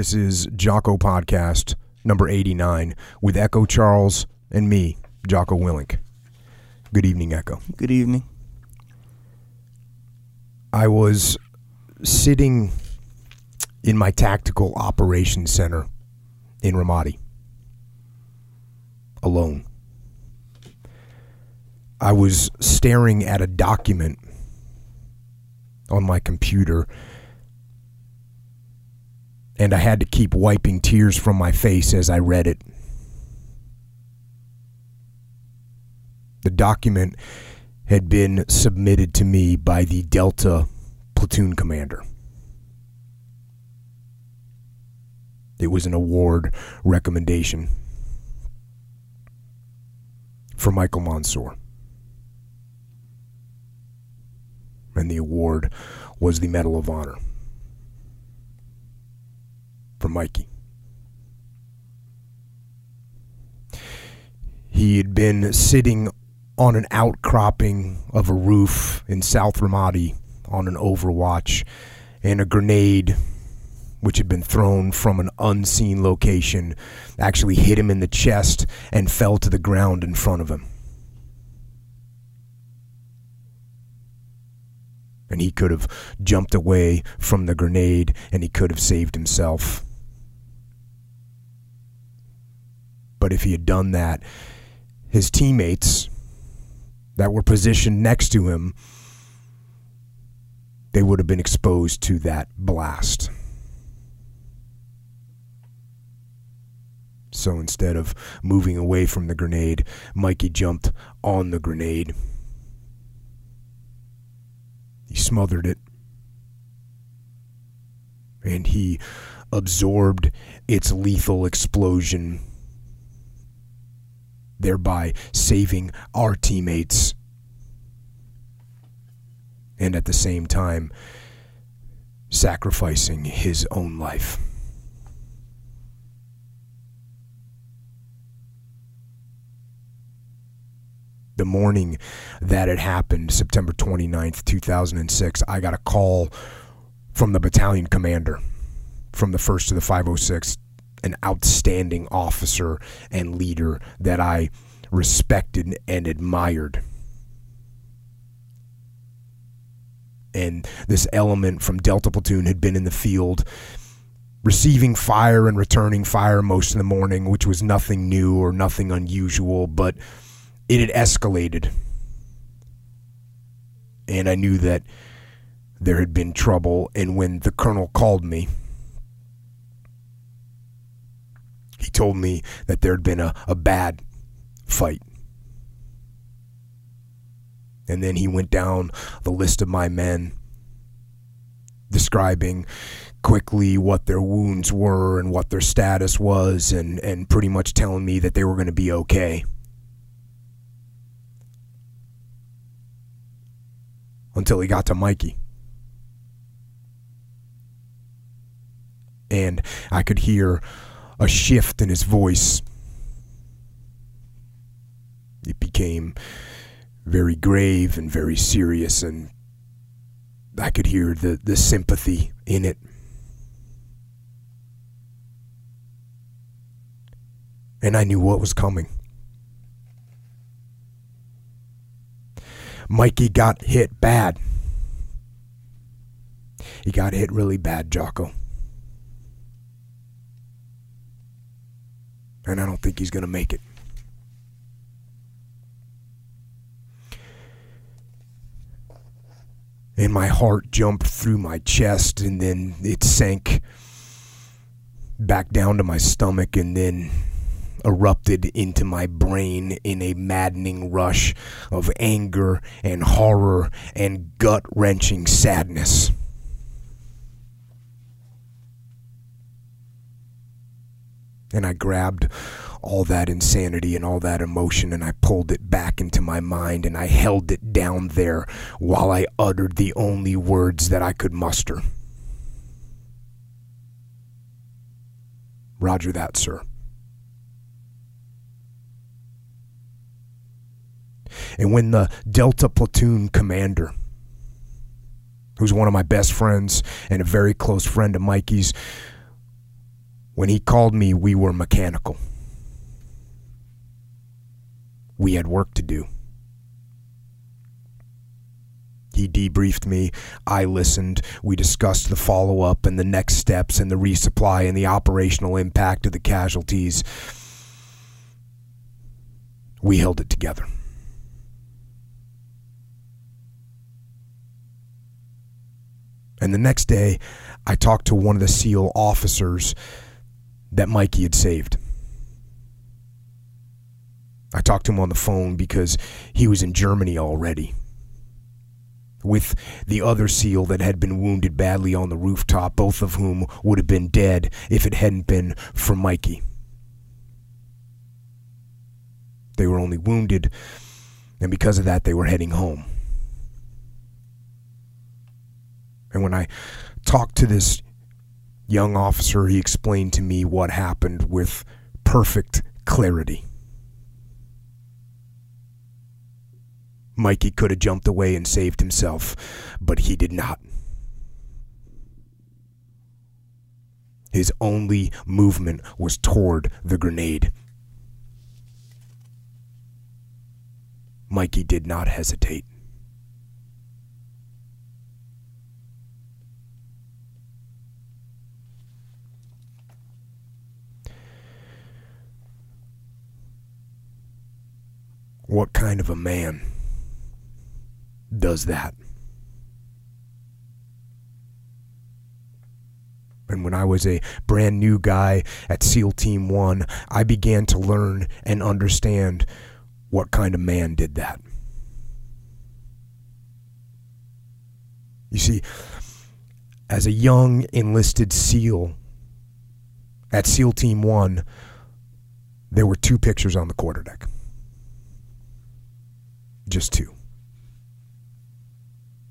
This is Jocko Podcast number 89 with Echo Charles and me, Jocko Willink. Good evening, Echo. Good evening. I was sitting in my tactical operations center in Ramadi alone. I was staring at a document on my computer and I had to keep wiping tears from my face as I read it. The document had been submitted to me by the Delta platoon commander. It was an award recommendation for Michael Monsoor. And the award was the Medal of Honor for Mikey. He had been sitting on an outcropping of a roof in South Ramadi on an overwatch, and a grenade, which had been thrown from an unseen location, actually hit him in the chest and fell to the ground in front of him. And he could have jumped away from the grenade and he could have saved himself. But if he had done that, his teammates that were positioned next to him, they would have been exposed to that blast. So instead of moving away from the grenade, Mikey jumped on the grenade. He smothered it. And he absorbed its lethal explosion thereby saving our teammates and at the same time sacrificing his own life. The morning that it happened, September 29th, 2006, I got a call from the battalion commander from the 1st to the 506 an outstanding officer and leader that I respected and admired. And this element from Delta Platoon had been in the field receiving fire and returning fire most of the morning, which was nothing new or nothing unusual, but it had escalated. And I knew that there had been trouble. And when the colonel called me, he told me that there had been a, a bad fight. And then he went down the list of my men, describing quickly what their wounds were and what their status was, and, and pretty much telling me that they were going to be okay. Until he got to Mikey. And I could hear a shift in his voice. It became very grave and very serious, and I could hear the, the sympathy in it. And I knew what was coming. Mikey got hit bad. He got hit really bad, Jocko. And I don't think he's going to make it. And my heart jumped through my chest, and then it sank back down to my stomach, and then erupted into my brain in a maddening rush of anger and horror and gut wrenching sadness. And I grabbed all that insanity and all that emotion and I pulled it back into my mind and I held it down there while I uttered the only words that I could muster. Roger that, sir. And when the Delta platoon commander, who's one of my best friends and a very close friend of Mikey's, When he called me, we were mechanical. We had work to do. He debriefed me. I listened. We discussed the follow up and the next steps and the resupply and the operational impact of the casualties. We held it together. And the next day, I talked to one of the SEAL officers that Mikey had saved. I talked to him on the phone because he was in Germany already with the other SEAL that had been wounded badly on the rooftop, both of whom would have been dead if it hadn't been for Mikey. They were only wounded, and because of that, they were heading home. And when I talked to this young officer, he explained to me what happened with perfect clarity. Mikey could have jumped away and saved himself, but he did not. His only movement was toward the grenade. Mikey did not hesitate. What kind of a man does that? And when I was a brand new guy at SEAL Team 1, I began to learn and understand what kind of man did that. You see, as a young enlisted SEAL at SEAL Team 1, there were two pictures on the quarterdeck. Just two.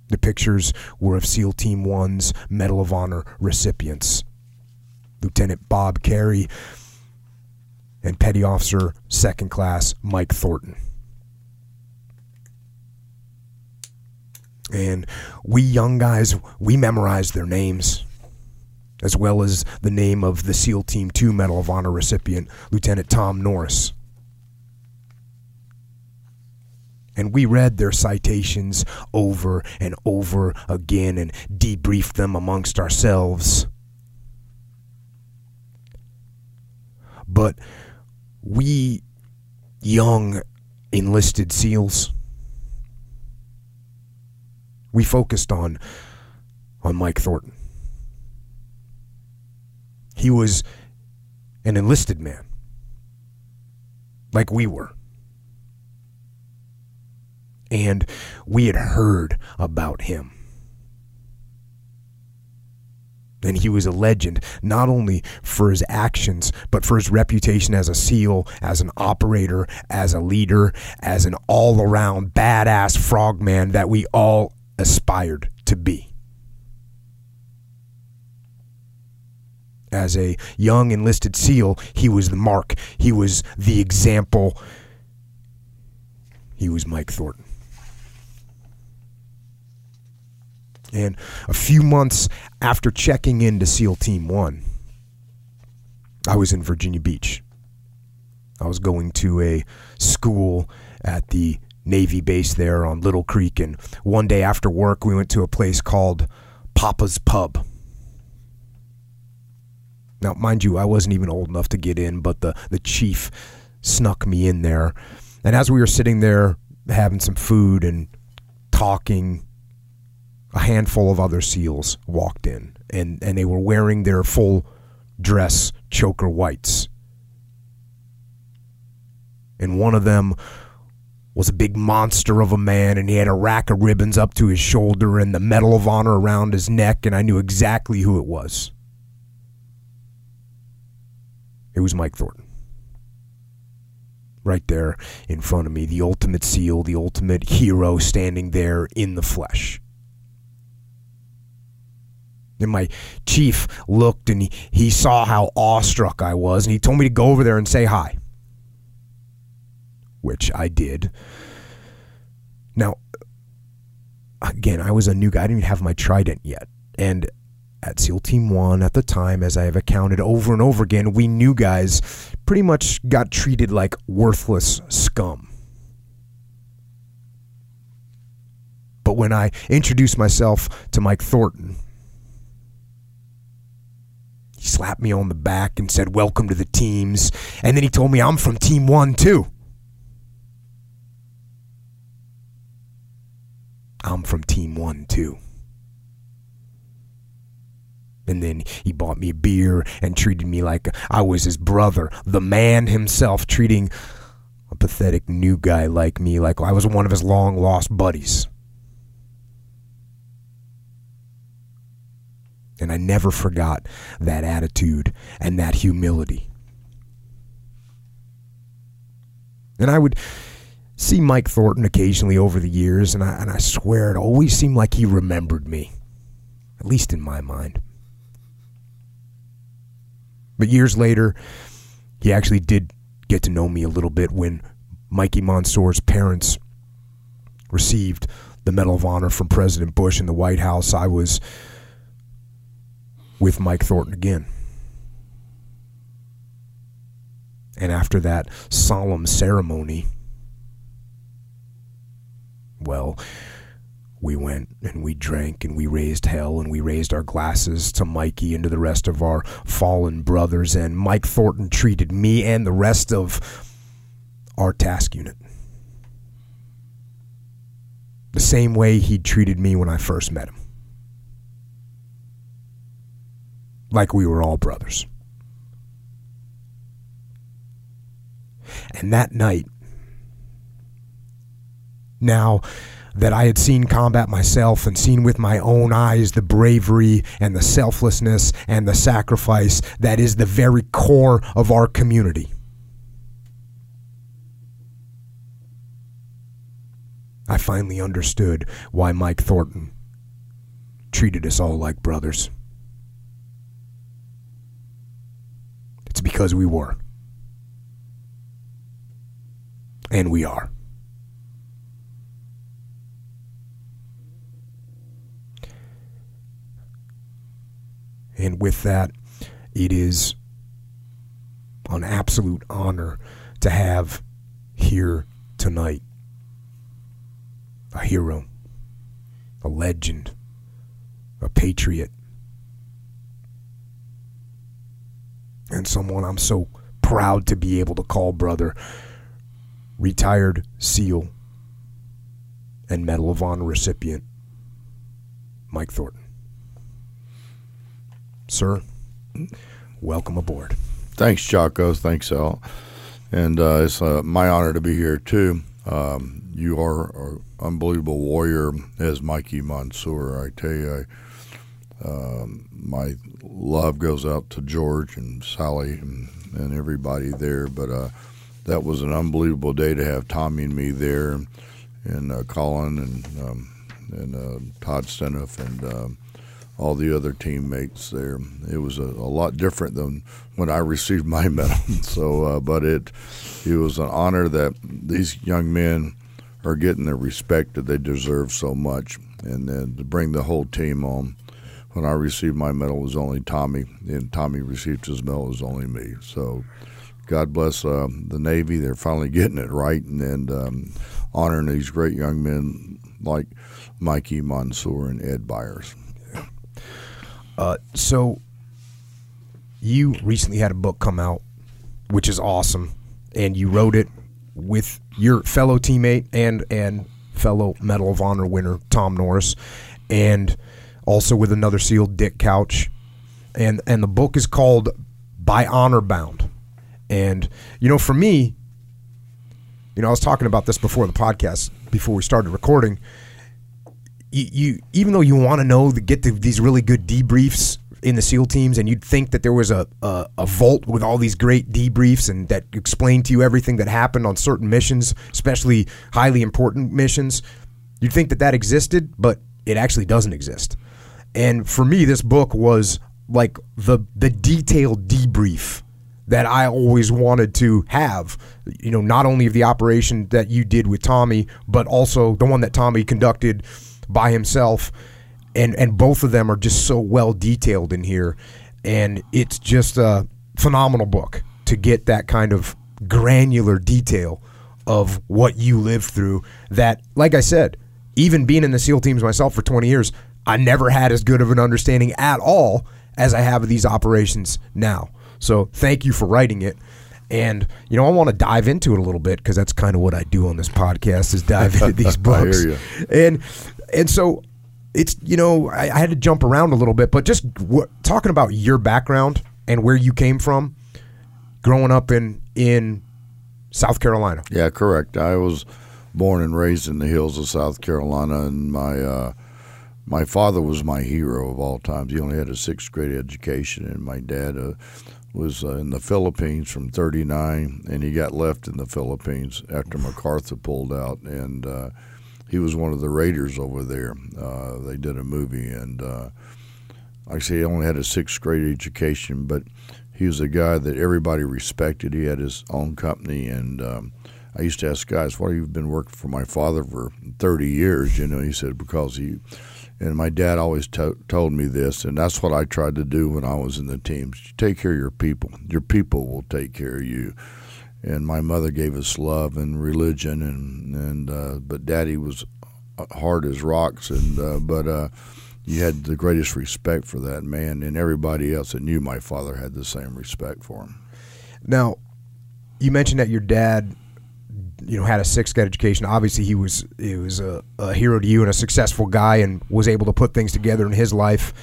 The pictures were of SEAL Team 1's Medal of Honor recipients Lieutenant Bob Kerrey and Petty Officer Second Class Mike Thornton. And we young guys, we memorized their names, as well as the name of the SEAL Team 2 Medal of Honor recipient, Lieutenant Tom Norris. And we read their citations over and over again and debriefed them amongst ourselves. But we young enlisted SEALs, we focused on on Mike Thornton. He was an enlisted man, like we were and we had heard about him. And he was a legend, not only for his actions, but for his reputation as a SEAL, as an operator, as a leader, as an all around badass frogman that we all aspired to be. As a young enlisted SEAL, he was the mark, he was the example. He was Mike Thornton. And a few months after checking into SEAL Team 1, I was in Virginia Beach. I was going to a school at the Navy base there on Little Creek. And one day after work, we went to a place called Papa's Pub. Now, mind you, I wasn't even old enough to get in, but the, the chief snuck me in there. And as we were sitting there having some food and talking, a handful of other SEALs walked in, and, and they were wearing their full dress choker whites. And one of them was a big monster of a man, and he had a rack of ribbons up to his shoulder and the Medal of Honor around his neck, and I knew exactly who it was. It was Mike Thornton. Right there in front of me, the ultimate SEAL, the ultimate hero standing there in the flesh. And my chief looked and he, he saw how awestruck I was, and he told me to go over there and say hi. Which I did. Now, again, I was a new guy. I didn't even have my trident yet. And at SEAL Team 1 at the time, as I have accounted over and over again, we new guys pretty much got treated like worthless scum. But when I introduced myself to Mike Thornton, he slapped me on the back and said, Welcome to the teams. And then he told me I'm from Team 1 too. I'm from Team 1 too. And then he bought me a beer and treated me like I was his brother, the man himself, treating a pathetic new guy like me like I was one of his long lost buddies. And I never forgot that attitude and that humility. And I would see Mike Thornton occasionally over the years, and I, and I swear it always seemed like he remembered me, at least in my mind. But years later, he actually did get to know me a little bit when Mikey Monsoor's parents received the Medal of Honor from President Bush in the White House. I was with Mike Thornton again. And after that solemn ceremony, well, we went and we drank and we raised hell and we raised our glasses to Mikey and to the rest of our fallen brothers. And Mike Thornton treated me and the rest of our task unit the same way he treated me when I first met him. Like we were all brothers. And that night, now that I had seen combat myself and seen with my own eyes the bravery and the selflessness and the sacrifice that is the very core of our community. I finally understood why Mike Thornton treated us all like brothers. It's because we were. And we are. And with that, it is an absolute honor to have here tonight a hero, a legend, a patriot, and someone I'm so proud to be able to call brother, retired SEAL and Medal of Honor recipient, Mike Thornton. Sir, welcome aboard. Thanks, Jocko. Thanks, Al. And uh, it's uh, my honor to be here, too. Um, you are an unbelievable warrior, as Mikey Monsoor. I tell you, I, um, my love goes out to George and Sally and, and everybody there. But uh, that was an unbelievable day to have Tommy and me there, and, and uh, Colin and um, and uh, Todd Stenoff and um, all the other teammates there. It was a, a lot different than when I received my medal. so, uh, but it it was an honor that these young men are getting the respect that they deserve so much, and then to bring the whole team on. When I received my medal, it was only Tommy, and Tommy received his medal, it was only me. So, God bless uh, the Navy. They're finally getting it right and, and um, honoring these great young men like Mikey Monsoor and Ed Byers. Uh, so you recently had a book come out, which is awesome, and you wrote it with your fellow teammate and and fellow Medal of Honor winner Tom Norris, and also with another sealed Dick Couch, and and the book is called By Honor Bound, and you know for me, you know I was talking about this before the podcast before we started recording you, you even though you want to know to get these really good debriefs in the SEAL teams, and you'd think that there was a, a, a vault with all these great debriefs and that explained to you everything that happened on certain missions, especially highly important missions. You'd think that that existed, but it actually doesn't exist. And for me, this book was like the the detailed debrief that I always wanted to have. You know, not only of the operation that you did with Tommy, but also the one that Tommy conducted by himself and and both of them are just so well detailed in here, and it's just a phenomenal book to get that kind of granular detail of what you lived through. That, like I said, even being in the SEAL teams myself for 20 years, I never had as good of an understanding at all as I have of these operations now. So thank you for writing it. And you know, I want to dive into it a little bit because that's kind of what I do on this podcast is dive into these books. And and so it's you know I, I, had to jump around a little bit, but just w- talking about your background and where you came from, growing up in in South Carolina. Yeah, correct. I was born and raised in the hills of South Carolina, and my uh, my father was my hero of all times. He only had a sixth grade education, and my dad uh, was uh, in the Philippines from '39, and he got left in the Philippines after MacArthur pulled out, and uh, he was one of the raiders over there. Uh, they did a movie, and uh, like I say, he only had a sixth grade education, but he was a guy that everybody respected. He had his own company, and um, I used to ask guys, "Why have you been working for my father for 30 years?" You know, he said because he and my dad always to- told me this, and that's what I tried to do when I was in the teams. Take care of your people. Your people will take care of you. And my mother gave us love and religion, and and uh, but Daddy was hard as rocks, and uh, but uh, you had the greatest respect for that man, and everybody else that knew my father had the same respect for him. Now, you mentioned that your dad you know had a sixth grade education. Obviously, he was he was a, a, hero to you and a successful guy, and was able to put things together in his life.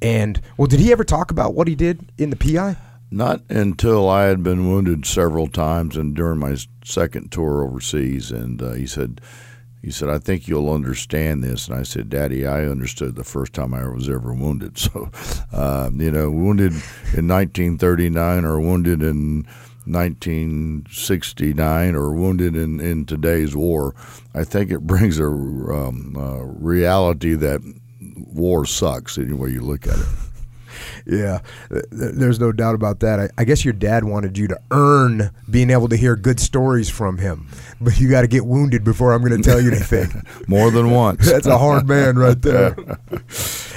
And well, did he ever talk about what he did in the PI? Not until I had been wounded several times, and during my second tour overseas. And uh, he said, he said, I think you'll understand this. And I said, Daddy, I understood the first time I was ever wounded. So, uh, you know, wounded in 1939 or wounded in 1969 or wounded in, in today's war, I think it brings a um, uh, reality that war sucks any way you look at it. Yeah, there's no doubt about that. I, I, guess your dad wanted you to earn being able to hear good stories from him, but you got to get wounded before I'm going to tell you anything. More than once. That's a hard man right there.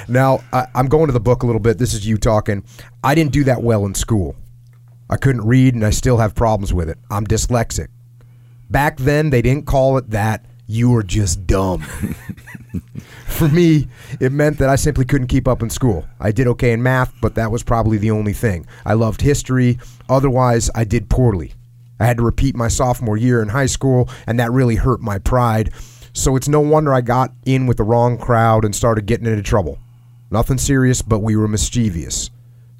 now, I, I'm going to the book a little bit. This is you talking. I didn't do that well in school. I couldn't read and I still have problems with it. I'm dyslexic. Back then, they didn't call it that. You were just dumb. For me, it meant that I simply couldn't keep up in school. I did okay in math, but that was probably the only thing. I loved history. Otherwise, I did poorly. I had to repeat my sophomore year in high school, and that really hurt my pride. So it's no wonder I got in with the wrong crowd and started getting into trouble. Nothing serious, but we were mischievous.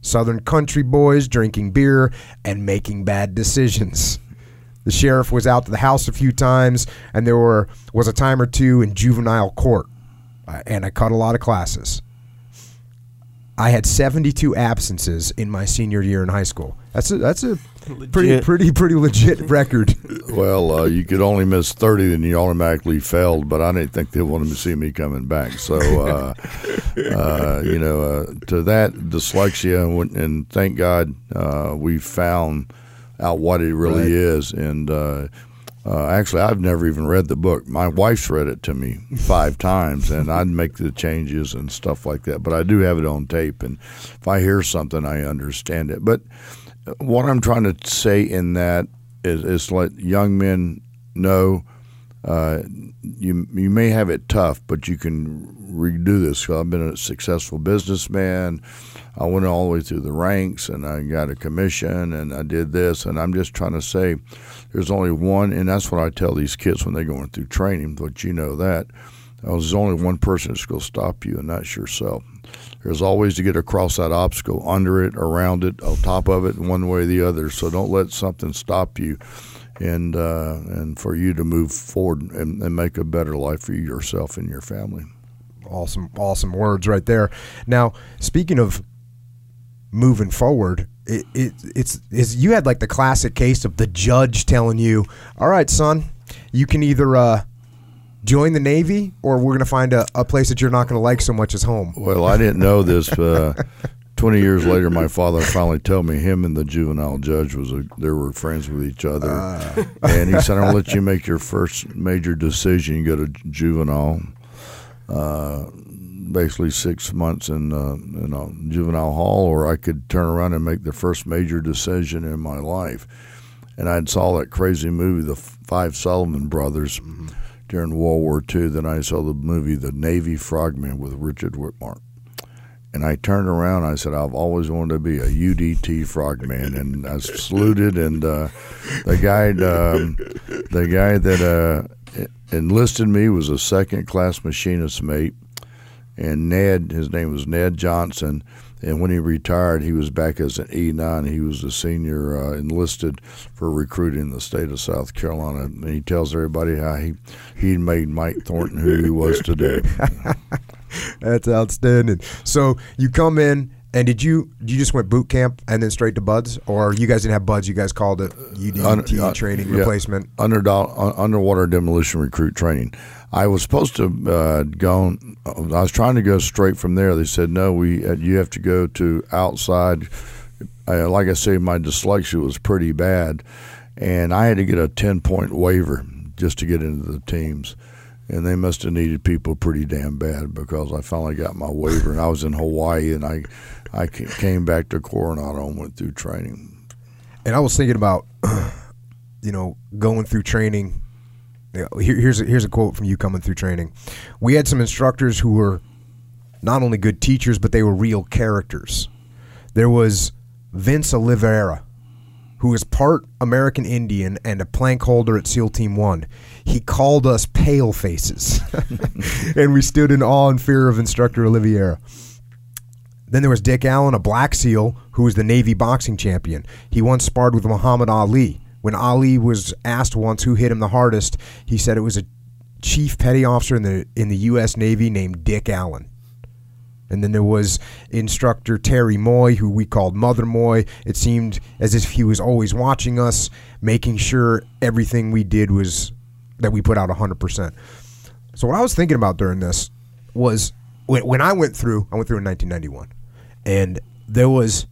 Southern country boys drinking beer and making bad decisions. The sheriff was out to the house a few times, and there were was a time or two in juvenile court, uh, and I cut a lot of classes. I had 72 absences in my senior year in high school. That's a that's a legit. pretty pretty pretty legit record. well, uh, you could only miss 30, and you automatically failed. But I didn't think they wanted to see me coming back. So, uh, uh, you know, uh, to that dyslexia, and, and thank God uh, we found out what it really right. is, and uh, uh, actually, I've never even read the book. My wife's read it to me five times, and I'd make the changes and stuff like that. But I do have it on tape, and if I hear something, I understand it. But what I'm trying to say in that is, is let young men know uh, you you may have it tough, but you can redo this. I've been a successful businessman. I went all the way through the ranks, and I got a commission, and I did this. And I'm just trying to say there's only one, and that's what I tell these kids when they're going through training. But you know that uh, there's only one person that's going to stop you, and that's yourself. There's always to get across that obstacle, under it, around it, on top of it, one way or the other. So don't let something stop you, and uh, and for you to move forward and, and make a better life for yourself and your family. Awesome, awesome words right there. Now, speaking of moving forward, it, it, it's, it's you had like the classic case of the judge telling you, "All right, son, you can either uh, join the Navy or we're going to find a, a place that you're not going to like so much as home." Well, I didn't know this. Uh, Twenty years later, my father finally told me him and the juvenile judge was a, they were friends with each other, uh. and he said, "I'm going to let you make your first major decision. You go to juvenile." Uh, basically six months in uh, in a juvenile hall, or I could turn around and make the first major decision in my life. And I saw that crazy movie, The Five Sullivan Brothers, mm-hmm. During World War II. Then I saw the movie The Navy Frogman with Richard Widmark. And I turned around. I said, "I've always wanted to be a UDT frogman." And I saluted, and uh, the guy, um, the guy that uh, enlisted me was a second-class machinist mate, and Ned, his name was Ned Johnson. And when he retired, he was back as an E9. He was a senior uh, enlisted for recruiting in the state of South Carolina. And he tells everybody how he he made Mike Thornton who he was today. That's outstanding. So you come in, and did you you just went boot camp and then straight to BUD/S, or you guys didn't have BUD/S? You guys called it UDT uh, training yeah, replacement, under, underwater demolition recruit training. I was supposed to uh, go. I was trying to go straight from there. They said no. We uh, you have to go to outside. Uh, like I say, my dyslexia was pretty bad, and I had to get a ten point waiver just to get into the teams and they must have needed people pretty damn bad because I finally got my waiver, and I was in Hawaii, and I, I came back to Coronado and went through training. And I was thinking about, you know, going through training. here's a, here's a quote from you coming through training. We had some instructors who were not only good teachers, but they were real characters. There was Vince Oliveira, who is part American Indian and a plank holder at SEAL Team One he called us pale faces. and we stood in awe and fear of instructor Oliveira. Then there was Dick Allen, a black SEAL who was the Navy boxing champion. He once sparred with Muhammad Ali. When Ali was asked once who hit him the hardest, he said it was a chief petty officer in the in the U.S. Navy named Dick Allen. And then there was instructor Terry Moy, who we called Mother Moy. It seemed as if he was always watching us, making sure everything we did was that we put out 100%. So what I was thinking about during this was when, when I went through, I went through in 1991, and there was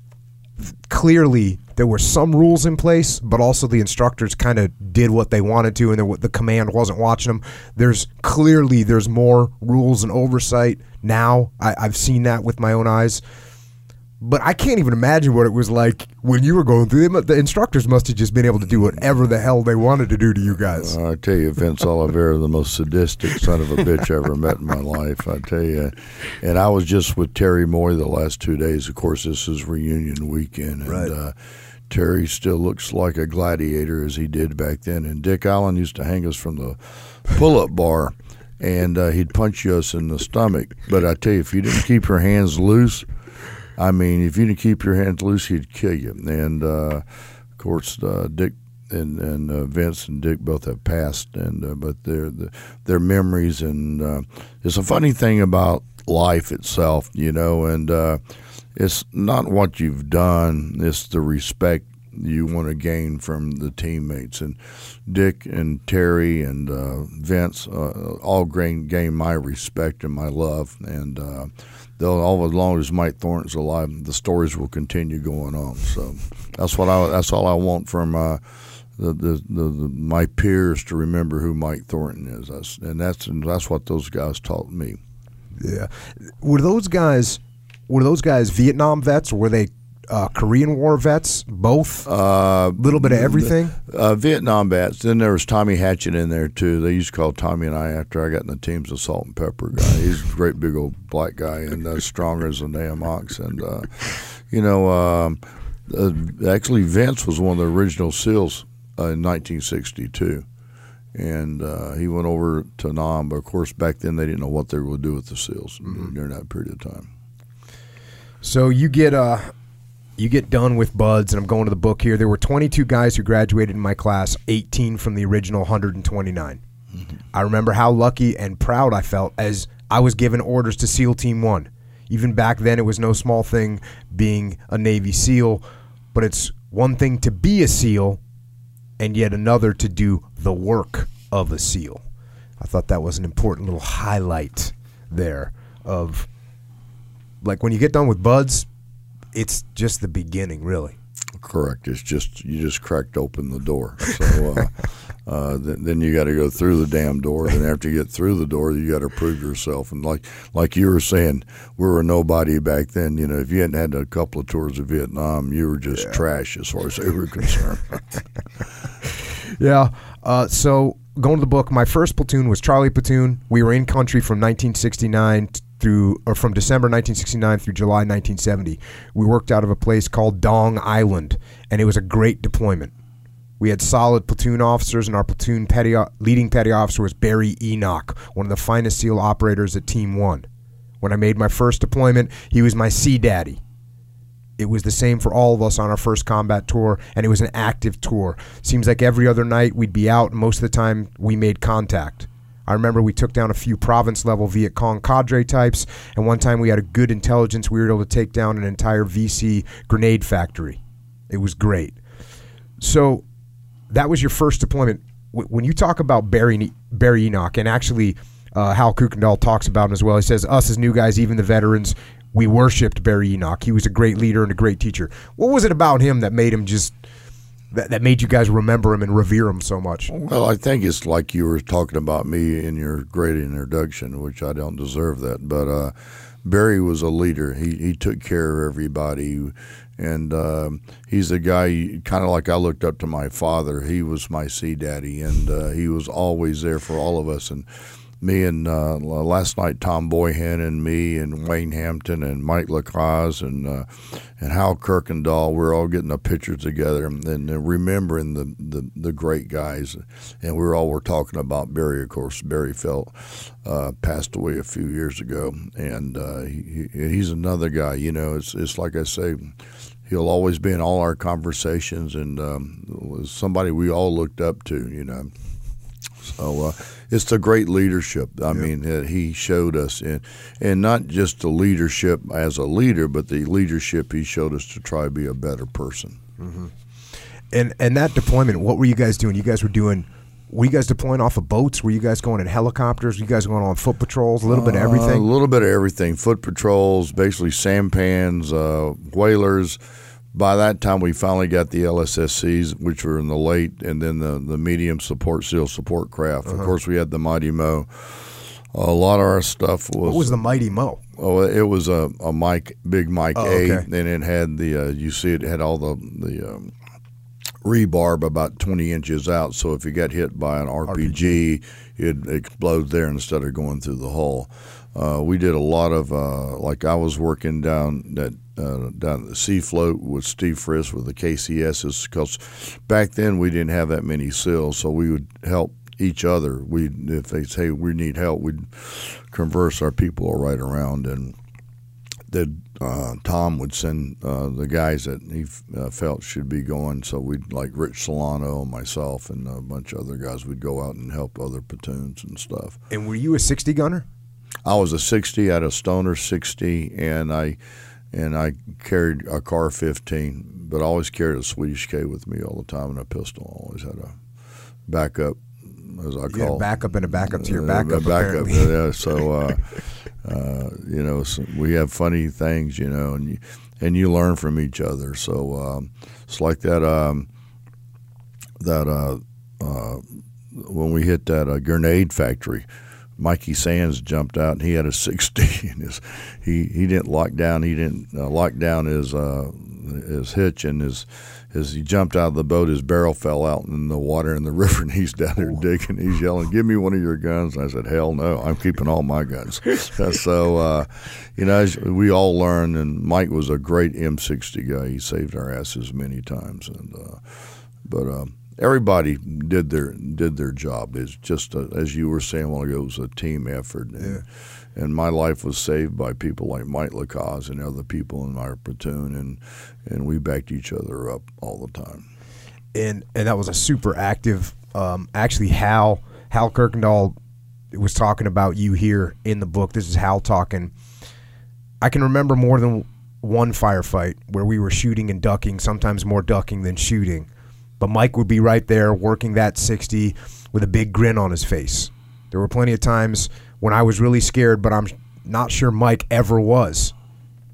clearly there were some rules in place, but also the instructors kind of did what they wanted to, and the, the command wasn't watching them. There's clearly there's more rules and oversight now. I, I've seen that with my own eyes but I can't even imagine what it was like when you were going through them. The instructors must have just been able to do whatever the hell they wanted to do to you guys. I tell you, Vince Oliveira, the most sadistic son of a bitch I ever met in my life. I tell you, and I was just with Terry Moy the last two days. Of course, this is reunion weekend, and right. uh, Terry still looks like a gladiator as he did back then. And Dick Allen used to hang us from the pull-up bar. And uh, he'd punch us in the stomach. But I tell you, if you didn't keep your hands loose, I mean, if you didn't keep your hands loose, he'd kill you. And uh, of course, uh, Dick and, and uh, Vince and Dick both have passed, and uh, but their their memories and uh, it's a funny thing about life itself, you know, and uh, it's not what you've done; it's the respect you want to gain from the teammates. And Dick and Terry and uh, Vince uh, all gain, gain my respect and my love. And uh, they'll all as long as Mike Thornton's alive, the stories will continue going on. So that's what I that's all I want from uh, the, the, the, the, my peers to remember who Mike Thornton is. That's, and that's and that's what those guys taught me. Yeah, were those guys were those guys Vietnam vets or were they uh, Korean War vets, both. A uh, little bit of everything. Uh, Vietnam vets. Then there was Tommy Hatchett in there too. They used to call Tommy and I after I got in the teams of salt and pepper guy. He's a great big old black guy and uh, stronger as a damn ox. And uh, you know, um, uh, actually Vince was one of the original SEALs in 1962 and uh, he went over to Nam. But of course, back then they didn't know what they were going to do with the SEALs mm-hmm. during that period of time. So you get uh, you get done with BUD/S, and I'm going to the book here. There were 22 guys who graduated in my class, 18 from the original 129. Mm-hmm. I remember how lucky and proud I felt as I was given orders to SEAL Team 1. Even back then, it was no small thing being a Navy SEAL, but it's one thing to be a SEAL and yet another to do the work of a SEAL. I thought that was an important little highlight there of like when you get done with BUD/S, it's just the beginning, really. Correct. It's just you just cracked open the door. So, uh, uh, then, then you got to go through the damn door. and after you get through the door, you got to prove yourself. And like like you were saying, we were nobody back then. You know, if you hadn't had a couple of tours of Vietnam, you were just yeah. trash as far as they were concerned. yeah. Uh, so going to the book, my first platoon was Charlie Platoon. We were in country from 1969 through, or from December 1969 through July 1970. We worked out of a place called Dong Island, and it was a great deployment. We had solid platoon officers, and our platoon petty, leading petty officer was Barry Enoch, one of the finest SEAL operators at Team One. When I made my first deployment, he was my sea daddy. It was the same for all of us on our first combat tour, and it was an active tour. Seems like every other night we'd be out, and most of the time we made contact. I remember we took down a few province level Viet Cong cadre types, and one time we had a good intelligence. We were able to take down an entire VC grenade factory. It was great. So that was your first deployment. When you talk about Barry, Barry Enoch, and actually uh, Hal Kuykendall talks about him as well, he says, Us as new guys, even the veterans, we worshipped Barry Enoch. He was a great leader and a great teacher. What was it about him that made him just that, that made you guys remember him and revere him so much? Well, I think it's like you were talking about me in your great introduction, which I don't deserve that, but uh, Barry was a leader. He he took care of everybody, and uh, he's a guy kind of like I looked up to my father. He was my sea daddy, and uh, he was always there for all of us and me and uh, last night Tom Boyhan and me and Wayne Hampton and Mike Lacaz and uh, and Hal Kuykendall, We're all getting a picture together and, and remembering the, the, the great guys. And we are all were talking about Barry. Of course, Barry Felt uh, passed away a few years ago, and uh, he, he's another guy. You know, it's it's like I say he'll always be in all our conversations and um, somebody we all looked up to, you know. So uh, it's the great leadership. I mean, that he showed us, and and not just the leadership as a leader, but the leadership he showed us to try to be a better person. Mm-hmm. And and that deployment, what were you guys doing? You guys were doing. Were you guys deploying off of boats? Were you guys going in helicopters? Were you guys going on foot patrols? A little bit of everything. Uh, a little bit of everything. Foot patrols, basically sampans, uh, whalers by that time, we finally got the LSSCs, which were in the late, and then the, the medium support SEAL support craft. Uh-huh. Of course, we had the Mighty Mo. A lot of our stuff was. What was the Mighty Mo? Oh, it was a, a Mike, big Mike oh, A, okay. and it had the uh, you see it had all the the um, rebarb about twenty inches out. So if you got hit by an RPG, RPG. it'd explode there instead of going through the hull. Uh, we did a lot of uh, like I was working down that uh, down the sea float with Steve Frisk with the KCSs because back then we didn't have that many SEALs, so we would help each other. We if they say we need help, we'd converse our people right around, and then uh, Tom would send uh, the guys that he uh, felt should be going. So we'd like Rich Solano, myself, and a bunch of other guys. We'd go out and help other platoons and stuff. And were you a sixty gunner? I was a sixty. I had a Stoner sixty, and I and I carried a car 15, but I always carried a Swedish K with me all the time and a pistol. I always had a backup, as I call it. backup and a backup to your backup. A backup, yeah. So, uh, uh, you know, so we have funny things, you know, and you, and you learn from each other. So um, it's like that. Um, that uh, uh when we hit that uh, grenade factory Mikey Sands jumped out and he had a 60 and his he he didn't lock down he didn't uh, lock down his uh, his hitch and his as he jumped out of the boat his barrel fell out in the water in the river and he's down there digging. He's yelling give me one of your guns. And I said hell no I'm keeping all my guns. So uh, you know we all learned and Mike was a great M60 guy. He saved our asses many times and uh, but um, everybody did their did their job. It's just a, as you were saying a while ago, it was a team effort. And, yeah. and my life was saved by people like Mike Lacaz and other people in our platoon, and and we backed each other up all the time. And and that was a super active. Um, actually, Hal Hal Kuykendall was talking about you here in the book. This is Hal talking. I can remember more than one firefight where we were shooting and ducking, sometimes more ducking than shooting but Mike would be right there working that 60 with a big grin on his face. There were plenty of times when I was really scared, but I'm not sure Mike ever was.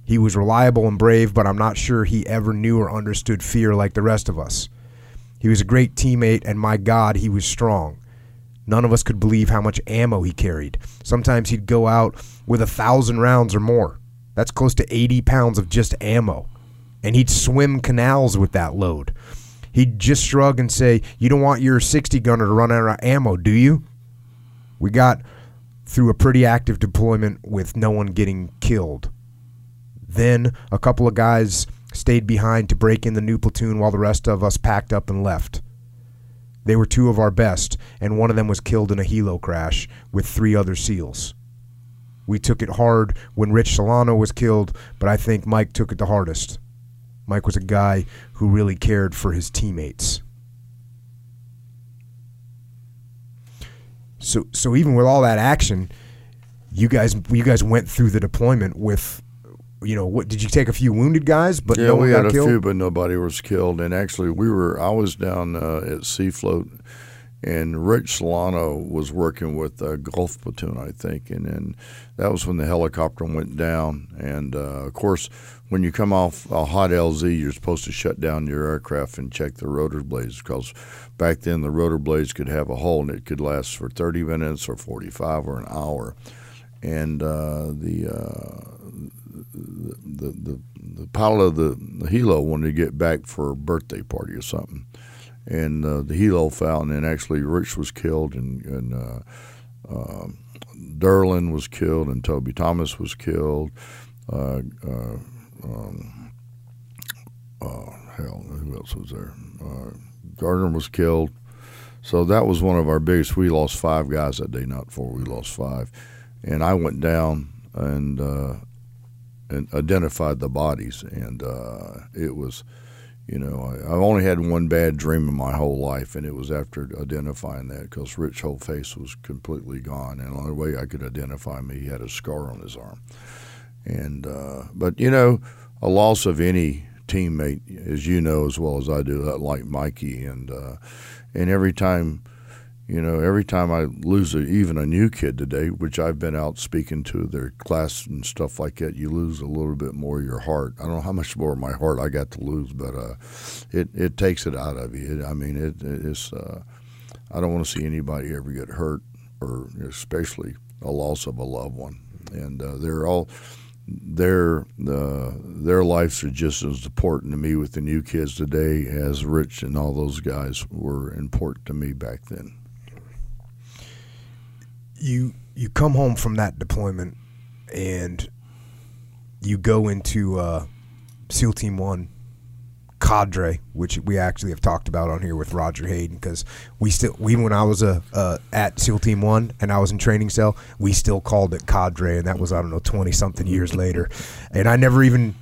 He was reliable and brave, but I'm not sure he ever knew or understood fear like the rest of us. He was a great teammate, and my God, he was strong. None of us could believe how much ammo he carried. Sometimes he'd go out with a thousand rounds or more. That's close to 80 pounds of just ammo. And he'd swim canals with that load. He'd just shrug and say, You don't want your 60 gunner to run out of ammo, do you? We got through a pretty active deployment with no one getting killed. Then a couple of guys stayed behind to break in the new platoon while the rest of us packed up and left. They were two of our best, and one of them was killed in a helo crash with three other SEALs. We took it hard when Rich Solano was killed, but I think Mike took it the hardest. Mike was a guy who really cared for his teammates. So, so even with all that action, you guys, you guys went through the deployment with, you know, what did you take a few wounded guys, but yeah, no one we got had a killed? few, but nobody was killed. And actually, we were. I was down uh, at Sea Float, and Rich Solano was working with a Golf Platoon, I think, and then that was when the helicopter went down. And uh, of course, when you come off a hot LZ, you're supposed to shut down your aircraft and check the rotor blades because back then the rotor blades could have a hole and it could last for 30 minutes or 45 or an hour. And uh, the, uh, the the the pilot of the, the helo wanted to get back for a birthday party or something, and uh, the helo fell, and actually Rich was killed, and and uh, uh, Derlin was killed, and Toby Thomas was killed. Uh, uh, um, uh, hell, who else was there? Uh, Gardner was killed. So that was one of our biggest. We lost five guys that day, not four. We lost five, and I went down and and identified the bodies, and it was, you know, I, I've only had one bad dream in my whole life, and it was after identifying that because Rich whole face was completely gone, and the only way I could identify him, he had a scar on his arm, and uh, but you know, a loss of any teammate, as you know as well as I do, like Mikey, and uh, and every time you know, every time I lose a, even a new kid today, which I've been out speaking to their class and stuff like that, you lose a little bit more of your heart. I don't know how much more of my heart I got to lose, but uh, it it takes it out of you. It, I mean, it, it's. Uh, I don't want to see anybody ever get hurt, or especially a loss of a loved one. And uh, they're all their uh, their lives are just as important to me with the new kids today as Rich and all those guys were important to me back then you you come home from that deployment and you go into uh, SEAL Team One cadre, which we actually have talked about on here with Roger Hayden, because we still we when I was a uh, at SEAL Team One and I was in training cell, we still called it cadre, and that was I don't know twenty something years later, and I never even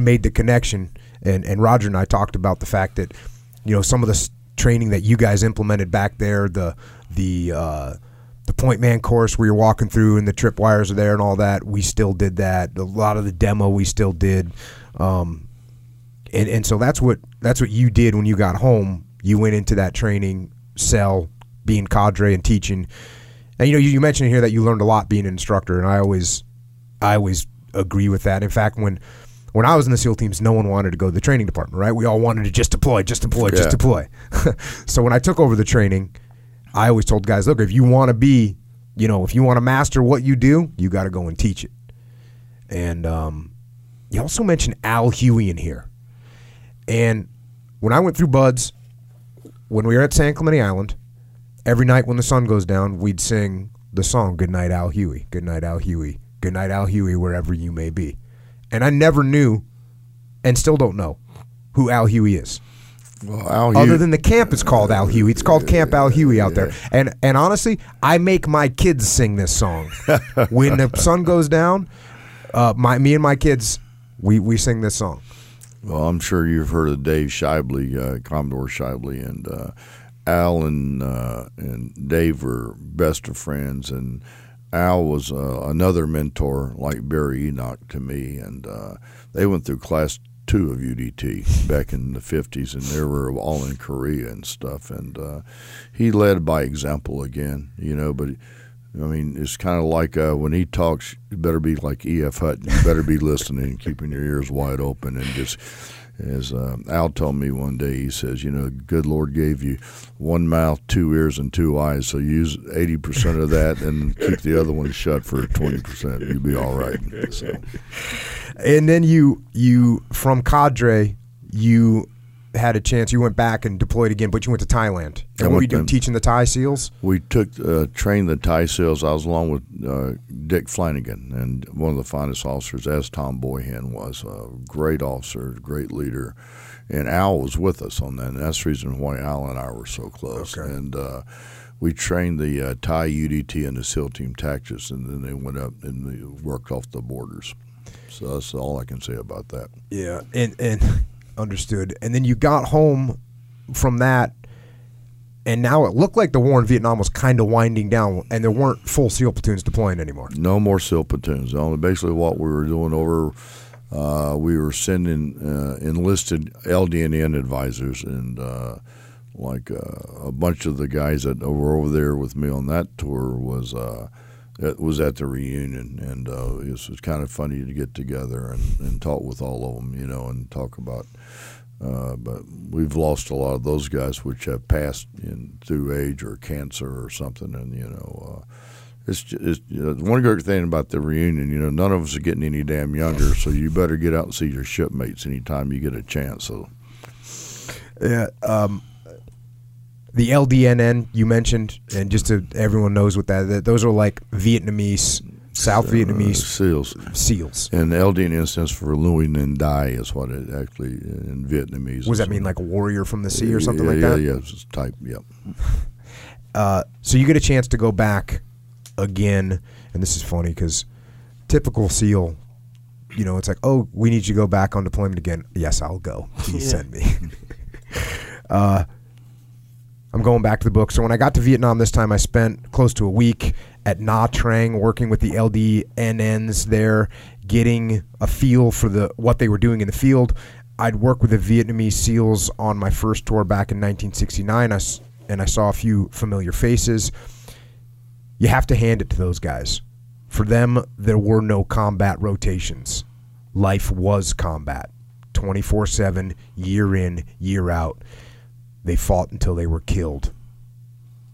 made the connection. And and Roger and I talked about the fact that you know some of the training that you guys implemented back there, the the uh, the point man course where you're walking through and the trip wires are there and all that. We still did that. A lot of the demo we still did. Um, and, and so that's what that's what you did when you got home. You went into that training cell, being cadre and teaching. And you know, you, you mentioned here that you learned a lot being an instructor, and I always, I always agree with that. In fact, when when I was in the SEAL teams, no one wanted to go to the training department, right? We all wanted to just deploy, just deploy, Yeah. just deploy. so when I took over the training, I always told guys, look, if you want to be, you know, if you want to master what you do, you got to go and teach it. And um, you also mentioned Al Huey in here. And when I went through BUD/S, when we were at San Clemente Island, every night when the sun goes down, we'd sing the song "Good Night, Al Huey." Good night, Al Huey. Good night, Al Huey, wherever you may be. And I never knew, and still don't know, who Al Huey is. Well Other than the camp is called Al Huey. It's called Camp Al Huey out there. And and honestly, I make my kids sing this song. when the sun goes down, uh, my me and my kids, we, we sing this song. Well, I'm sure you've heard of Dave Schaible, uh, Commodore Schaible, and uh, Al and uh, and Dave were best of friends, and Al was uh, another mentor like Barry Enoch to me, and uh, they went through class two of UDT back in the 50s, and they were all in Korea and stuff, and uh, he led by example again, you know, but. I mean, it's kind of like uh, when he talks, you better be like E.F. Hutton. You better be listening and keeping your ears wide open and just, as uh, Al told me one day, he says, you know, good Lord gave you one mouth, two ears, and two eyes. So use eighty percent of that and keep the other one shut for twenty percent. You'll be all right. So, And then you you from cadre you had a chance. You went back and deployed again, but you went to Thailand. I And what were you doing? Teaching the Thai SEALs. we took uh, trained the Thai SEALs. I was along with uh, Dick Flanagan, and one of the finest officers, as Tom Boyhan was, a great officer, great leader. And Al was with us on that, and that's the reason why Al and I were so close. Okay. And uh, we trained the uh, Thai UDT and the SEAL Team Tactics, and then they went up and worked off the borders. So that's all I can say about that. Yeah, and and understood. And then you got home from that, and now it looked like the war in Vietnam was kind of winding down, and there weren't full SEAL platoons deploying anymore. No more SEAL platoons. Only basically what we were doing over, uh, we were sending uh, enlisted LDNN advisors and uh, like uh, a bunch of the guys that were over there with me on that tour was uh, was at the reunion and uh, it was, kind of funny to get together and, and talk with all of them, you know, and talk about. Uh, but we've lost a lot of those guys which have passed in through age or cancer or something, and you know. Uh, it's, ju- it's one good thing about the reunion. You know, none of us are getting any damn younger, so you better get out and see your shipmates anytime you get a chance. So Yeah. Um, the LDNN you mentioned, and just so everyone knows what that, that those are like Vietnamese, South uh, Vietnamese seals SEAls. and LDN instance for Louis Ninh Dai is what it actually in Vietnamese. What does that mean, like a warrior from the sea or something yeah, like yeah, that? Yeah, it's type. Yep. Uh, so you get a chance to go back again, and this is funny because typical SEAL, you know, it's like, oh, we need you to go back on deployment again. Yes, I'll go. Please send me. uh, I'm going back to the book. So when I got to Vietnam this time, I spent close to a week at Nha Trang working with the LDNNs there, getting a feel for the what they were doing in the field. I'd work with the Vietnamese SEALs on my first tour back in 1969, I and I saw a few familiar faces. You have to hand it to those guys. For them, there were no combat rotations. Life was combat, 24 7, year in, year out. They fought until they were killed.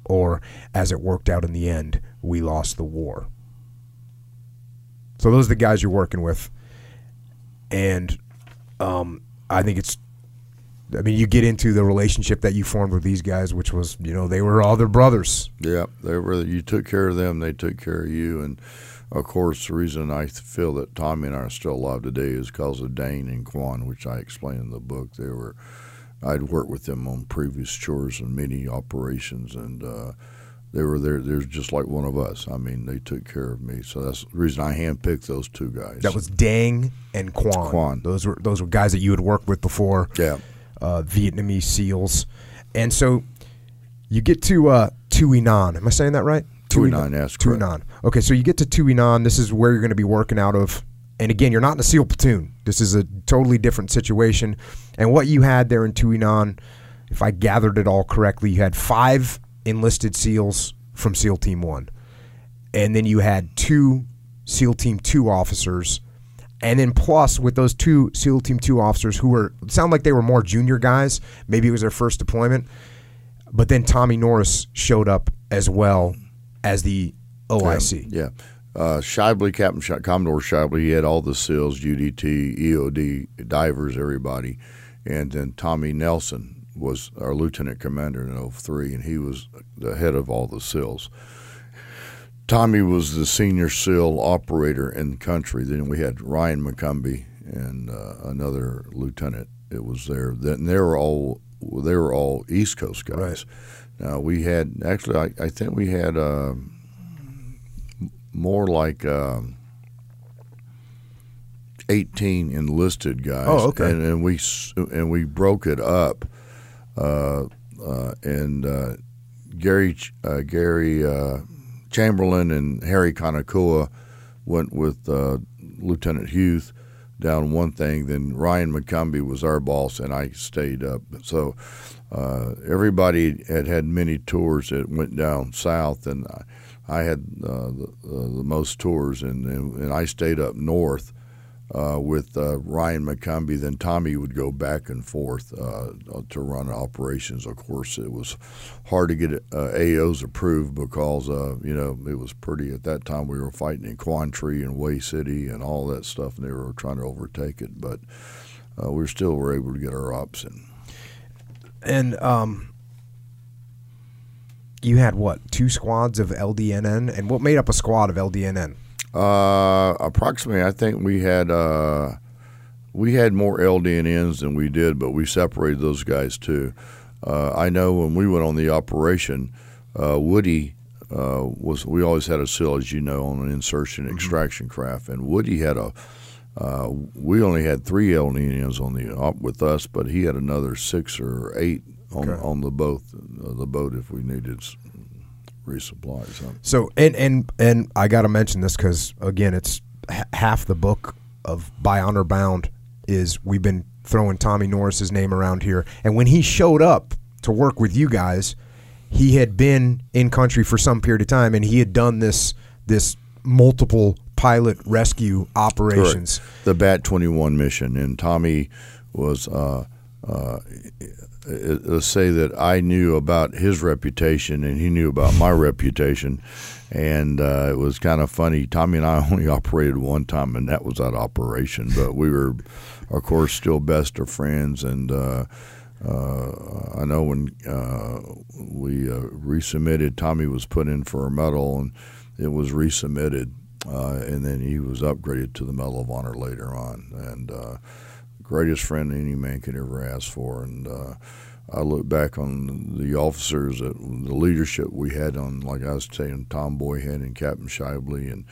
Or, as it worked out in the end, we lost the war. So, those are the guys you're working with. And um, I think it's, I mean, you get into the relationship that you formed with these guys, which was, you know, they were all their brothers. Yeah, they were. You took care of them; they took care of you. And of course, the reason I feel that Tommy and I are still alive today is because of Dang and Quan, which I explain in the book. They were. I'd worked with them on previous chores and many operations, and uh, they were there. They're just like one of us. I mean, they took care of me. So that's the reason I handpicked those two guys. That was Dang and Quan. Quan. Those were those were guys that you had worked with before. yeah. uh, Vietnamese SEALs, and so you get to uh, Thuan An. Am I saying that right? Thuan An, yes, Tui. Nan. Okay, so you get to Thuan An. This is where you're going to be working out of. And again, you're not in a SEAL platoon. This is a totally different situation. And what you had there in Thuan An, if I gathered it all correctly, you had five enlisted SEALs from SEAL Team One, and then you had two SEAL Team Two officers and then plus with those two SEAL Team Two officers who were sound like they were more junior guys, maybe it was their first deployment. But then Tommy Norris showed up as well as the OIC. Yeah. Uh, Schaible, Captain Sh- Commodore Schaible, he had all the SEALs, UDT, EOD, divers, everybody. And then Tommy Nelson was our lieutenant commander in 03, and he was the head of all the SEALs. Tommy was the senior SEAL operator in the country. Then we had Ryan McCombie and uh, another lieutenant. It was there. Then they were all they were all East Coast guys. Right. Now we had actually, I, I think we had uh, more like um, eighteen enlisted guys. Oh, okay. And, and we and we broke it up, uh, uh, and uh, Gary uh, Gary uh, Chamberlain and Harry Kanakua went with uh, Lieutenant Huth down one thing. Then Ryan McCombie was our boss, and I stayed up. So uh, everybody had had many tours that went down south, and I, I had uh, the, uh, the most tours, and, and and I stayed up north. Uh, with uh, Ryan McCombie. Then Tommy would go back and forth uh, to run operations. Of course, it was hard to get uh, AOs approved because uh, you know it was pretty at that time. We were fighting in Quang Tri and Hue City and all that stuff, and they were trying to overtake it, but uh, we still were able to get our ops in. And um, you had what two squads of LDNN, and what made up a squad of LDNN? Uh, approximately, I think we had uh, we had more LDNNs than we did, but we separated those guys too. Uh, I know when we went on the operation, uh, Woody uh, was. We always had a SEAL, as you know, on an insertion Mm-hmm. extraction craft, and Woody had a. Uh, we only had three LDNNs on the op with us, but he had another six or eight on Okay. on the boat uh, the boat if we needed resupply or something. So and and and I got to mention this because again, it's h- half the book of By Honor Bound is we've been throwing Tommy Norris's name around here, and when he showed up to work with you guys, he had been in country for some period of time, and he had done this this multiple pilot rescue operations. Correct. The Bat 21 mission. And Tommy was, uh, uh, let's say that I knew about his reputation and he knew about my reputation. And uh, it was kind of funny. Tommy and I only operated one time, and that was that operation. But we were, of course, still best of friends. And uh, uh, I know when uh, we uh, resubmitted, Tommy was put in for a medal, and it was resubmitted, uh, and then he was upgraded to the Medal of Honor later on. And uh, greatest friend any man could ever ask for. And uh, I look back on the officers, that, the leadership we had on, like I was saying, Tom Boyhan and Captain Schaible and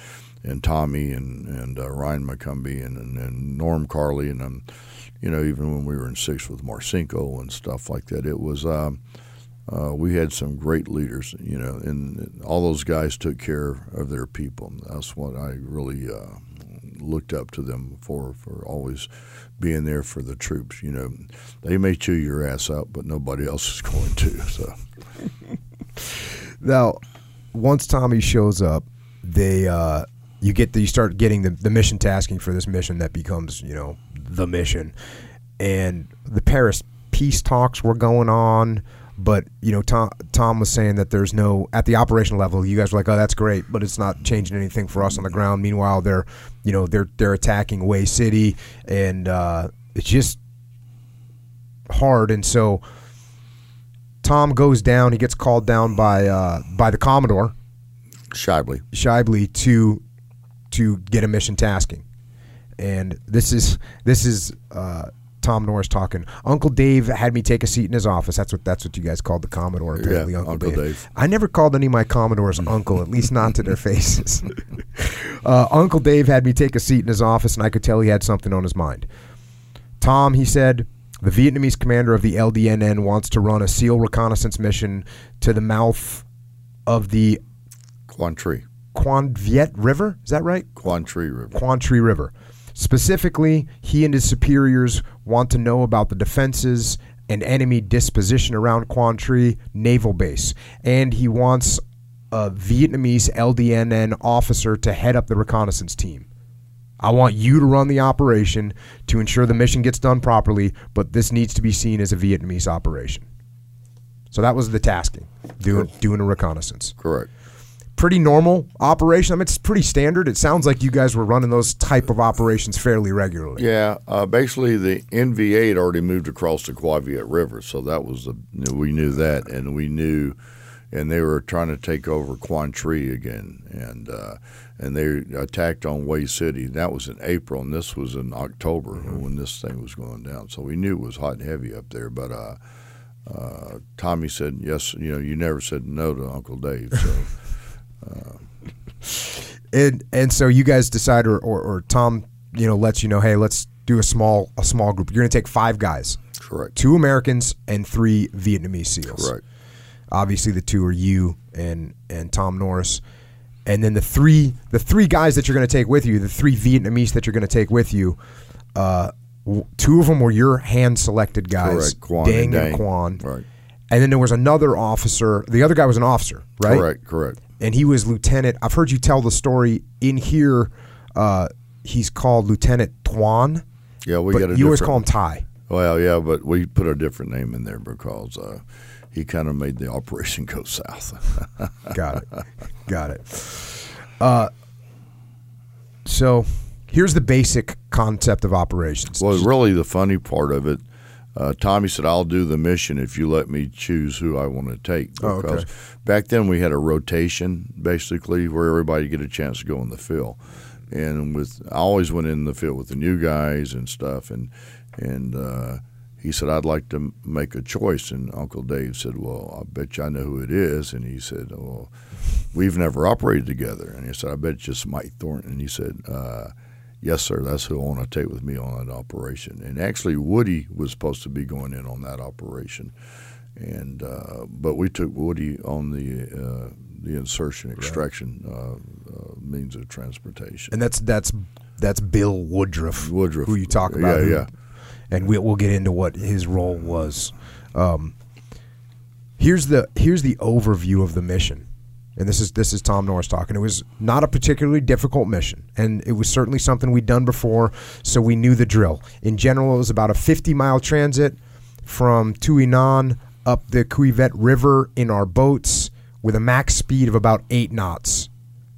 and Tommy and and uh, Ryan McCombie and, and, and Norm Carley and um, you know even when we were in six with Marcinko and stuff like that, it was. Um, uh, we had some great leaders, you know, and all those guys took care of their people. That's what I really uh, looked up to them for, for always being there for the troops. You know, they may chew your ass up, but nobody else is going to. So, Now, once Tommy shows up, they uh, you get the, you start getting the, the mission tasking for this mission that becomes you know the mission, and the Paris peace talks were going on. But you know, Tom Tom was saying that there's no at the operational level. You guys were like, "Oh, that's great," but it's not changing anything for us on the ground. Meanwhile, they're you know they're they're attacking Hue City, and uh, it's just hard. And so Tom goes down. He gets called down by uh, by the Commodore Schaible. Schaible to to get a mission tasking, and this is this is uh, Tom Norris talking. Uncle Dave had me take a seat in his office. That's what that's what you guys called the Commodore. Apparently, Yeah, Uncle, Uncle Dave. Dave. I never called any of my Commodores Uncle, at least not to their faces. uh, Uncle Dave had me take a seat in his office, and I could tell he had something on his mind. Tom, he said, the Vietnamese commander of the LDNN wants to run a SEAL reconnaissance mission to the mouth of the Quan Tree. Cua Viet River. Is that right? Quan Tree River. Quang Tri River. Specifically, he and his superiors want to know about the defenses and enemy disposition around Quang Tri Naval Base, and he wants a Vietnamese LDNN officer to head up the reconnaissance team. I want you to run the operation to ensure the mission gets done properly, but this needs to be seen as a Vietnamese operation. So that was the tasking, doing doing a reconnaissance Correct. Pretty normal operation. I mean, it's pretty standard. It sounds like you guys were running those type of operations fairly regularly. Yeah, uh, basically the NVA had already moved across the Cua Viet River, so that was the we knew that, and we knew, and they were trying to take over Quang Tri again, and uh, and they attacked on Hue City. That was in April, and this was in October when this thing was going down. So we knew it was hot and heavy up there. But uh, uh, Tommy said yes. You know, you never said no to Uncle Dave. So And and so you guys decide, or, or, or Tom, you know, lets you know, hey, let's do a small a small group. You're going to take five guys, correct, two Americans and three Vietnamese SEAls. correct. Obviously, the two are you and and Tom Norris, and then the three the three guys that you're going to take with you, the three Vietnamese that you're going to take with you. Uh, w- two of them were your hand selected guys, Correct. Quan Dang and and Quan. Right. And then there was another officer. The other guy was an officer, right? Correct. Correct. And he was lieutenant. I've heard you tell the story in here. Uh, he's called Lieutenant Tuan, Yeah, we got a you always call him Ty. Well, yeah, but we put a different name in there because uh, he kind of made the operation go south. Got it. Got it. Uh, so here's the basic concept of operations. well, really, the funny part of it, uh, Tommy said, "I'll do the mission if you let me choose who I want to take." Oh, okay. Because back then we had a rotation, basically, where everybody get a chance to go in the field. And with I always went in the field with the new guys and stuff, and and uh, he said, "I'd like to make a choice." And Uncle Dave said, "Well, I bet you I know who it is." And he said, "Well, we've never operated together." And he said, "I bet it's just Mike Thornton." And he said, uh, "Yes, sir. That's who I want to take with me on that operation." And actually, Woody was supposed to be going in on that operation, and uh, but we took Woody on the uh, the insertion extraction uh, uh, means of transportation. and that's that's that's Bill Woodruff. Woodruff, who you talk about. Yeah, who- yeah. And we'll we'll get into what his role was. Um, here's the here's the overview of the mission, and this is this is Tom Norris talking. It was not a particularly difficult mission, and it was certainly something we'd done before, so we knew the drill. In general, it was about a 50 mile transit from Thuan An up the Cua Viet River in our boats with a max speed of about eight knots.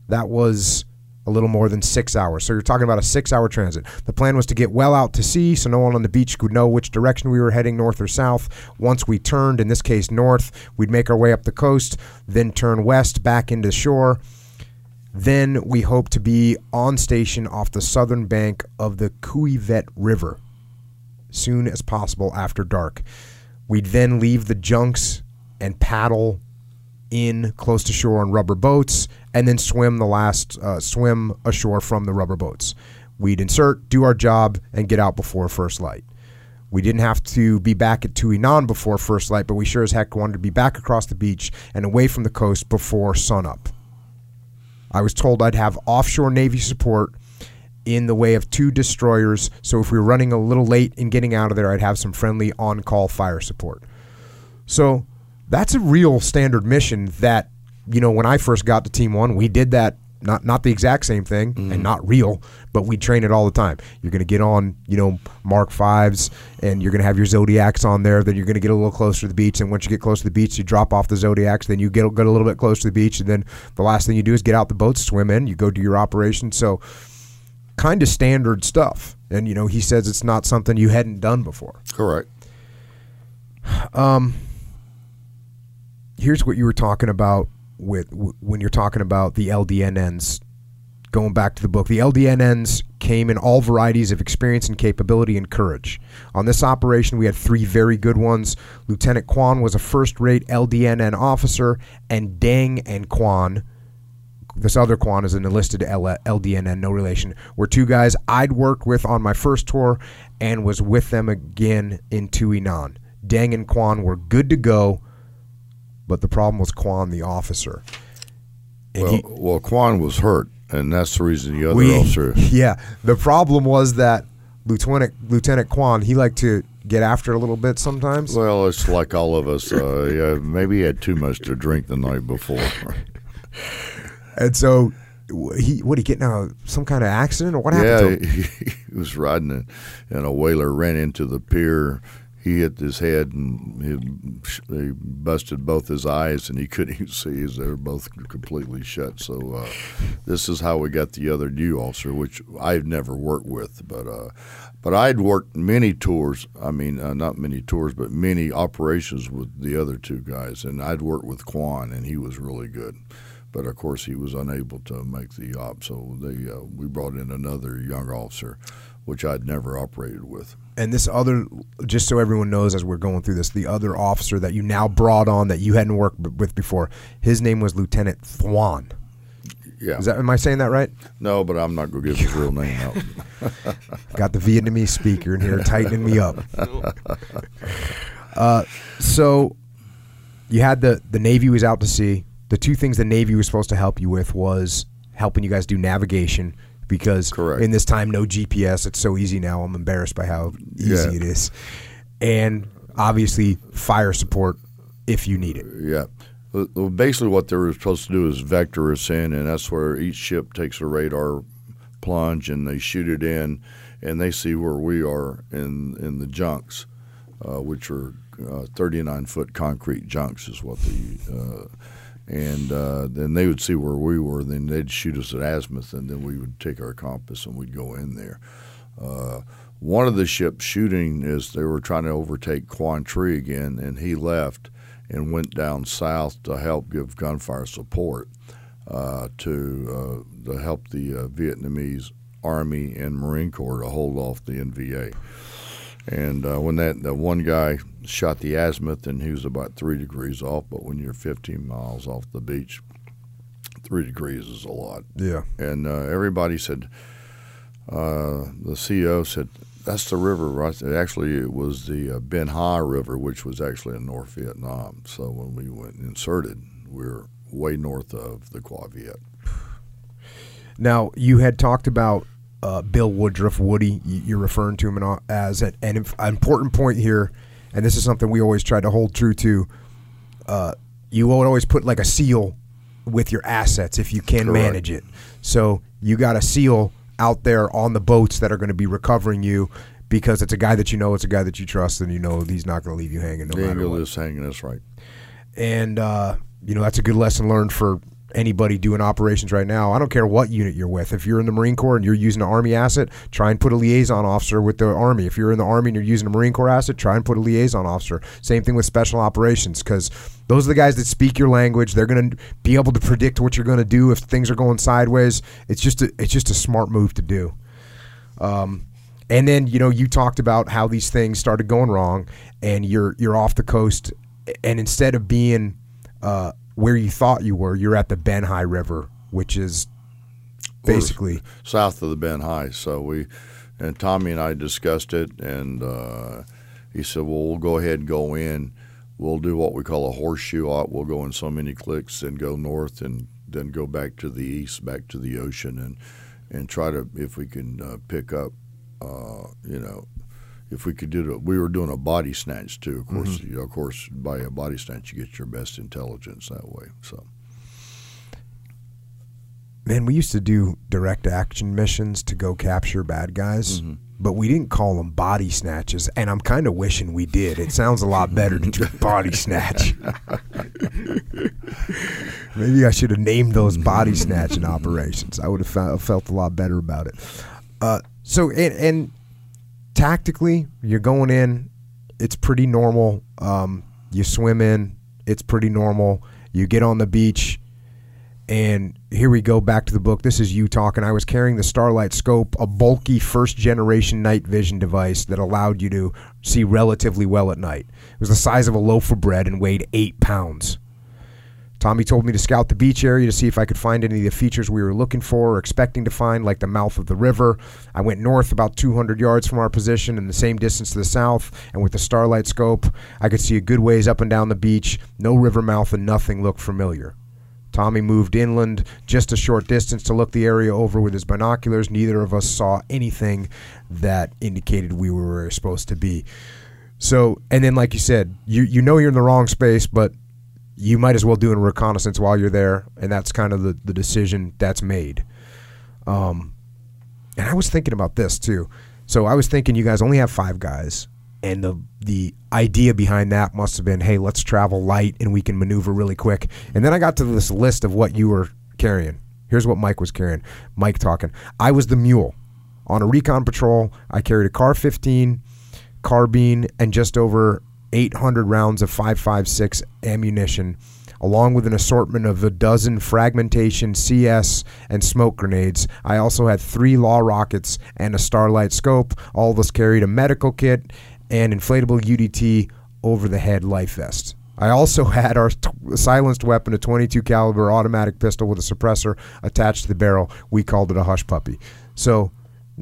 That was a little more than six hours. So you're talking about a six hour transit. The plan was to get well out to sea so no one on the beach could know which direction we were heading, north or south. Once we turned, in this case north, we'd make our way up the coast, then turn west back into shore. Then we hope to be on station off the southern bank of the Cua Viet River soon as possible after dark. We'd then leave the junks and paddle in close to shore on rubber boats and then swim the last uh, swim ashore from the rubber boats. We'd insert, do our job, and get out before first light. We didn't have to be back at Thuan An before first light, but we sure as heck wanted to be back across the beach and away from the coast before sunup. I was told I'd have offshore Navy support in the way of two destroyers, so if we were running a little late in getting out of there, I'd have some friendly on call fire support. So that's a real standard mission that, you know, when I first got to Team One, we did that. Not not the exact same thing and not real, but we train it all the time. You're gonna get on, you know, Mark Fives and you're gonna have your Zodiacs on there, then you're gonna get a little closer to the beach, and once you get close to the beach, you drop off the Zodiacs, then you get, get a little bit closer to the beach, and then the last thing you do is get out the boat, swim in, you go do your operation. So kind of standard stuff. And you know, he says it's not something you hadn't done before. Correct. Um, here's what you were talking about with when you're talking about the LDNNs. Going back to the book, the LDNNs came in all varieties of experience and capability and courage. On this operation, we had three very good ones. Lieutenant Quan was a first-rate LDNN officer, and Dang and Quan, this other Quan is an enlisted LDNN, no relation, were two guys I'd worked with on my first tour and was with them again in Tuinan. Dang and Quan were good to go but the problem was Quan, the officer. And Well, he, well, Quan was hurt, and that's the reason the other we, officer. yeah, the problem was that Lieutenant Lieutenant Quan, he liked to get after a little bit sometimes. Well, it's like all of us. Uh, yeah, maybe he had too much to drink the night before. And so he what he get now some kind of accident or what yeah, happened to him? he, he was riding, and, and a whaler ran into the pier. He hit his head and he, he busted both his eyes, and he couldn't even see. as They were both completely shut. So uh, this is how we got the other new officer, which I've never worked with, but uh, but I'd worked many tours. I mean, uh, not many tours, but many operations with the other two guys, and I'd worked with Quan, and he was really good. But of course, he was unable to make the op, so they uh, we brought in another young officer, which I'd never operated with. And this other, just so everyone knows as we're going through this, the other officer that you now brought on that you hadn't worked b- with before, his name was Lieutenant Thwan. Yeah, Is that am I saying that right? no, but I'm not going to give his real name out. Got the Vietnamese speaker in here tightening me up. Uh, so you had the the Navy was out to sea. The two things the Navy was supposed to help you with was helping you guys do navigation because Correct. in this time no GPS. It's so easy now. I'm embarrassed by how easy Yeah. it is, and obviously fire support if you need it. Yeah. Well, Basically, what they were supposed to do is vector us in, and that's where each ship takes a radar plunge and they shoot it in, and they see where we are in in the junks, uh, which are uh, 39 foot concrete junks is what the uh, and uh, then they would see where we were. Then they'd shoot us at azimuth, and then we would take our compass and we'd go in there. Uh, one of the ships shooting is they were trying to overtake Quang Tri again, and he left and went down south to help give gunfire support uh, to uh, to help the uh, Vietnamese Army and Marine Corps to hold off the NVA. And uh, when that, that one guy shot the azimuth, and he was about three degrees off, but when you're 15 miles off the beach, three degrees is a lot. Yeah. And uh, everybody said, uh, the CEO said, that's the river, right? Actually, it was the uh, Ben Hai River, which was actually in North Vietnam. So when we went and inserted, we are way north of the Cua Viet. Now, you had talked about uh, Bill Woodruff, Woody. You're referring to him as an, an, important point here, and this is something we always try to hold true to. Uh, you would always put like a seal with your assets if you can Correct. manage it. So you got a seal out there on the boats that are going to be recovering you because it's a guy that you know, it's a guy that you trust, and you know he's not going to leave you hanging. No matter what. hanging. That's right. And uh, you know that's a good lesson learned for anybody doing operations right now. I don't care what unit you're with. If you're in the Marine Corps and you're using an Army asset, try and put a liaison officer with the Army. If you're in the Army and you're using a Marine Corps asset, try and put a liaison officer. Same thing with special operations because those are the guys that speak your language. They're going to be able to predict what you're going to do if things are going sideways. It's just a, it's just a smart move to do. Um, and then you know you talked about how these things started going wrong, and you're you're off the coast, and instead of being uh, where you thought you were, you're at the Ben Hai River, which is basically south of the Ben Hai. So we and Tommy and I discussed it, and uh, he said, "Well, we'll go ahead and go in. We'll do what we call a horseshoe out. We'll go in so many clicks and go north, and then go back to the east, back to the ocean, and and try to if we can uh, pick up, uh, you know." If we could do it, we were doing a body snatch too. Of course, mm-hmm. you know, of course, by a body snatch, you get your best intelligence that way. So, man, we used to do direct action missions to go capture bad guys, mm-hmm. but we didn't call them body snatches. And I'm kind of wishing we did. It sounds a lot better to do body snatch. Maybe I should have named those body snatching operations. I would have felt a lot better about it. Uh, so, and, and, tactically, you're going in. It's pretty normal. Um, you swim in. It's pretty normal. You get on the beach and here we go back to the book. This is you talking. I was carrying the Starlight Scope, a bulky first generation night vision device that allowed you to see relatively well at night. It was the size of a loaf of bread and weighed eight pounds. Tommy told me to scout the beach area to see if I could find any of the features we were looking for or expecting to find, like the mouth of the river. I went north about 200 yards from our position and the same distance to the south, and with the starlight scope, I could see a good ways up and down the beach. No river mouth and nothing looked familiar. Tommy moved inland just a short distance to look the area over with his binoculars. Neither of us saw anything that indicated we were supposed to be. So, and then like you said, you you know you're in the wrong space, but you might as well do a reconnaissance while you're there, and that's kind of the, the decision that's made. Um, and I was thinking about this too. So I was thinking you guys only have five guys and the the idea behind that must have been, hey, let's travel light and we can maneuver really quick. And then I got to this list of what you were carrying. Here's what Mike was carrying. Mike talking. I was the mule on a recon patrol. I carried a CAR 15 carbine and just over 800 rounds of 5.56 ammunition along with an assortment of a dozen fragmentation, CS, and smoke grenades. I also had three LAW rockets and a starlight scope. All of us carried a medical kit and inflatable UDT over the head life vest. I also had our t- silenced weapon, a 22 caliber automatic pistol with a suppressor attached to the barrel. We called it a hush puppy. So,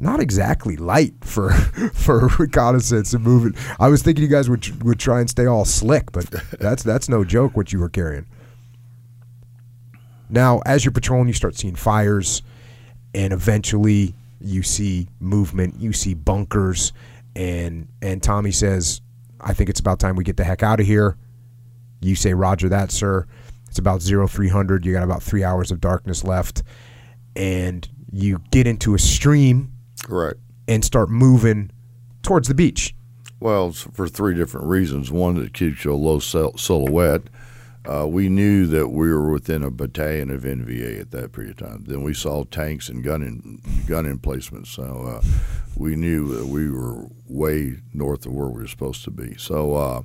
not exactly light for for reconnaissance and moving. I was thinking you guys would would try and stay all slick, but that's that's no joke what you were carrying. Now, as you're patrolling, you start seeing fires, and eventually you see movement. You see bunkers, and and Tommy says, "I think it's about time we get the heck out of here." You say, "Roger that, sir." It's about zero three hundred. You got about three hours of darkness left, and you get into a stream Correct. and start moving towards the beach. Well, for three different reasons. One, it keeps you a low silhouette. Uh, we knew that we were within a battalion of NVA at that period of time. Then we saw tanks and gun in, gun emplacements, so uh, we knew that we were way north of where we were supposed to be. So uh,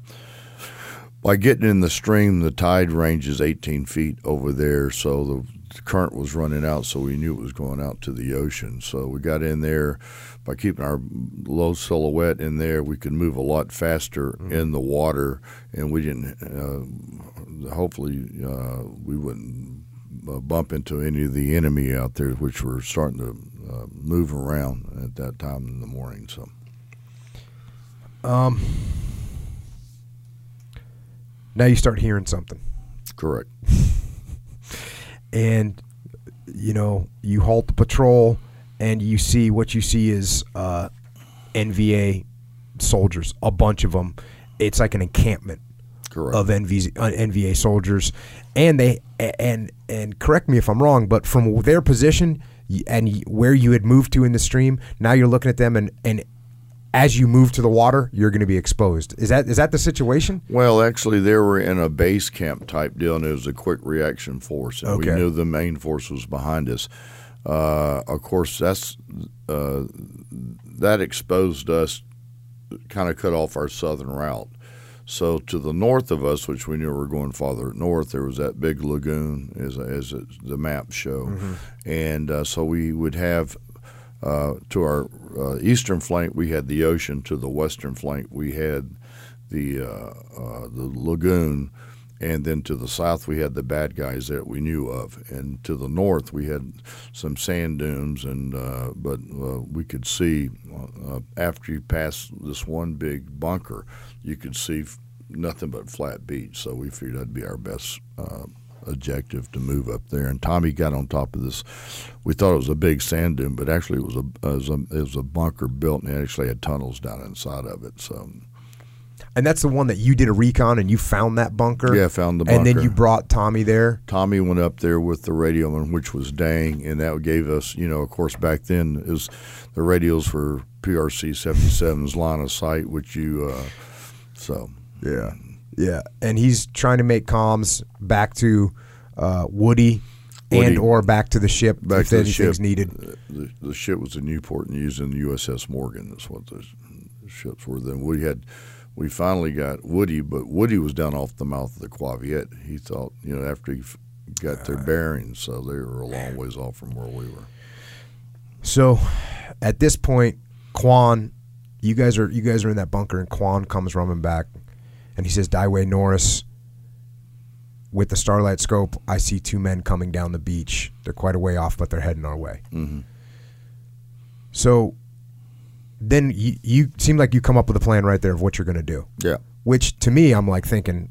by getting in the stream, the tide range is 18 feet over there, so the current was running out, so we knew it was going out to the ocean. So we got in there by keeping our low silhouette in there, we could move a lot faster in the water, and we didn't. Uh, hopefully, uh, we wouldn't uh, bump into any of the enemy out there, which were starting to uh, move around at that time in the morning. So, Um, now you start hearing something, correct. And you know you halt the patrol, and you see what you see is uh, NVA soldiers, a bunch of them. It's like an encampment Correct. of NVA, uh, NVA soldiers, and they and and correct me if I'm wrong, but from their position and where you had moved to in the stream, now you're looking at them, and and as you move to the water, you're going to be exposed. Is that is that the situation? Well, actually, they were in a base camp type deal, and it was a quick reaction force, and Okay. we knew the main force was behind us. Uh, of course, that's uh, that exposed us, kind of cut off our southern route. So to the north of us, which we knew we were going farther north, there was that big lagoon, as as the maps show, and uh, so we would have uh, to our uh, eastern flank, we had the ocean. To the western flank, we had the uh, uh, the lagoon, and then to the south, we had the bad guys that we knew of, and to the north, we had some sand dunes, and uh, but uh, we could see after you pass this one big bunker, you could see nothing but flat beach. So we figured that'd be our best. Objective to move up there and Tommy got on top of this we thought it was a big sand dune but actually it was a, it was a, it was a bunker built and it actually had tunnels down inside of it so And that's the one that you did a recon and you found that bunker. Yeah, found the And then you brought Tommy there. Tommy went up there with the radio man, which was Dang, and that gave us, you know, of course, back then was the radios for PRC 77's line of sight, which you, uh, so Yeah. Yeah. And he's trying to make comms back to uh, Woody, Woody. and or back to the ship back if to anything's ship. needed. The, the ship was in Newport and using the USS Morgan. That's what the ships were. Then we had, we finally got Woody, but Woody was down off the mouth of the Cua Viet. He thought, you know, after he got their bearings, so they were a long ways off from where we were. So at this point, Quan, you guys are you guys are in that bunker, and Quan comes running back, and he says, "Dai Uy Norris." With the starlight scope, I see two men coming down the beach. They're quite a way off, but they're heading our way. hmm So then you, you seem like you come up with a plan right there of what you're going to do. Yeah. Which to me, I'm like thinking,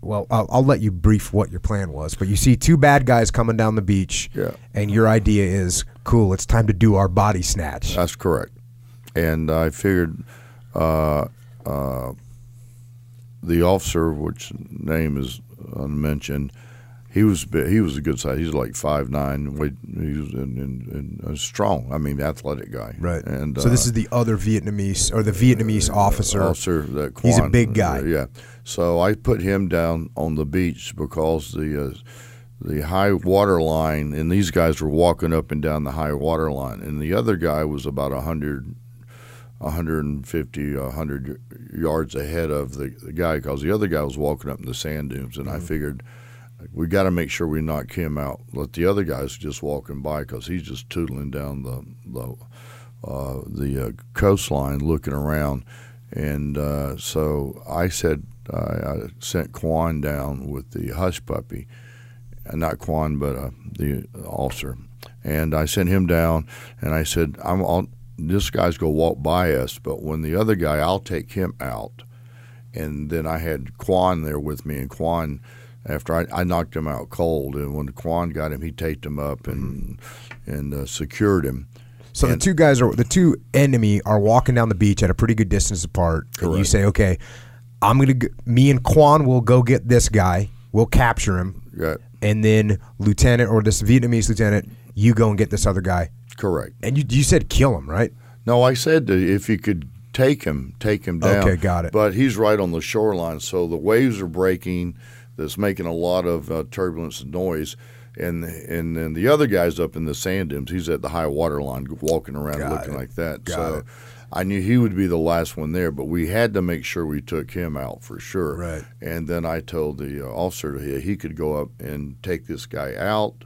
well, I'll, I'll let you brief what your plan was. But you see two bad guys coming down the beach, Yeah. and your idea is cool. It's time to do our body snatch. That's correct. And I figured uh, uh, the officer, which name is unmentioned, he was he was a good size. He's like five nine. He was in, in, in, uh, strong. I mean, athletic guy. Right. And so this uh, is the other Vietnamese or the Vietnamese officer. officer that He's a big guy. uh, yeah. So I put him down on the beach because the uh, the high water line and these guys were walking up and down the high water line, and the other guy was about a hundred. 150, 100 yards ahead of the, the guy because the other guy was walking up in the sand dunes, and I figured we got to make sure we knock him out. Let the other guys just walking by because he's just tootling down the the uh, the uh, coastline, looking around. And uh, so I said, I I sent Quan down with the hush puppy, not Quan, but uh, the officer. And I sent him down, and I said, I'm all, this guy's gonna walk by us, but when the other guy, I'll take him out. And then I had Quan there with me, and Quan, after I, I knocked him out cold, and when Quan got him, he taped him up and and uh, secured him. So the two guys are the two enemy are walking down the beach at a pretty good distance apart. And you say, okay, I'm gonna. G- me and Quan will go get this guy. We'll capture him, Got and then lieutenant or this Vietnamese lieutenant, you go and get this other guy. Correct. And you you said kill him, right? No, I said if you could take him, take him down. Okay, got it. But he's right on the shoreline, so the waves are breaking. That's making a lot of uh, turbulence and noise. And and then the other guy's up in the sand dunes. He's at the high water line, walking around Got looking it. like that. Got so it. I knew he would be the last one there, but we had to make sure we took him out for sure. Right. And then I told the uh, officer he, he could go up and take this guy out,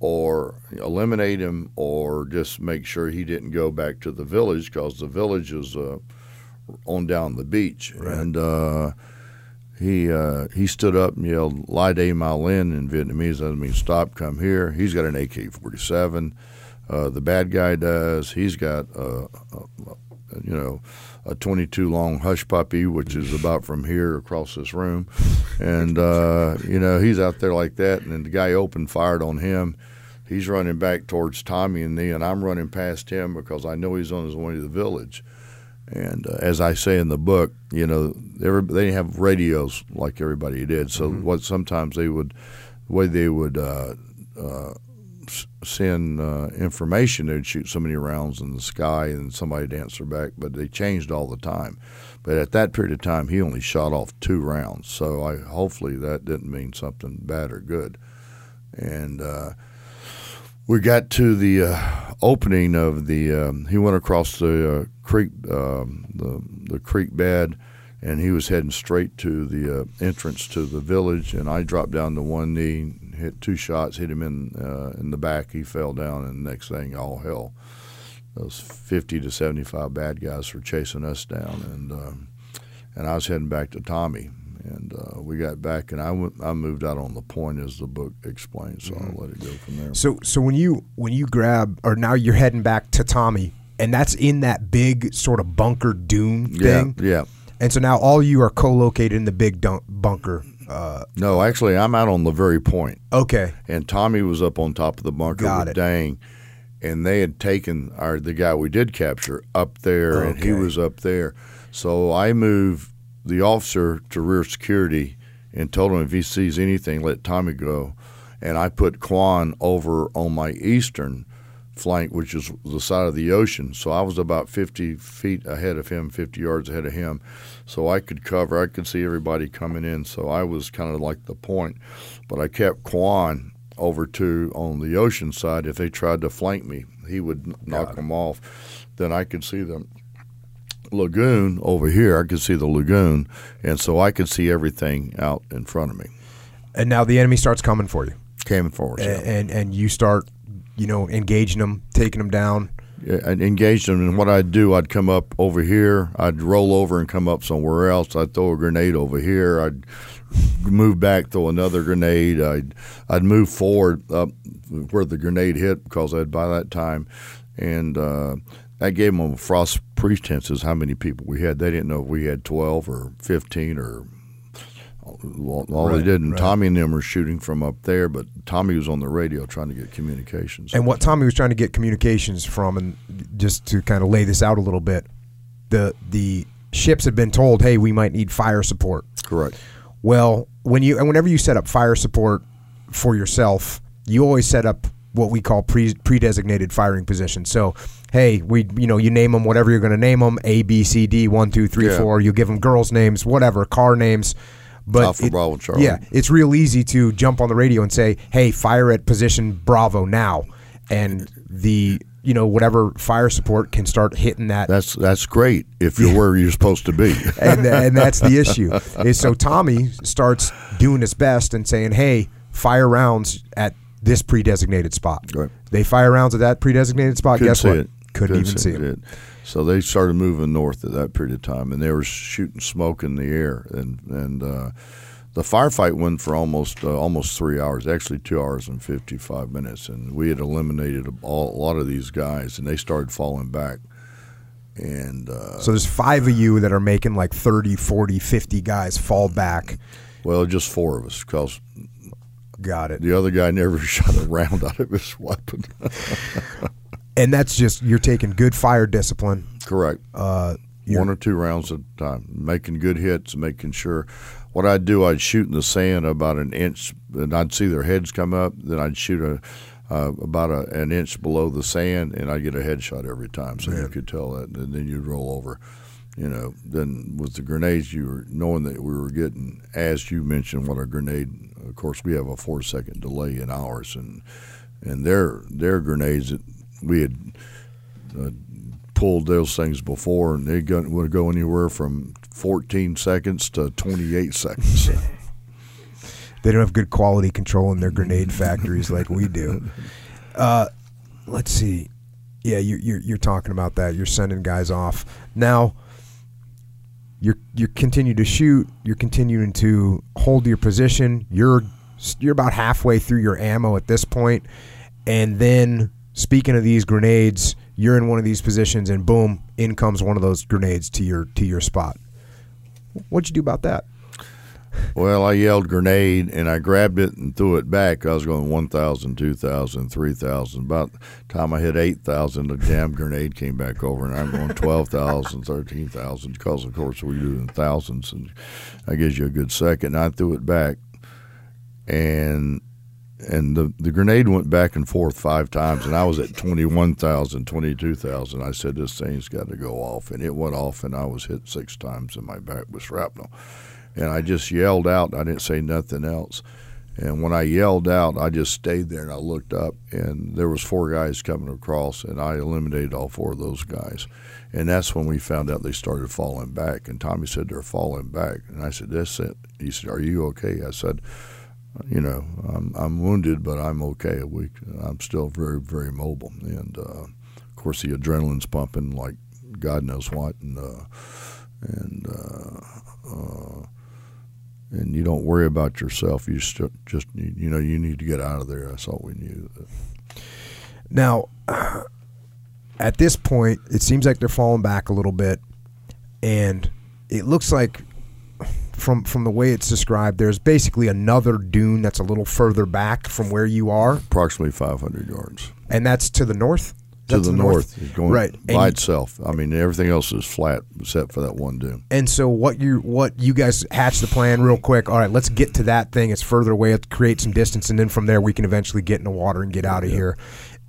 or eliminate him, or just make sure he didn't go back to the village because the village is uh, on down the beach. Right. And uh, he uh, he stood up and yelled "Lai Day Mao Lin" in Vietnamese. That means stop, come here. He's got an AK-47. Uh, the bad guy does. He's got uh, uh, you know a 22 long hush puppy, which is about from here across this room, and uh, you know he's out there like that. And then the guy opened fired on him. He's running back towards Tommy and me, and I'm running past him because I know he's on his way to the village. And uh, as I say in the book, you know, every, they didn't have radios like everybody did. So what sometimes they would, the way they would uh, uh, send uh, information, they'd shoot so many rounds in the sky and somebody'd answer back. But they changed all the time. But at that period of time, he only shot off two rounds. So I hopefully that didn't mean something bad or good. And uh, we got to the uh, opening of the. Um, he went across the uh, creek, um, the the creek bed, and he was heading straight to the uh, entrance to the village. And I dropped down to one knee, hit two shots, hit him in uh, in the back. He fell down, and next thing, all hell. Those fifty to seventy five bad guys were chasing us down, and um, and I was heading back to Tommy. And uh, we got back, and I went, I moved out on the point as the book explains. So I'll let it go from there. So so when you when you grab or now you're heading back to Tommy and that's in that big sort of bunker dune thing. Yeah, yeah. And so now all you are co-located in the big dun- bunker. Uh, No, actually, I'm out on the very point, okay. and Tommy was up on top of the bunker Got with it. Dang, and they had taken our the guy we did capture up there, and he was up there. So I moved the officer to rear security and told him if he sees anything, let Tommy go. And I put Quan over on my eastern flank, which is the side of the ocean. So I was about 50 feet ahead of him, 50 yards ahead of him. So I could cover, I could see everybody coming in. So I was kind of like the point. But I kept Quan over to on the ocean side. If they tried to flank me, he would knock them off. Then I could see them lagoon over here. I could see the lagoon, and so I could see everything out in front of me. And now the enemy starts coming for you. Came for A- and and you start you know engaging them, taking them down. yeah, I engaged them. And what I'd do, I'd come up over here. I'd roll over and come up somewhere else. I'd throw a grenade over here. I'd move back, throw another grenade. I'd I'd move forward up where the grenade hit because I'd by that time, and uh, that gave them a frost pretenses how many people we had. They didn't know if we had twelve or fifteen or. All, all Right, they did, and right. Tommy and them were shooting from up there, but Tommy was on the radio trying to get communications. And what Tommy was trying to get communications from, and just to kind of lay this out a little bit, the the ships had been told, "Hey, we might need fire support." Correct. Well, when you and whenever you set up fire support for yourself, you always set up what we call pre pre-designated firing positions. So, hey, we you know you name them whatever you're going to name them A B C D one two three Yeah. four. You give them girls' names, whatever, car names. But it- Bravo Charlie. yeah, it's real easy to jump on the radio and say, "Hey, fire at position Bravo now," and the you know whatever fire support can start hitting that That's that's great if you're where you're supposed to be. and and that's the issue. Is so Tommy starts doing his best and saying, "Hey, fire rounds at this pre-designated spot." Right. They fire rounds at that pre-designated spot. Couldn't Guess what? it. Couldn't even see it. it. So they started moving north at that period of time, and they were shooting smoke in the air, and and uh, the firefight went for almost uh, almost three hours, actually two hours and fifty five minutes, and we had eliminated a, all, a lot of these guys, and they started falling back, and uh, So there's five of you that are making like 30, 40, 50 guys fall back. well, just four of us, because Got it. the other guy never shot a round out of his weapon. And that's just you're taking good fire discipline. Correct. Uh, one or two rounds at a time, making good hits, making sure. What I'd do, I'd shoot in the sand about an inch, and I'd see their heads come up. Then I'd shoot a, uh, about a, an inch below the sand, and I'd get a headshot every time. So Man. you could tell that, and then you'd roll over. You know, then with the grenades, you were knowing that we were getting, as you mentioned, what a grenade. Of course, we have a four second delay in ours, and and their their grenades that we had uh, pulled those things before, and they would go anywhere from 14 seconds to 28 seconds. They don't have good quality control in their grenade factories like we do. Uh, let's see. Yeah, you, you're you're talking about that. You're sending guys off now. You're you continue to shoot. You're continuing to hold your position. You're you're about halfway through your ammo at this point, and then speaking of these grenades, you're in one of these positions, and boom, in comes one of those grenades to your to your spot. What'd you do about that? Well, I yelled grenade and I grabbed it and threw it back. I was going 1,000, 2,000, 3,000. About the time I hit 8,000, the damn grenade came back over and I'm going 12,000, 13,000 because, of course, we do in thousands and that gives you a good second. And I threw it back and and the, the grenade went back and forth five times and I was at 21,000, 22,000. I said, this thing's got to go off. And it went off and I was hit six times and my back was shrapnel and I just yelled out. I didn't say nothing else. And when I yelled out, I just stayed there and I looked up, and there was four guys coming across, and I eliminated all four of those guys. And that's when we found out they started falling back. And Tommy said they're falling back, and I said, "That's it." He said, "Are you okay?" I said, "You know, I'm I'm wounded, but I'm okay. We, I'm still very very mobile." And uh, of course, the adrenaline's pumping like God knows what, and uh, and. Uh, uh, and you don't worry about yourself. You just, just you know, you need to get out of there. That's all we knew. Now, at this point, it seems like they're falling back a little bit, and it looks like from from the way it's described, there's basically another dune that's a little further back from where you are, Approximately 500 yards and that's to the north. To That's the north, It's going right? by And, itself. I mean, everything else is flat except for that one dune. and so what you what you guys hatch the plan real quick. All right, let's get to that thing. It's further away. Let's create some distance, and then from there we can eventually get in the water and get out of here.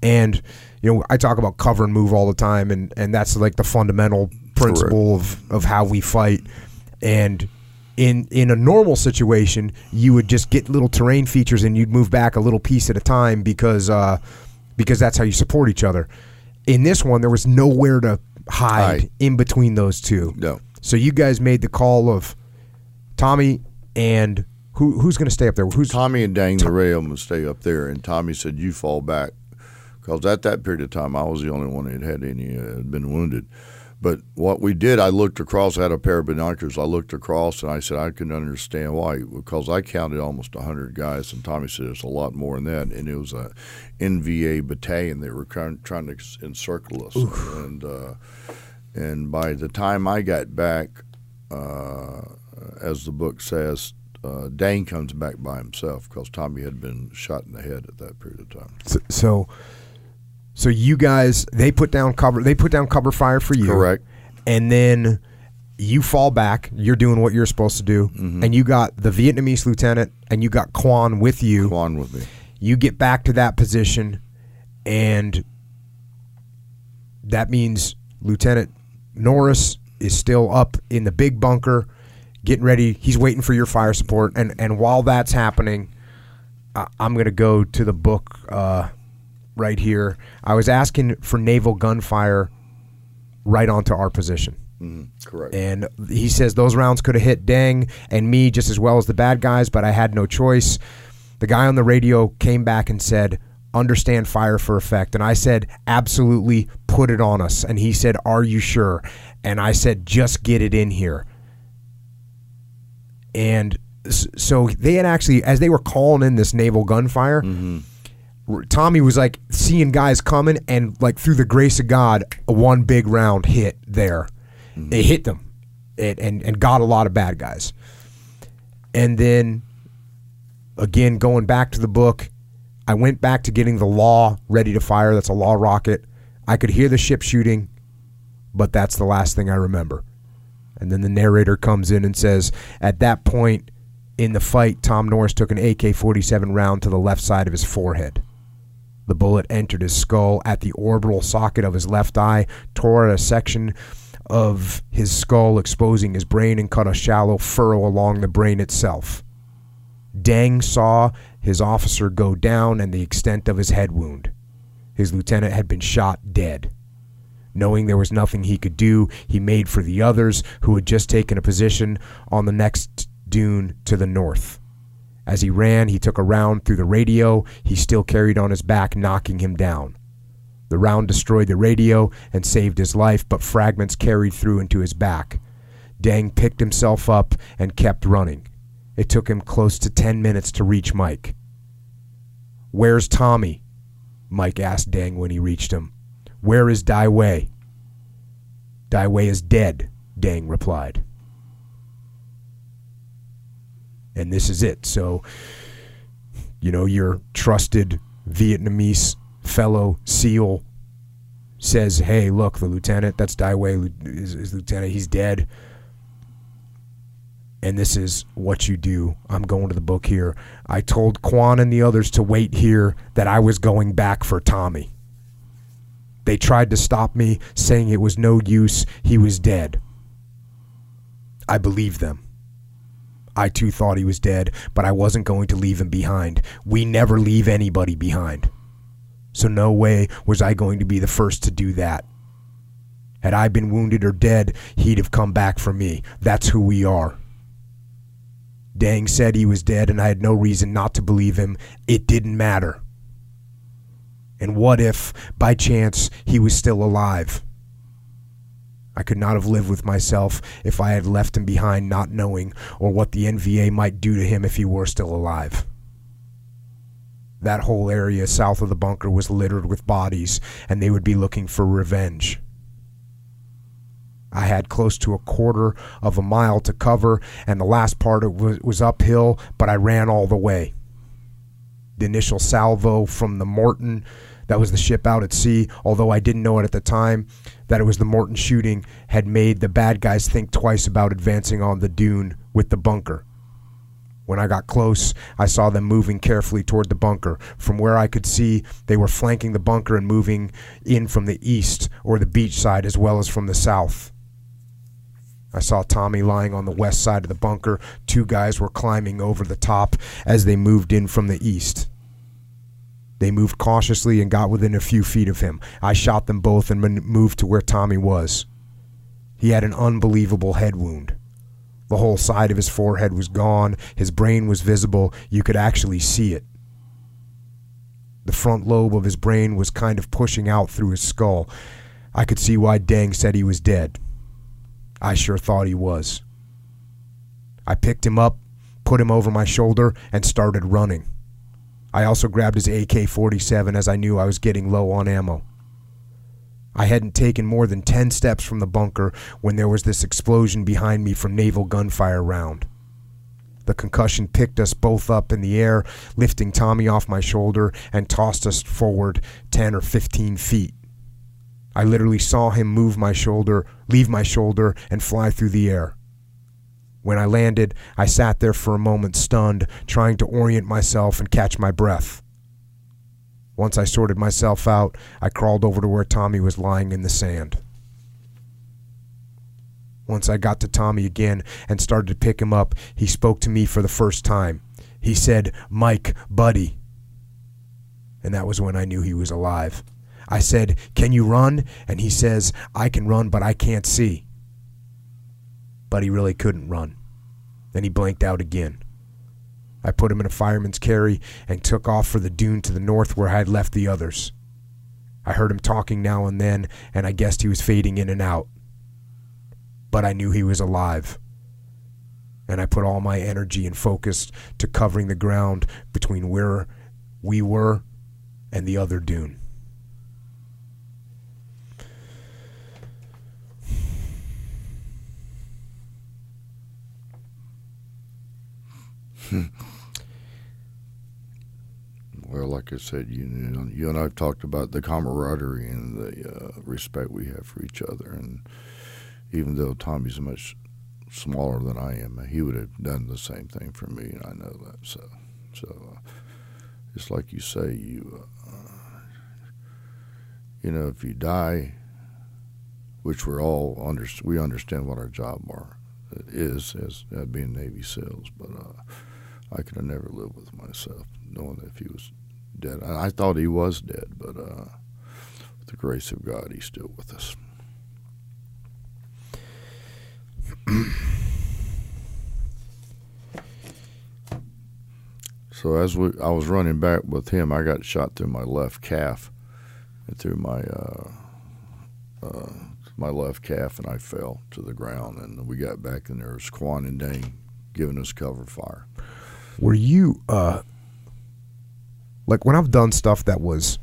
And you know, I talk about cover and move all the time, and and that's like the fundamental principle of of how we fight. And in in a normal situation, you would just get little terrain features and you'd move back a little piece at a time because uh, because that's how you support each other. In this one, there was nowhere to hide Hide. in between those two. No. So you guys made the call of Tommy and who who's going to stay up there? Who's Tommy and Dang the Ray would stay up there, and Tommy said, "You fall back," because at that period of time, I was the only one that had any uh, had been wounded. But what we did, I looked across. I had a pair of binoculars. I looked across, and I said I couldn't understand why, because I counted almost hundred guys, and Tommy said it's a lot more than that, and it was a NVA battalion. They were trying, trying to encircle us, and uh, and by the time I got back, uh, as the book says, uh, Dang comes back by himself because Tommy had been shot in the head at that period of time. so, so so you guys they put down cover they put down cover fire for you. Correct. And then you fall back, you're doing what you're supposed to do, Mm-hmm. and you got the Vietnamese lieutenant and you got Quan with you. On with me. You get back to that position and that means Lieutenant Norris is still up in the big bunker getting ready. He's waiting for your fire support and and while that's happening, I, I'm going to go to the book uh, right here. I was asking for naval gunfire right onto our position. Mm-hmm. Correct. And he says those rounds could have hit Dang and me just as well as the bad guys, but I had no choice. The guy on the radio came back and said, Understand fire for effect. And I said, Absolutely, put it on us. And he said, Are you sure? And I said, Just get it in here. And so they had actually, as they were calling in this naval gunfire, r- Tommy was like seeing guys coming, and like through the grace of God, a one big round hit there. Mm-hmm. It hit them, it, and and got a lot of bad guys. And then, again, going back to the book, I went back to getting the LAW ready to fire. That's a LAW rocket. I could hear the ship shooting, but that's the last thing I remember. And then the narrator comes in and says, at that point in the fight, Tom Norris took an AK 47 round to the left side of his forehead. The bullet entered his skull at the orbital socket of his left eye, tore at a section of his skull, exposing his brain, and cut a shallow furrow along the brain itself. Dang saw his officer go down and the extent of his head wound. His lieutenant had been shot dead. Knowing there was nothing he could do, he made for the others who had just taken a position on the next dune to the north. As he ran, he took a round through the radio he still carried on his back, knocking him down. The round destroyed the radio and saved his life, but fragments carried through into his back. Dang picked himself up and kept running. It took him close to 10 minutes to reach Mike. Where's Tommy? Mike asked Dang when he reached him. Where is Dai Uy? Dai Uy is dead, Dang replied. And this is it. So, you know, your trusted Vietnamese fellow SEAL says, hey, look, the lieutenant, that's Dai Uy, is, lieutenant, he's dead and this is what you do. I'm going to the book here. I told Quan and the others to wait here that I was going back for Tommy. They tried to stop me, saying it was no use, he was dead. I believed them. I too thought he was dead, but I wasn't going to leave him behind. We never leave anybody behind. So, no way was I going to be the first to do that. Had I been wounded or dead, he'd have come back for me. That's who we are. Dang said he was dead, and I had no reason not to believe him. It didn't matter. And what if, by chance, he was still alive? I could not have lived with myself if I had left him behind not knowing, or what the NVA might do to him if he were still alive. That whole area south of the bunker was littered with bodies, and they would be looking for revenge. I had close to a quarter of a mile to cover, and the last part was, was uphill, but I ran all the way. The initial salvo from the Morton, that was the ship out at sea, although I didn't know it at the time that it was the Morton shooting, had made the bad guys think twice about advancing on the dune with the bunker. When I got close, I saw them moving carefully toward the bunker. From where I could see, they were flanking the bunker and moving in from the east or the beach side as well as from the south. I saw Tommy lying on the west side of the bunker. Two guys were climbing over the top as they moved in from the east. They moved cautiously and got within a few feet of him. I shot them both and moved to where Tommy was. He had an unbelievable head wound. The whole side of his forehead was gone. His brain was visible. You could actually see it. The front lobe of his brain was kind of pushing out through his skull. I could see why Dang said he was dead. I sure thought he was. I picked him up, put him over my shoulder, and started running. I also grabbed his AK 47 as I knew I was getting low on ammo. I hadn't taken more than 10 steps from the bunker when there was this explosion behind me from naval gunfire round. The concussion picked us both up in the air, lifting Tommy off my shoulder and tossed us forward 10 or 15 feet. I literally saw him move my shoulder, leave my shoulder, and fly through the air. When I landed, I sat there for a moment stunned, trying to orient myself and catch my breath. Once I sorted myself out, I crawled over to where Tommy was lying in the sand. Once I got to Tommy again and started to pick him up, he spoke to me for the first time. He said, Mike, buddy. And that was when I knew he was alive. I said, Can you run? And he says, I can run, but I can't see. But he really couldn't run. Then he blanked out again. I put him in a fireman's carry and took off for the dune to the north where I had left the others. I heard him talking now and then, and I guessed he was fading in and out. But I knew he was alive. And I put all my energy and focus to covering the ground between where we were and the other dune. Well, like I said, you, know, you and I've talked about the camaraderie and the uh, respect we have for each other. And even though Tommy's much smaller than I am, he would have done the same thing for me, and I know that. So, so uh, it's like you say, you uh, you know, if you die, which we're all under, we understand what our job are is as uh, being Navy SEALs, but uh, I could have never lived with myself knowing that if he was dead. And I thought he was dead, but uh, with the grace of God, he's still with us. so as we, I was running back with him, I got shot through my left calf, and through my uh, uh, my left calf, and I fell to the ground. And we got back, and there was Quan and Dang giving us cover fire. Were you uh, like when I've done stuff that was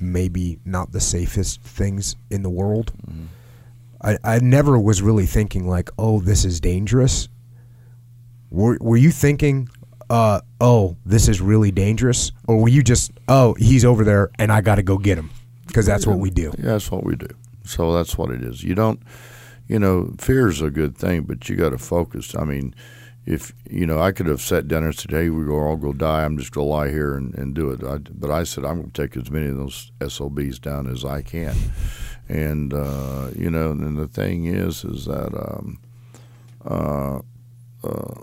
maybe not the safest things in the world? Mm-hmm. I, I never was really thinking like, oh, this is dangerous. Were Were you thinking, uh, oh, this is really dangerous, or were you just, oh, he's over there and I got to go get him because that's yeah, what we do? Yeah, that's what we do. So that's what it is. You don't, you know, fear is a good thing, but you got to focus. I mean, if you know, I could have sat down and said, "Hey, we're all go die. I'm just gonna lie here and, and do it." I, but I said, "I'm gonna take as many of those SOBs down as I can." And uh, you know, and the thing is, is that um, uh, uh,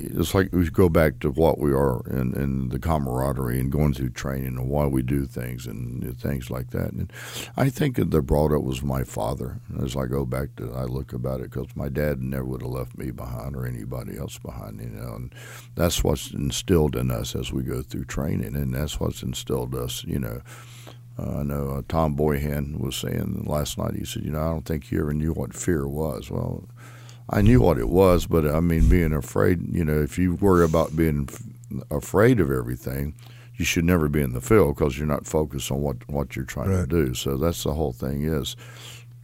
it's like we go back to what we are and, and the camaraderie and going through training and why we do things and things like that. And I think the brought up was my father. As I go back to, I look about it because my dad never would have left me behind or anybody else behind, you know. And that's what's instilled in us as we go through training, and that's what's instilled us, you know. Uh, I know uh, Tom Boyhan was saying last night. He said, "You know, I don't think you ever knew what fear was." Well, I knew what it was, but I mean, being afraid, you know, if you worry about being afraid of everything, you should never be in the field because you're not focused on what, what you're trying right. to do. So that's the whole thing is,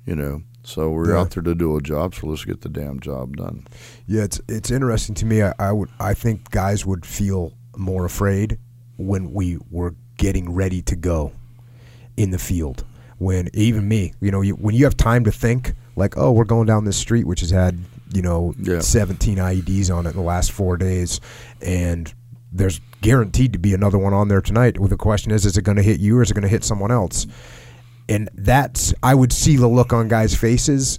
you know. So we're yeah. out there to do a job, so let's get the damn job done. Yeah, it's it's interesting to me. I, I would I think guys would feel more afraid when we were getting ready to go in the field. When even me, you know, you, when you have time to think, like, oh, we're going down this street, which has had you know, yeah. 17 IEDs on it in the last four days, and there's guaranteed to be another one on there tonight. Well, the question is, is it going to hit you or is it going to hit someone else? And that's I would see the look on guys' faces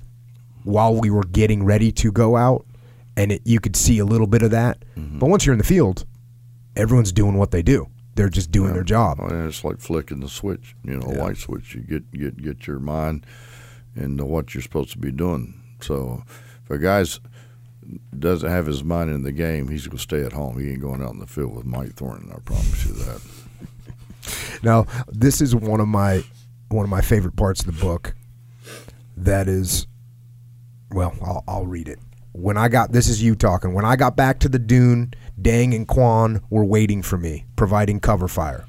while we were getting ready to go out, and it, you could see a little bit of that. Mm-hmm. But once you're in the field, everyone's doing what they do. They're just doing yeah. their job. and it's like flicking the switch, you know, yeah. light switch. You get get get your mind into what you're supposed to be doing. So if a guy's doesn't have his mind in the game, he's going to stay at home. He ain't going out in the field with Mike Thornton. I promise you that. now, this is one of my one of my favorite parts of the book. That is, well, I'll, I'll read it. When I got this is you talking. When I got back to the dune, Dang and Quan were waiting for me, providing cover fire.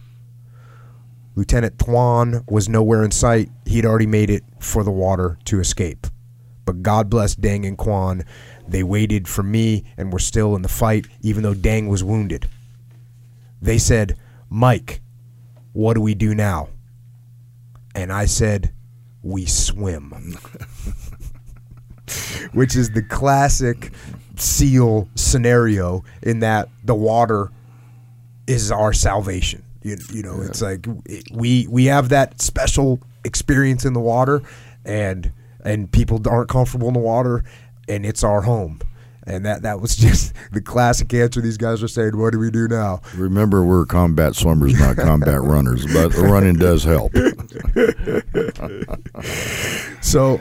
Lieutenant Tuan was nowhere in sight. He'd already made it for the water to escape. But God bless Dang and Quan. They waited for me and were still in the fight, even though Dang was wounded. They said, Mike, what do we do now? And I said, we swim. Which is the classic SEAL scenario in that the water is our salvation. You, you know, yeah. it's like we we have that special experience in the water, and and people aren't comfortable in the water, and it's our home. And that, that was just the classic answer these guys are saying, what do we do now? Remember, we're combat swimmers, not combat runners, but the running does help. so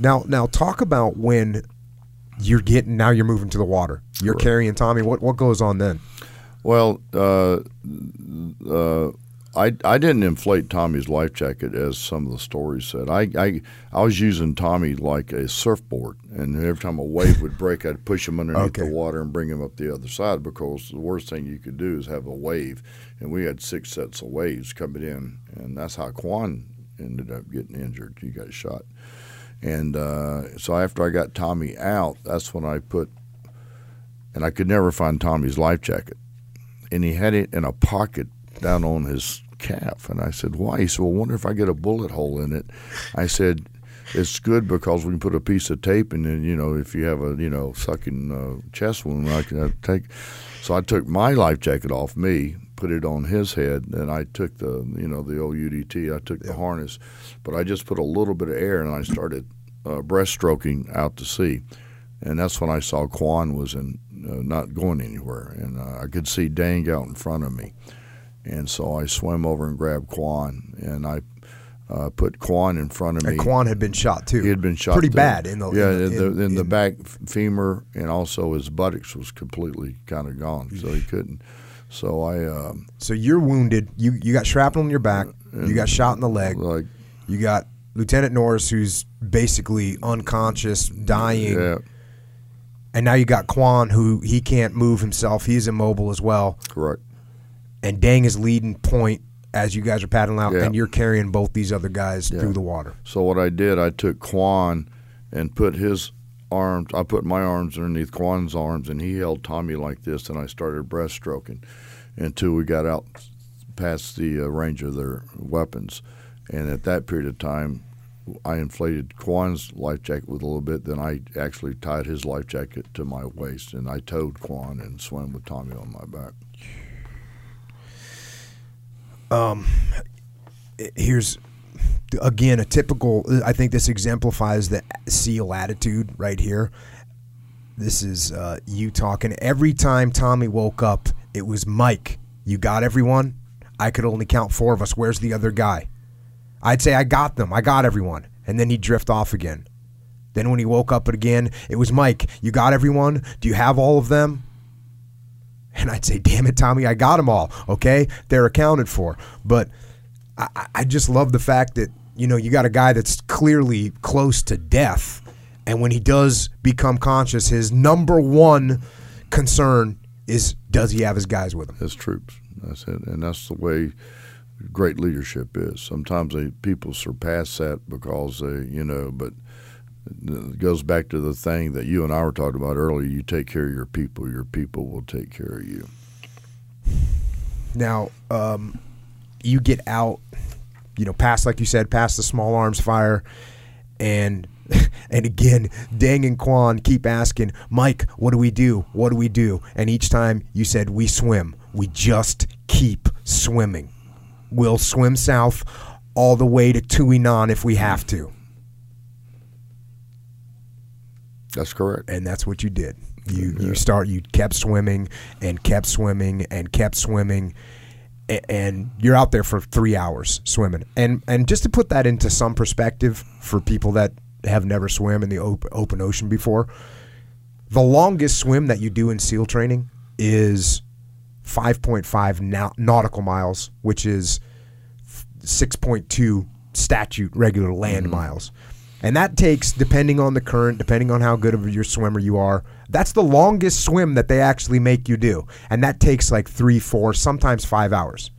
now, now talk about when you're getting, now you're moving to the water. You're carrying Tommy. What, what goes on then? Well, uh, uh, I, I didn't inflate Tommy's life jacket as some of the stories said. I, I I was using Tommy like a surfboard, and every time a wave would break, I'd push him underneath okay. the water and bring him up the other side because the worst thing you could do is have a wave, and we had six sets of waves coming in, and that's how Quan ended up getting injured. He got shot, and uh, so after I got Tommy out, that's when I put, and I could never find Tommy's life jacket, and he had it in a pocket down on his calf. And I said, why? He said, well, I wonder if I get a bullet hole in it. I said, it's good because we can put a piece of tape and then, you know, if you have a, you know, sucking uh, chest wound, I can uh, take. So I took my life jacket off me, put it on his head, and I took the you know the old UDT. I took the harness, but I just put a little bit of air, and I started uh, breaststroking out to sea, and that's when I saw Quan was in uh, not going anywhere, and uh, I could see Dang out in front of me, and so I swam over and grabbed Quan, and I uh, put Quan in front of me. And Quan had been shot too. He had been shot pretty too. bad in the yeah in, in, the, in, in- the back femur and also his buttocks was completely kind of gone, so he couldn't. So I um, So you're wounded. You you got shrapnel in your back. You got shot in the leg. like You got Lieutenant Norris, who's basically unconscious, dying, yeah and now you got Quan, who he can't move himself. He's immobile as well. correct And Dang is leading point as you guys are paddling out, Yeah. and you're carrying both these other guys Yeah. through the water. So what I did, I took Quan and put his arms. I put my arms underneath Quan's arms, and he held Tommy like this, and I started breaststroking until we got out past the uh, range of their weapons. And at that period of time, I inflated Quan's life jacket with a little bit. Then I actually tied his life jacket to my waist, and I towed Quan and swam with Tommy on my back. Here's again a typical i think this exemplifies the seal attitude right here. This is uh, you talking. Every time tommy woke up it was mike you got everyone? I could only count four of us. Where's the other guy? I'd say i got them. I got everyone. And then he'd drift off again. Then when he woke up again it was mike you got everyone? Do you have all of them and I'd say, damn it, Tommy, I got them all. Okay. They're accounted for. But I, I- just love the fact that, you know, you got a guy that's clearly close to death. And when he does become conscious, his number one concern is does he have his guys with him? His troops. That's it, and that's the way great leadership is. Sometimes they, people surpass that because they, you know, but it goes back to the thing that you and I were talking about earlier. You take care of your people, your people will take care of you. Now, um, you get out, you know, past like you said, past the small arms fire, and and again, Dang and Quan keep asking, Mike, what do we do? What do we do? And each time you said, we swim. We just keep swimming. We'll swim south all the way to Thuan An if we have to. That's correct. and that's what you did. You you start you kept swimming and kept swimming and kept swimming, and you're out there for three hours swimming. And and just to put that into some perspective for people that have never swam in the open, open ocean before, the longest swim that you do in SEAL training is 5.5 nautical miles, which is 6.2 statute regular land mm-hmm. miles. And that takes, depending on the current, depending on how good of your swimmer you are, that's the longest swim that they actually make you do. And that takes like three, four, sometimes five hours.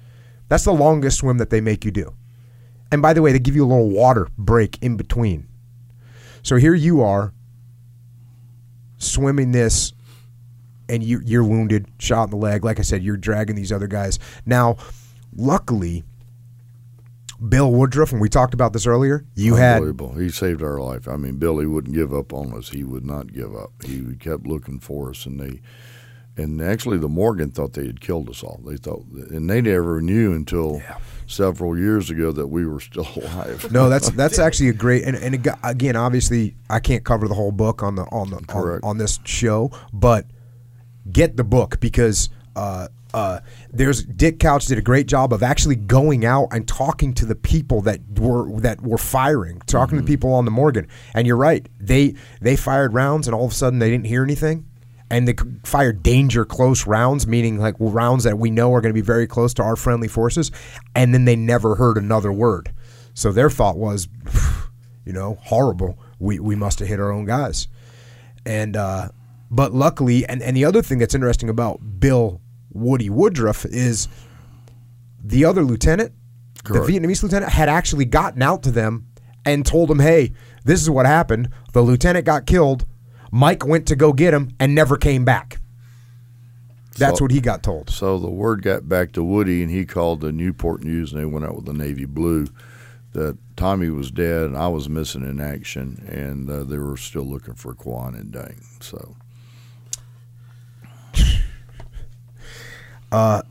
That's the longest swim that they make you do. And by the way, they give you a little water break in between. So here you are swimming this and you, you're wounded, shot in the leg. Like I said, you're dragging these other guys. Now, luckily, Bill Woodruff, and we talked about this earlier, you had He saved our life. I mean, Billy wouldn't give up on us. He would not give up. He kept looking for us, and they, and actually, the Morgan thought they had killed us all. They thought, and they never knew until several years ago that we were still alive. no. That's that's actually a great and, and again, obviously, I can't cover the whole book on the on the on, on this show, but get the book because uh, uh, there's Dick Couch did a great job of actually going out and talking to the people that were that were firing, talking to the people on the Morgan. And you're right, they they fired rounds, and all of a sudden they didn't hear anything. And they fired danger close rounds, meaning like rounds that we know are going to be very close to our friendly forces, and then they never heard another word. So their thought was, you know, horrible. We we must have hit our own guys. And uh, but luckily, and, and the other thing that's interesting about Bill Woody Woodruff is the other lieutenant, Correct. the Vietnamese lieutenant, had actually gotten out to them and told them, "Hey, this is what happened. The lieutenant got killed. Mike went to go get him and never came back." That's So- what he got told. So the word got back to Woody, and he called the Newport News, and they went out with the Navy Blue that Tommy was dead, and I was missing in action, and uh, they were still looking for Quan and Dang. So Uh,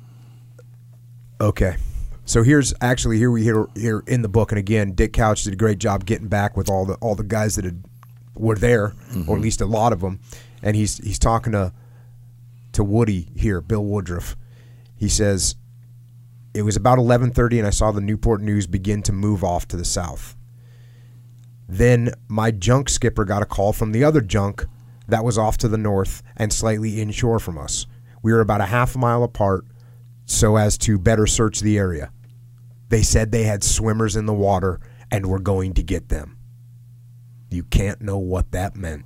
okay. So here's actually here we hear here in the book, and again, Dick Couch did a great job getting back with all the all the guys that had, were there, mm-hmm. or at least a lot of them, and he's he's talking to to Woody here, Bill Woodruff. He says it was about 11:30, and I saw the Newport News begin to move off to the south. Then my junk skipper got a call from the other junk that was off to the north and slightly inshore from us. We were about a half a mile apart so as to better search the area. They said they had swimmers in the water and were going to get them. You can't know what that meant.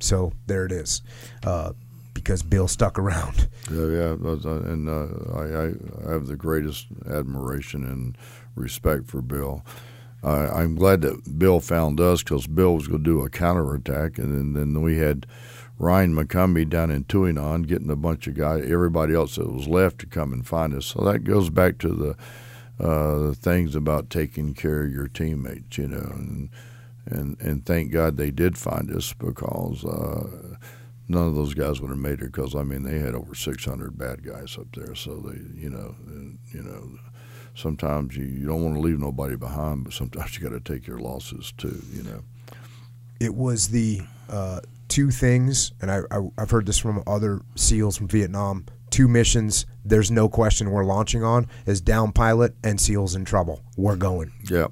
So there it is. Uh, because Bill stuck around. Yeah, yeah, uh, and uh, I, I have the greatest admiration and respect for Bill. Uh, I'm glad that Bill found us because Bill was going to do a counterattack, and then, then we had Ryan McCombie down in Thuan An getting a bunch of guys, everybody else that was left to come and find us. So that goes back to the uh, things about taking care of your teammates, you know, and and and thank God they did find us because uh, none of those guys would have made it because I mean they had over 600 bad guys up there, so they you know and, you know sometimes you, you don't want to leave nobody behind, but sometimes you got to take your losses too, you know. It was the uh, two things, and I, I, I've heard this from other SEALs from Vietnam. Two missions. There's no question we're launching on is down pilot and SEALs in trouble. We're going. Yeah.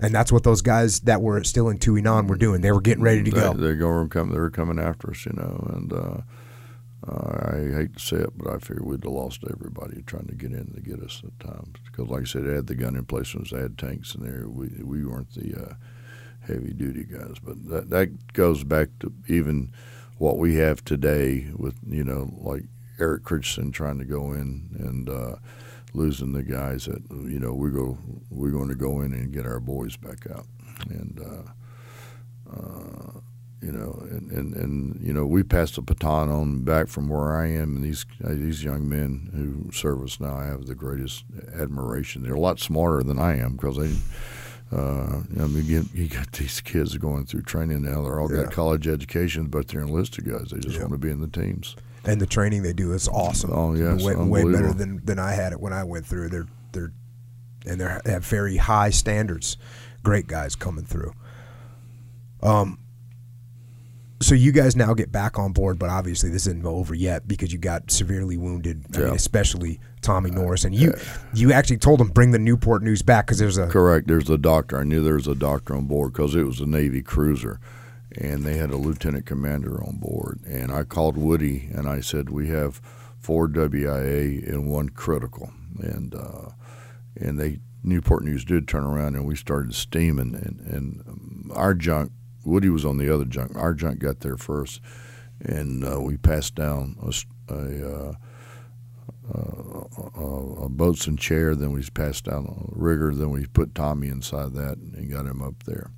And that's what those guys that were still in Thuan An were doing. They were getting ready to go. They, they go come. They were coming after us, you know. And uh, uh, I hate to say it, but I figured we'd have lost everybody trying to get in to get us at times. Because, like I said, they had the gun emplacements, they had tanks in there. We we weren't the uh, heavy duty guys, but that that goes back to even what we have today with you know like Erik Kristensen trying to go in and uh, losing the guys that you know we go we're going to go in and get our boys back out and. Uh, uh, you know, and, and, and you know, we passed the baton on back from where I am, and these uh, these young men who serve us now, I have the greatest admiration. They're a lot smarter than I am because they. Uh, I mean, you, you, got these kids going through training now. They're all Yeah. got college educations, but they're enlisted guys. They just Yeah. want to be in the teams. and the training they do is awesome. Oh, yeah, way, way better than, than I had it when I went through. They're they're and they're, they have very high standards. Great guys coming through. Um. So you guys now get back on board, but obviously this isn't over yet because you got severely wounded. I mean, especially Tommy Norris, and you you actually told him bring the Newport News back because there's a Correct. There's a doctor. I knew there was a doctor on board because it was a Navy cruiser, and they had a lieutenant commander on board. And I called Woody and I said, "We have four WIA and one critical." And uh, and they Newport News did turn around and we started steaming. And and um, our junk, Woody was on the other junk. Our junk got there first, and uh, we passed down a. s- a uh, a, a boatswain chair. Then we passed down a rigger. Then we put Tommy inside that and got him up there.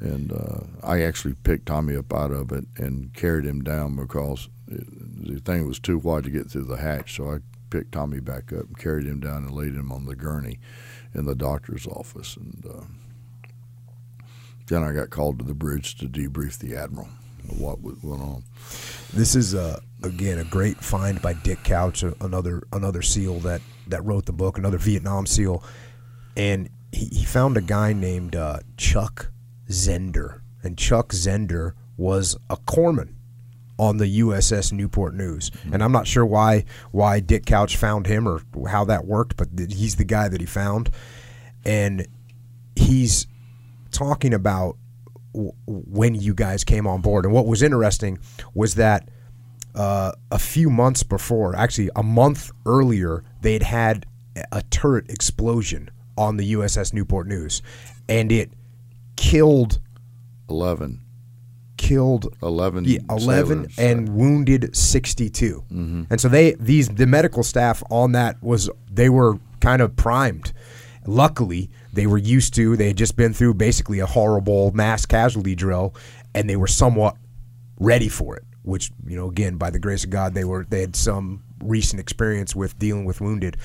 And uh, I actually picked Tommy up out of it and carried him down because it, the thing was too wide to get through the hatch. So I picked Tommy back up and carried him down and laid him on the gurney in the doctor's office. And uh, then I got called to the bridge to debrief the admiral of what went on. This is uh, again a great find by Dick Couch, another another SEAL that that wrote the book, another Vietnam SEAL, and he, he found a guy named uh, Chuck Zender, and Chuck Zender was a corpsman on the USS Newport News, and I'm not sure why why Dick Couch found him or how that worked, but th- he's the guy that he found, and he's talking about w- when you guys came on board. And what was interesting was that uh, a few months before, actually a month earlier, they had had a turret explosion on the USS Newport News, and it killed Eleven. killed 11 yeah, 11 sailors. and wounded 62 and so they these the medical staff on that was they were kind of primed luckily they were used to they had just been through basically a horrible mass casualty drill and they were somewhat ready for it which you know again by the grace of god they were they had some recent experience with dealing with wounded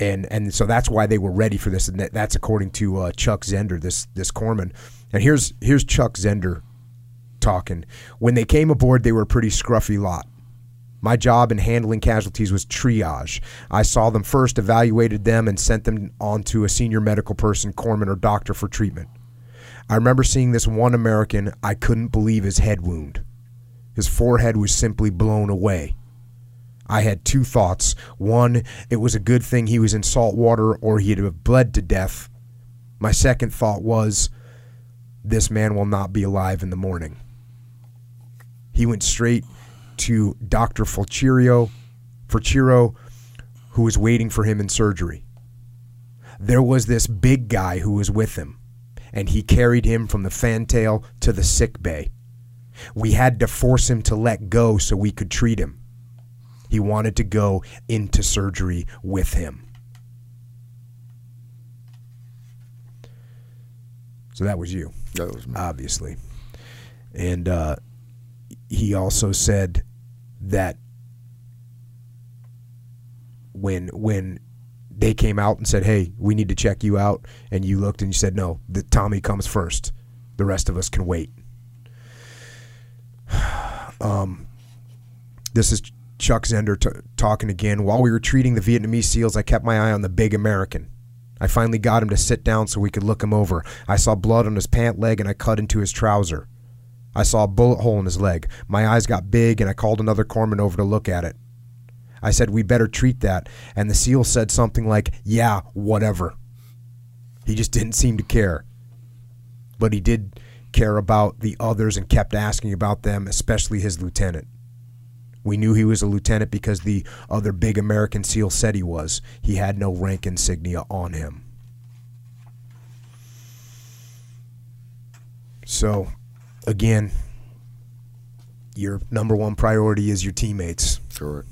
and and so that's why they were ready for this and that, that's according to uh, chuck zender this this corpsman and here's here's chuck zender talking. When they came aboard, they were a pretty scruffy lot. My job in handling casualties was triage. I saw them first, evaluated them, and sent them on to a senior medical person, corpsman, or doctor for treatment. I remember seeing this one American. I couldn't believe his head wound. His forehead was simply blown away. I had two thoughts. One, it was a good thing he was in salt water or he'd have bled to death. My second thought was, this man will not be alive in the morning. He went straight to Dr. Fulcirio, Fulciro, who was waiting for him in surgery. There was this big guy who was with him, and he carried him from the fantail to the sick bay. We had to force him to let go so we could treat him. He wanted to go into surgery with him. So that was you. That was me. Obviously. And uh, he also said that when when they came out and said, "Hey, we need to check you out," and you looked and you said, "No, the Tommy comes first. The rest of us can wait." um, this is Chuck Zender t- talking again. While we were treating the Vietnamese SEALs, I kept my eye on the big American. I finally got him to sit down so we could look him over. I saw blood on his pant leg and I cut into his trouser. I saw a bullet hole in his leg. My eyes got big and I called another corpsman over to look at it. I said, We better treat that. And the SEAL said something like, Yeah, whatever. He just didn't seem to care. But he did care about the others and kept asking about them, especially his lieutenant. We knew he was a lieutenant because the other big American SEAL said he was. He had no rank insignia on him. So, again, your number one priority is your teammates. Correct.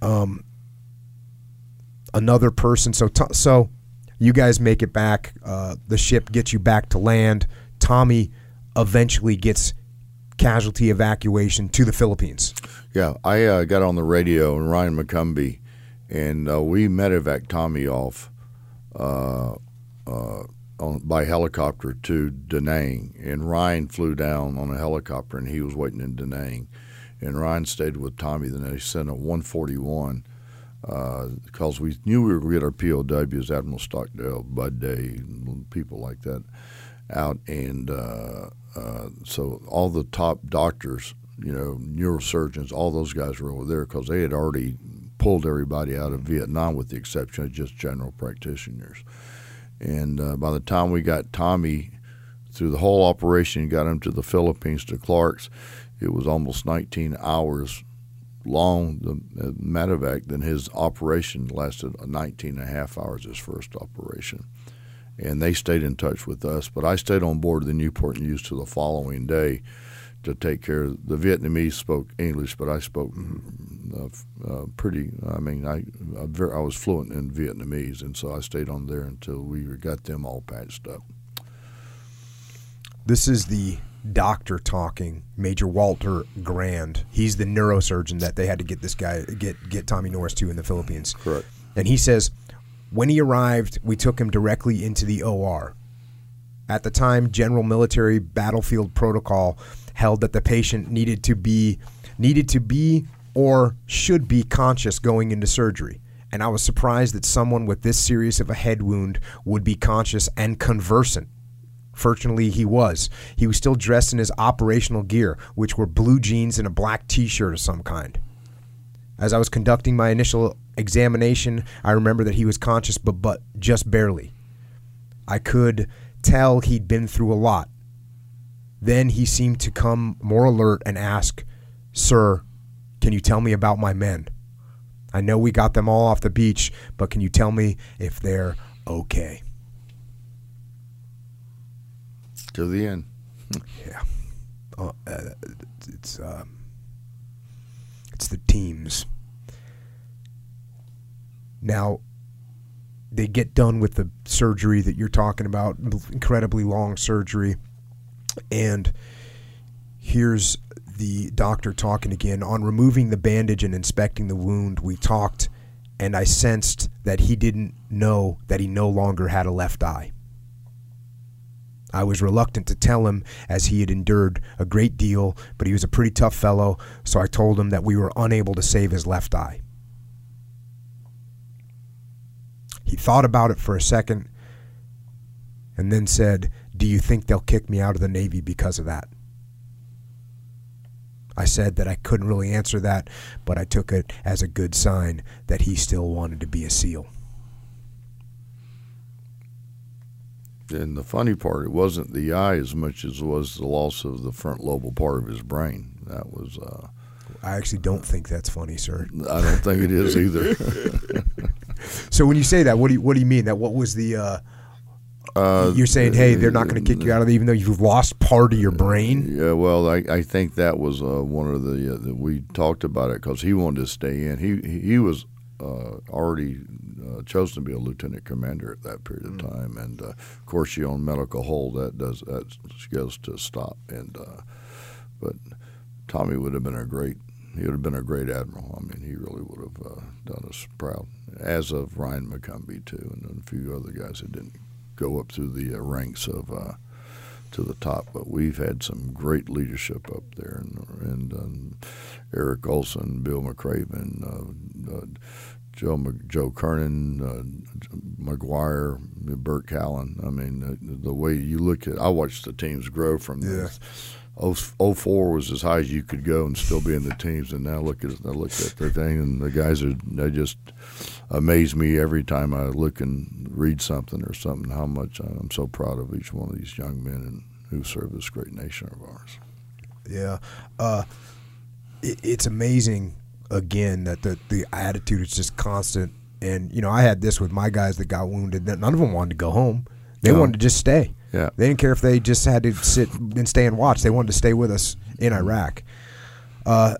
Um, another person. So, to, so you guys make it back. Uh, the ship gets you back to land. Tommy eventually gets casualty evacuation to the Philippines. Yeah, I uh, got on the radio and Ryan McCombie, and uh, we medevac Tommy off uh, uh, on, by helicopter to Da Nang, and Ryan flew down on a helicopter, and he was waiting in Da Nang, and Ryan stayed with Tommy. Then they sent a 141 because uh, we knew we were going to get our POWs, Admiral Stockdale, Bud Day, people like that, out, and uh, uh, so all the top doctors, you know, neurosurgeons, all those guys were over there because they had already pulled everybody out of Vietnam with the exception of just general practitioners. And uh, by the time we got Tommy through the whole operation, got him to the Philippines to Clark's, it was almost 19 hours long, the uh, medevac. Then his operation lasted 19 and a half hours, his first operation and they stayed in touch with us. But I stayed on board the Newport News to the following day to take care of the Vietnamese spoke English, but I spoke uh, uh, pretty. I mean, I I, very, I was fluent in Vietnamese, and so I stayed on there until we got them all patched up. This is the doctor talking, Major Walter Grand. He's the neurosurgeon that they had to get this guy get get Tommy Norris to in the Philippines. Correct. And he says when he arrived, we took him directly into the OR. At the time, general military battlefield protocol held that the patient needed to be needed to be or should be conscious going into surgery. And I was surprised that someone with this serious of a head wound would be conscious and conversant. Fortunately, he was. He was still dressed in his operational gear, which were blue jeans and a black t shirt of some kind. As I was conducting my initial examination, I remember that he was conscious, but, but just barely. I could tell he'd been through a lot. Then he seemed to come more alert and ask, Sir, can you tell me about my men? I know we got them all off the beach, but can you tell me if they're okay? To the end. yeah. Uh, uh, it's. Uh, it's the teams. Now, they get done with the surgery that you're talking about, incredibly long surgery. And here's the doctor talking again. On removing the bandage and inspecting the wound, we talked, and I sensed that he didn't know that he no longer had a left eye. I was reluctant to tell him as he had endured a great deal, but he was a pretty tough fellow, so I told him that we were unable to save his left eye. He thought about it for a second and then said, Do you think they'll kick me out of the Navy because of that? I said that I couldn't really answer that, but I took it as a good sign that he still wanted to be a SEAL. And the funny part, it wasn't the eye as much as it was the loss of the front lobal part of his brain. That was. Uh, I actually don't think that's funny, sir. I don't think it is either. so when you say that, what do you what do you mean? That what was the? Uh, uh, you're saying, hey, they're not going to kick you out of it, even though you've lost part of your brain. Yeah, well, I, I think that was uh, one of the uh, we talked about it because he wanted to stay in. He he was uh, already uh, chosen to be a lieutenant commander at that period of mm. time, and uh, of course, you on medical hold that does that goes to stop. And uh, but Tommy would have been a great he would have been a great admiral. I mean, he really would have uh, done us proud, as of Ryan McCombie too, and a few other guys that didn't go up through the uh, ranks of to the top. But we've had some great leadership up there, and, and um, Eric Olson, Bill McRaven, uh, uh, Joe Joe Kernan, uh, McGuire, Bert Calland. I mean, the, the, way you look at, I watched the teams grow from yeah. this. 04 was as high as you could go and still be in the teams, and now look at I look at the thing, and the guys are they just amaze me every time I look and read something or something. How much I'm so proud of each one of these young men and who serve this great nation of ours. Yeah, uh, it, it's amazing again that the the attitude is just constant. And you know, I had this with my guys that got wounded. That none of them wanted to go home. They no. wanted to just stay. Yeah. They didn't care if they just had to sit and stay and watch. They wanted to stay with us in Iraq. Uh,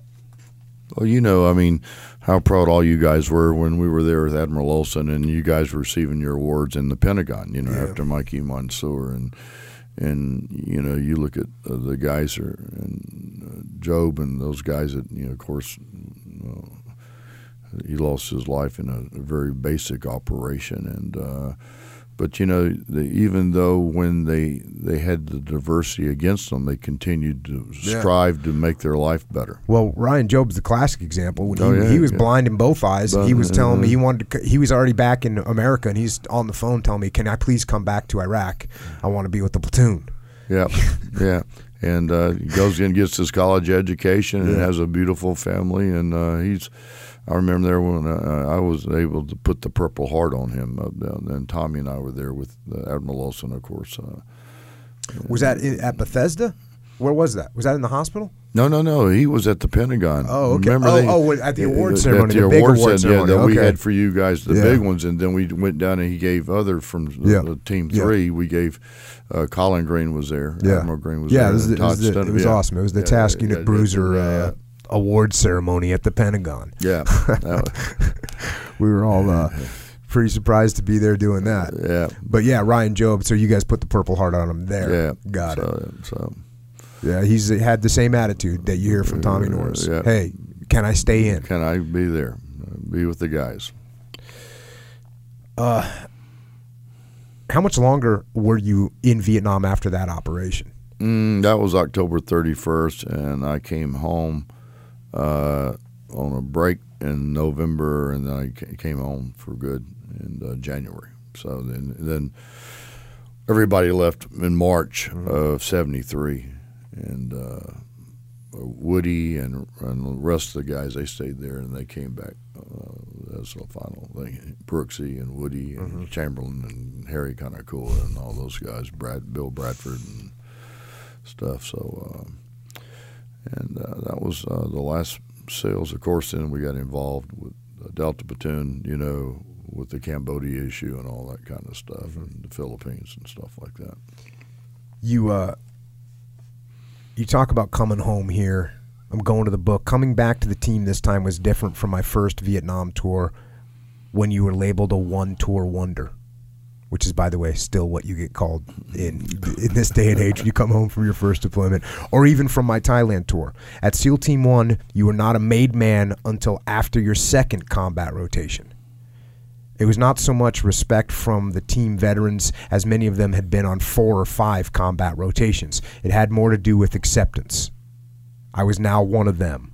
well, you know, I mean, how proud all you guys were when we were there with Admiral Olson and you guys were receiving your awards in the Pentagon. You know, yeah. after Mikey Monsoor and and you know you look at uh, the guys are and uh, Job and those guys that you know of course uh, he lost his life in a, a very basic operation. And uh, but you know, the, even though when they they had the diversity against them, they continued to yeah. strive to make their life better. Well, Ryan Job's the classic example. When oh, he, yeah, he was yeah. blind in both eyes, but, he was telling me he wanted to. He was already back in America, and he's on the phone telling me, "Can I please come back to Iraq? I want to be with the platoon." Yeah, yeah. And uh, he goes in, gets his college education, and has a beautiful family, and uh, he's I remember there when uh, I was able to put the Purple Heart on him. Uh, and Tommy and I were there with uh, Admiral Olson, of course. Uh, was that at Bethesda? Where was that? Was that in the hospital? No, no, no. He was at the Pentagon. Oh, okay. Remember oh, they, oh, at the award ceremony, the, the big award, award ceremony. Yeah, that okay. we had for you guys the yeah. big ones, and then we went down and he gave other from the, yeah. the team three. We gave uh, Colin Green was there. Yeah. Admiral Green was yeah, there. It was, it was, the, it was awesome. It was the task unit bruiser. Uh, award ceremony at the Pentagon. Yeah, we were all uh, pretty surprised to be there doing that. Yeah, but yeah, Ryan Job. So you guys put the Purple Heart on him there. Yeah, got so, it. So yeah, he's had the same attitude that you hear from Tommy Norris. Yeah. Hey, can I stay in? Can I be there? Be with the guys. Uh, how much longer were you in Vietnam after that operation? Mm, that was October 31st, and I came home uh, on a break in November, and then I came home for good in uh, January. So then, then everybody left in March mm-hmm. of '73, and uh, Woody and, and the rest of the guys they stayed there, and they came back uh, as the final thing. Brooksy and Woody and mm-hmm. Chamberlain and Harry Kanakua and all those guys, Brad, Bill Bradford and stuff. So. Uh, and uh, that was uh, the last sales. Of course, then we got involved with Delta Platoon, you know, with the Cambodia issue and all that kind of stuff, mm-hmm. and the Philippines and stuff like that. You uh, you talk about coming home here. I'm going to the book. Coming back to the team this time was different from my first Vietnam tour, when you were labeled a one tour wonder which is, by the way, still what you get called in in this day and age when you come home from your first deployment, or even from my Thailand tour. At SEAL Team One, you were not a made man until after your second combat rotation. It was not so much respect from the team veterans, as many of them had been on four or five combat rotations. It had more to do with acceptance. I was now one of them.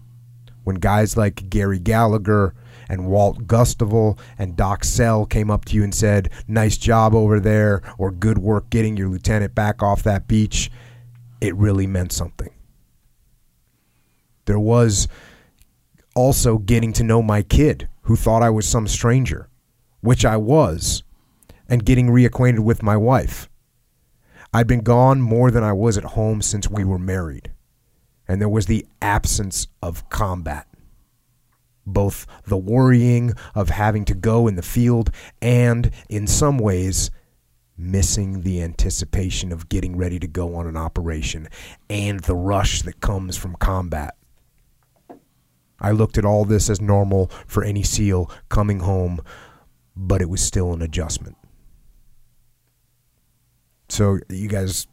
When guys like Gary Gallagher and Walt Gustavell and Doc Sell came up to you and said, Nice job over there, or good work getting your lieutenant back off that beach, it really meant something. There was also getting to know my kid who thought I was some stranger, which I was, and getting reacquainted with my wife. I'd been gone more than I was at home since we were married, and there was the absence of combat. Both the worrying of having to go in the field and, in some ways, missing the anticipation of getting ready to go on an operation and the rush that comes from combat. I looked at all this as normal for any SEAL coming home, but it was still an adjustment. So, you guys,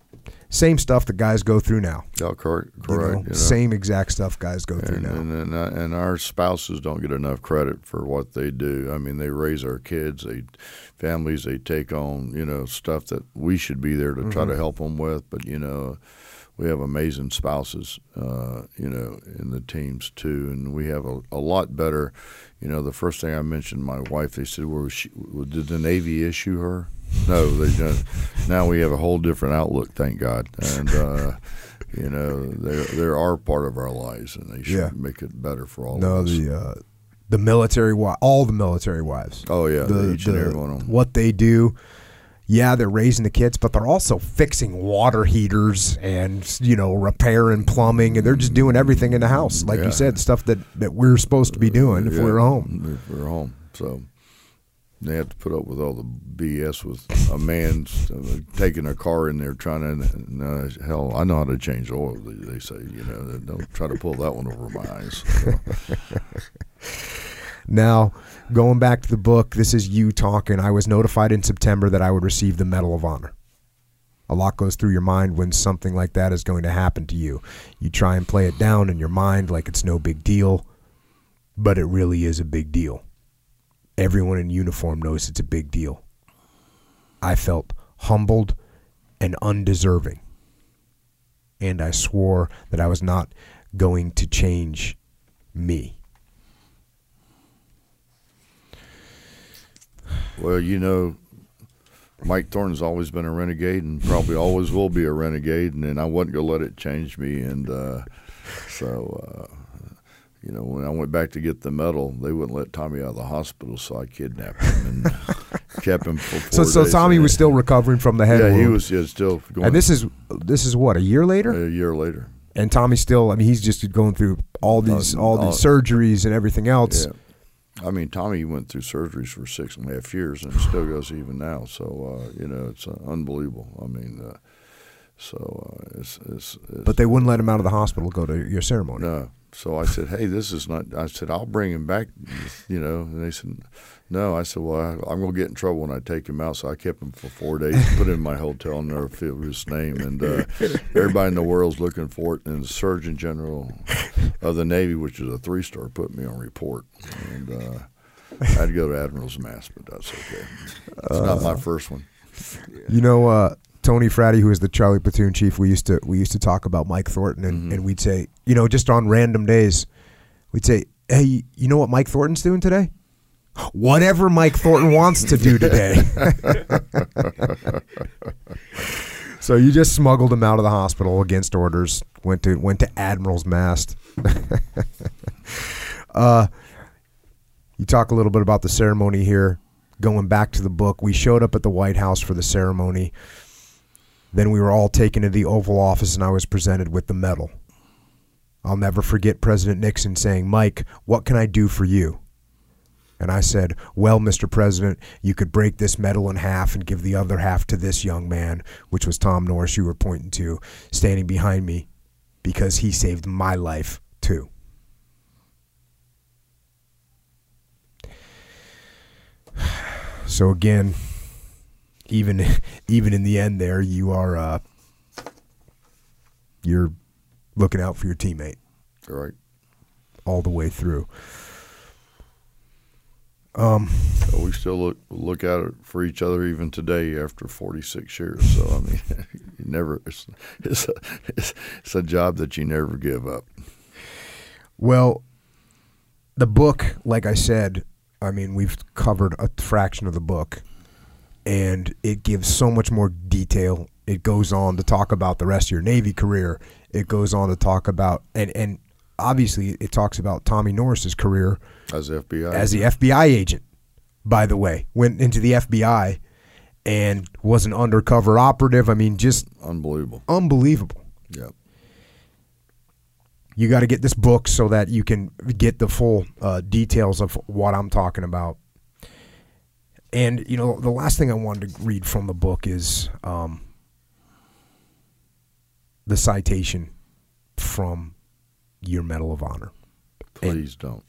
same stuff the guys go through now. Yeah, correct. You know, you know. Same exact stuff guys go through and, now. and and, uh, and our spouses don't get enough credit for what they do. I mean, they raise our kids, they families, they take on you know stuff that we should be there to try to help them with. But you know, we have amazing spouses, uh, you know, in the teams too, and we have a, a lot better. You know, the first thing I mentioned, my wife, they said, "Well, she, did the Navy issue her?" No, they don't. Now we have a whole different outlook, thank God, and. Uh, you know, they they are part of our lives, and they should Yeah. make it better for all No, of us. the uh, the military all the military wives. oh yeah, the, the- one what they do. Yeah, they're raising the kids, but they're also fixing water heaters and you know repairing plumbing, and they're just doing everything in the house, like Yeah. you said, stuff that that we're supposed to be doing if Yeah, we're home. If we were home, so they have to put up with all the BS with a man uh, taking a car in there trying to. Uh, hell, I know how to change oil. They, they say, you know, don't try to pull that one over my eyes. So, Now, going back to the book, this is you talking. I was notified in September that I would receive the Medal of Honor. A lot goes through your mind when something like that is going to happen to you. You try and play it down in your mind like it's no big deal, but it really is a big deal. Everyone in uniform knows it's a big deal. I felt humbled and undeserving. And I swore that I was not going to change me. Well, you know, Mike Thornton's always been a renegade, and probably always will be a renegade, and, and I wasn't gonna let it change me. And uh, so, uh, you know, when I went back to get the medal, they wouldn't let Tommy out of the hospital, so I kidnapped him and kept him for So, four so days. Tommy was still recovering from the head yeah, he wound. was yeah, still going. and this is this is what a year later, a year later. and Tommy's still. I mean, he's just going through all these all these surgeries and everything else. Yeah. I mean, Tommy went through surgeries for six and a half years, and still goes even now. So uh, you know, it's uh, unbelievable. I mean, uh, so uh, it's, it's, it's But they wouldn't let him out of the hospital to go to your ceremony. no. So I said, "Hey, this is not." I said, "I'll bring him back," you know. And they said, "No." I said, "Well, I, I'm going to get in trouble when I take him out." So I kept him for four days, put him in my hotel, and never feel his name. And uh, everybody in the world's looking for it. And the Surgeon General of the Navy, which is a three star, put me on report. And uh, I had to go to Admiral's Mast, but that's okay. It's not my first one. You know, uh, Tony Fratty, who is the Charlie platoon chief, we used to we used to talk about Mike Thornton, and, Mm-hmm. and we'd say, you know, just on random days, we'd say, hey, you know what Mike Thornton's doing today? Whatever Mike Thornton wants to do today. so you just smuggled him out of the hospital against orders. Went to went to Admiral's Mast. uh, you talk a little bit about the ceremony here. Going back to the book, we showed up at the White House for the ceremony. Then we were all taken to the Oval Office, and I was presented with the medal. I'll never forget President Nixon saying, Mike, what can I do for you? And I said, Well, Mr. President, you could break this medal in half and give the other half to this young man, which was Tom Norris, you were pointing to, standing behind me, because he saved my life, too. So again, even even in the end, there you are uh, you're looking out for your teammate All right. all the way through. Um, So we still look look at it for each other even today after 46 years. So I mean, you never it's it's a, it's, it's a job that you never give up. Well, the book, like I said, I mean, we've covered a fraction of the book, and it gives so much more detail. It goes on to talk about the rest of your Navy career. It goes on to talk about, and, and obviously, it talks about Tommy Norris's career As FBI, as the FBI agent, by the way, went into the FBI and was an undercover operative. I mean, just unbelievable. unbelievable. Yeah. you got to get this book so that you can get the full uh, details of what I'm talking about. And you know, the last thing I wanted to read from the book is um, the citation from your Medal of Honor. Please don't.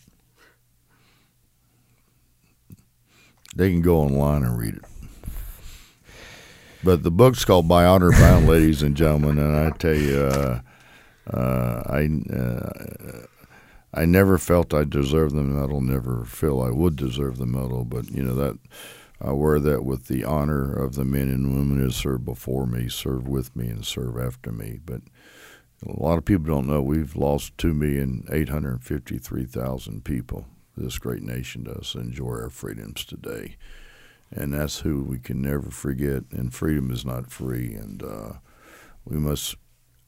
They can go online and read it. But the book's called By Honor Bound, ladies and gentlemen, and I tell you, uh, uh, I uh, I never felt I deserved the medal. Never feel I would deserve the medal, but you know that I wear that with the honor of the men and women who served before me, served with me, and serve after me. But a lot of people don't know we've lost two million eight hundred fifty-three thousand people. This great nation does enjoy our freedoms today, and that's who we can never forget. And freedom is not free, and uh, we must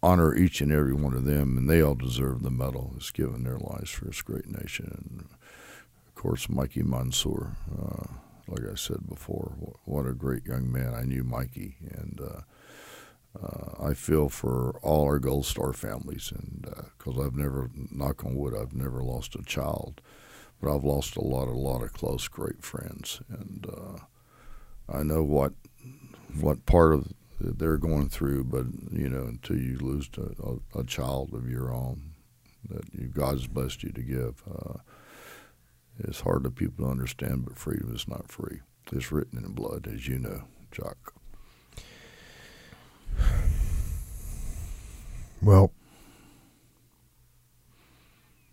honor each and every one of them, and they all deserve the medal. It's given their lives for this great nation, and of course, Mikey Monsoor. Uh, like I said before, what a great young man. I knew Mikey, and uh, uh, I feel for all our Gold Star families, and because I've never, knock on wood, I've never lost a child, but I've lost a lot, a lot of close, great friends, and uh, I know what what part of they're going through. But you know, until you lose a, a, a child of your own that you, God's blessed you to give, uh, it's hard to people to understand. But freedom is not free; it's written in blood, as you know, Jock. Well,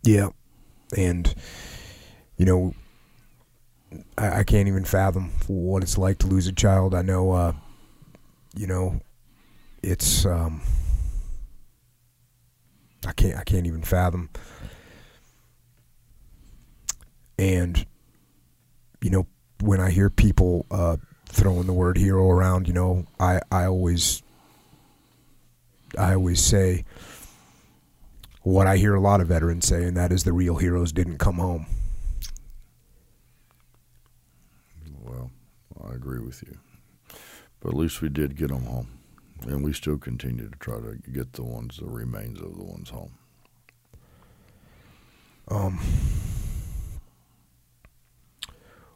yeah, and you know, I, I, can't even fathom what it's like to lose a child. I know, uh, you know, it's um, I can't I can't even fathom. And you know, when I hear people uh, throwing the word hero around, you know, I I always I always say what I hear a lot of veterans say, and that is the real heroes didn't come home. Well, I agree with you. But at least we did get them home. And we still continue to try to get the ones, the remains of the ones home. Um,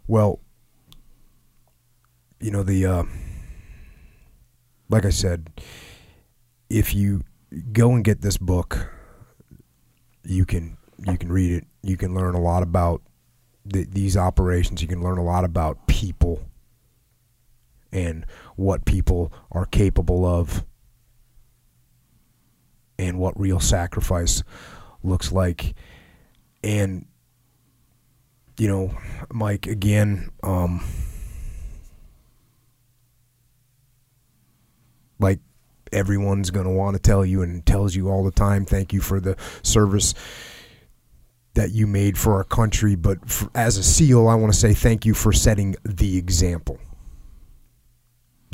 well, you know, the, uh, like I said, if you go and get this book, you can you can read it. You can learn a lot about the, these operations. You can learn a lot about people and what people are capable of, and what real sacrifice looks like. And you know, Mike, again, um, like everyone's going to want to tell you and tells you all the time thank you for the service that you made for our country but for, as a seal i want to say thank you for setting the example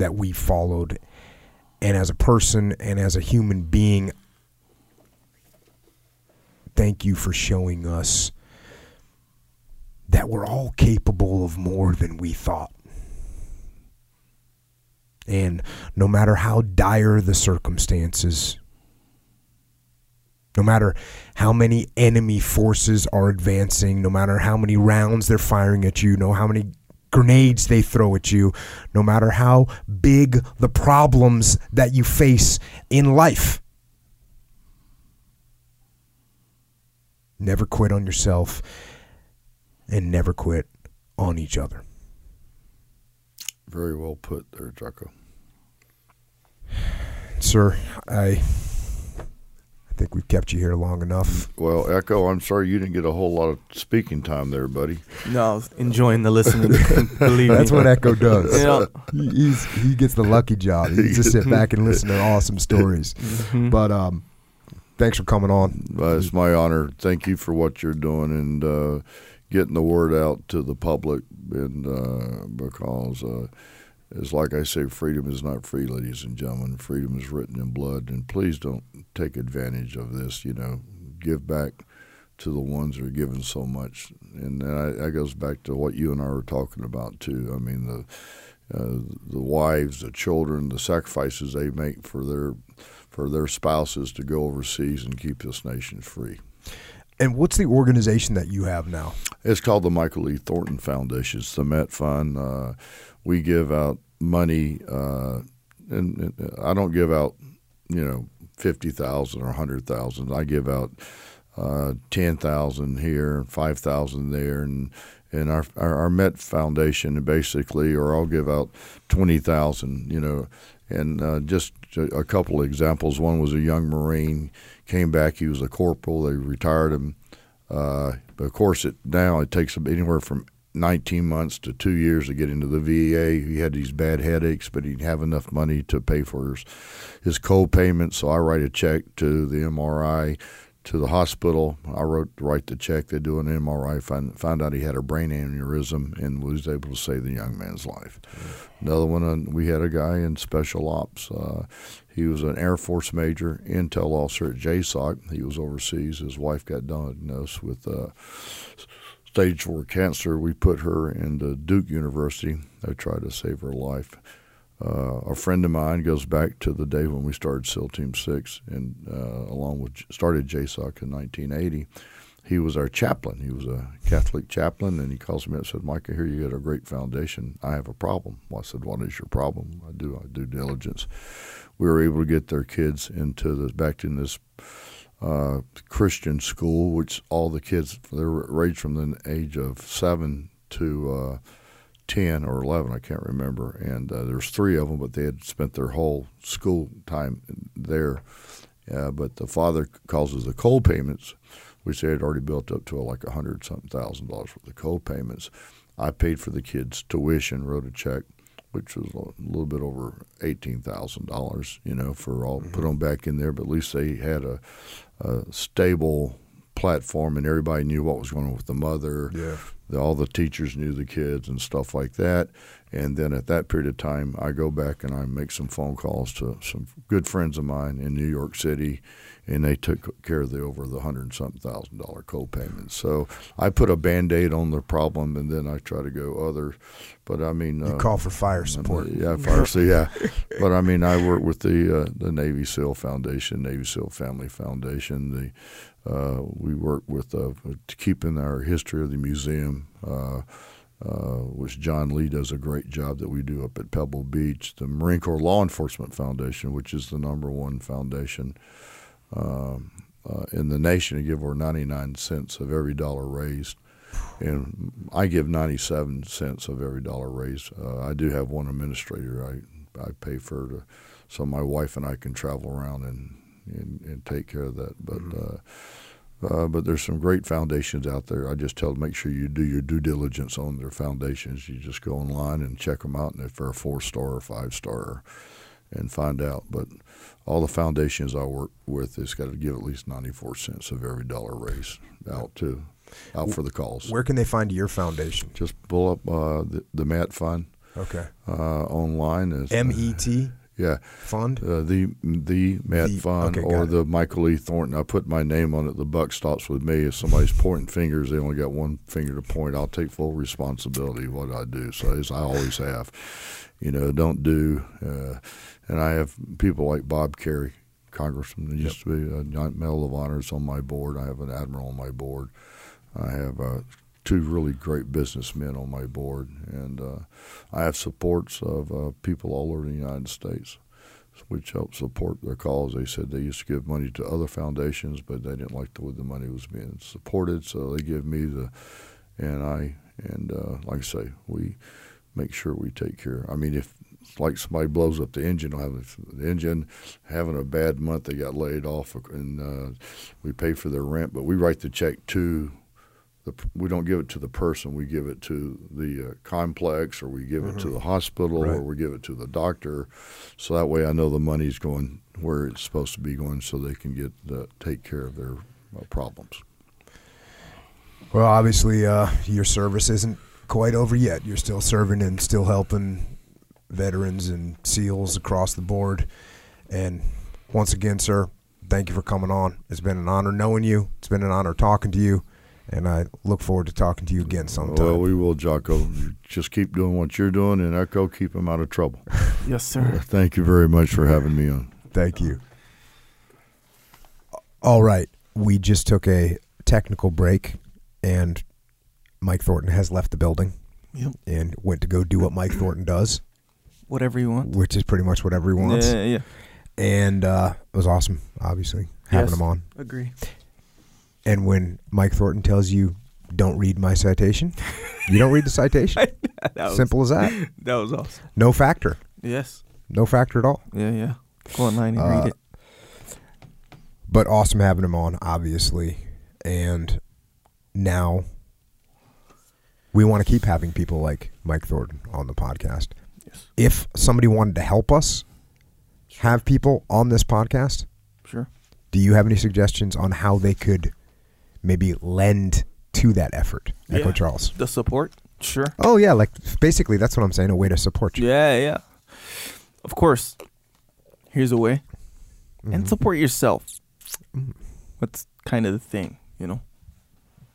that we followed. And as a person and as a human being thank you for showing us that we're all capable of more than we thought. And no matter how dire the circumstances, no matter how many enemy forces are advancing, no matter how many rounds they're firing at you, no how many grenades they throw at you, no matter how big the problems that you face in life. Never quit on yourself and never quit on each other. Very well put there, Jocko. Sir, I I think we've kept you here long enough. Well, Echo, I'm sorry you didn't get a whole lot of speaking time there, buddy. No, enjoying the listening. Believe That's me. what Echo does. Yeah. He, he's, he gets the lucky job. He gets to sit back and listen to awesome stories. Mhm. But um, thanks for coming on. Uh, it's my honor. Thank you for what you're doing and uh, getting the word out to the public. And uh, because, it's like I say, freedom is not free, ladies and gentlemen. Freedom is written in blood. And please don't take advantage of this. You know, give back to the ones that are giving so much. And that, that goes back to what you and I were talking about too. I mean, the uh, the wives, the children, the sacrifices they make for their for their spouses to go overseas and keep this nation free. And what's the organization that you have now? It's called the Michael Lee Thornton Foundation. It's the Met Fund. Uh, we give out money, uh, and, and I don't give out, you know, fifty thousand or hundred thousand. I give out uh, ten thousand here, five thousand there, and and our, our our Met Foundation basically, or I'll give out twenty thousand. You know, and uh, just a couple of examples. One was a young Marine came back. He was a corporal. They retired him. Uh, but of course, it now it takes anywhere from 19 months to two years to get into the VA. He had these bad headaches, but he didn't have enough money to pay for his, his co-payment. So I write a check to the MRI, to the hospital. I wrote write the check. They do an MRI. Find, found out he had a brain aneurysm and was able to save the young man's life. Another one, uh, we had a guy in special ops. Uh, he was an Air Force major, intel officer at JSOC. He was overseas. His wife got diagnosed with uh, stage four cancer. We put her into Duke University. They tried to save her life. Uh, a friend of mine goes back to the day when we started SEAL Team Six, and uh, along with started JSOC in 1980. He was our chaplain. He was a Catholic chaplain, and he calls me up and said, "Mike, I hear you got a great foundation. I have a problem." Well, I said, "What is your problem?" I do I due diligence. We were able to get their kids into the back in this uh, Christian school, which all the kids they're ranged from the age of seven to uh, ten or eleven, I can't remember. And uh, there's three of them, but they had spent their whole school time there. Uh, but the father causes the co-payments, which they had already built up to like a hundred something thousand dollars worth the co-payments. I paid for the kids' tuition, wrote a check, which was a little bit over eighteen thousand dollars. You know, for all put them back in there. But at least they had a, a stable platform, and everybody knew what was going on with the mother. Yeah. The, all the teachers knew the kids and stuff like that. And then at that period of time, I go back and I make some phone calls to some good friends of mine in New York City, and they took care of the over the hundred and something thousand dollar co-payments. So I put a band aid on the problem, and then I try to go other. But I mean, You uh, call for fire support. yeah, fire. So yeah, but I mean, I work with the uh, the Navy SEAL Foundation, Navy SEAL Family Foundation. The uh, we work with uh, keeping our history of the museum. Uh, uh, which John Lee does a great job that we do up at Pebble Beach. The Marine Corps Law Enforcement Foundation, which is the number one foundation um, uh, in the nation, to give over 99 cents of every dollar raised. And I give 97 cents of every dollar raised. Uh, I do have one administrator I, I pay for, to, so my wife and I can travel around and, and, and take care of that. But uh, uh, but there's some great foundations out there. I just tell them make sure you do your due diligence on their foundations. You just go online and check them out, and if they're a four star or five star, and find out. But all the foundations I work with has got to give at least 94 cents of every dollar raised out to out for the cause. Where can they find your foundation? Just pull up uh, the, the Matt Fund Okay. uh, online. Is, M E T Yeah, Fund. uh, the the Matt The- Fund okay, or the Michael E Thornton. I put my name on it. The buck stops with me. If somebody's pointing fingers, they only got one finger to point. I'll take full responsibility of what I do. So as I always have, you know, don't do. Uh, and I have people like Bob Kerrey, Congressman. He used to be a Medal of Honors on my board. I have an admiral on my board. I have uh, two really great businessmen on my board, and uh, I have supports of uh, people all over the United States, which help support their cause. They said they used to give money to other foundations, but they didn't like the way the money was being supported, so they give me the, and I and uh, like I say, we make sure we take care. I mean, if it's like somebody blows up the engine. The engine having a bad month, they got laid off, and uh, we pay for their rent, but we write the check to the, we don't give it to the person. We give it to the uh, complex, or we give mm-hmm. it to mm-hmm. the hospital, right. or we give it to the doctor. So that way, I know the money's going where it's supposed to be going, so they can get uh, take care of their uh, problems. Well, obviously, uh, your service isn't quite over yet. You're still serving and still helping veterans and SEALs across the board. And once again, sir, thank you for coming on. It's been an honor knowing you. It's been an honor talking to you and I look forward to talking to you again sometime. Well, we will, Jocko. Just keep doing what you're doing, and Echo, keep him out of trouble. yes, sir. Thank you very much for having me on. Thank you. All right, we just took a technical break, and Mike Thornton has left the building. Yep. And went to go do what Mike Thornton does. Whatever you want. Which is pretty much whatever he wants. Yeah, yeah. And uh, it was awesome, obviously, having yes, him on. Agree. And when Mike Thornton tells you, don't read my citation, you don't read the citation. was, Simple as that. That was awesome. No factor. Yes. No factor at all. Yeah, yeah. Go online and uh, read it. But awesome having him on, obviously. And now we want to keep having people like Mike Thornton on the podcast. If somebody wanted to help us have people on this podcast, sure. Do you have any suggestions on how they could maybe lend to that effort, yeah. Echo Charles? The support, sure. Oh yeah, like basically that's what I'm saying. A way to support you. Yeah, yeah. Of course. Here's a way, mm-hmm. and support yourself. Mm-hmm. That's kind of the thing, you know.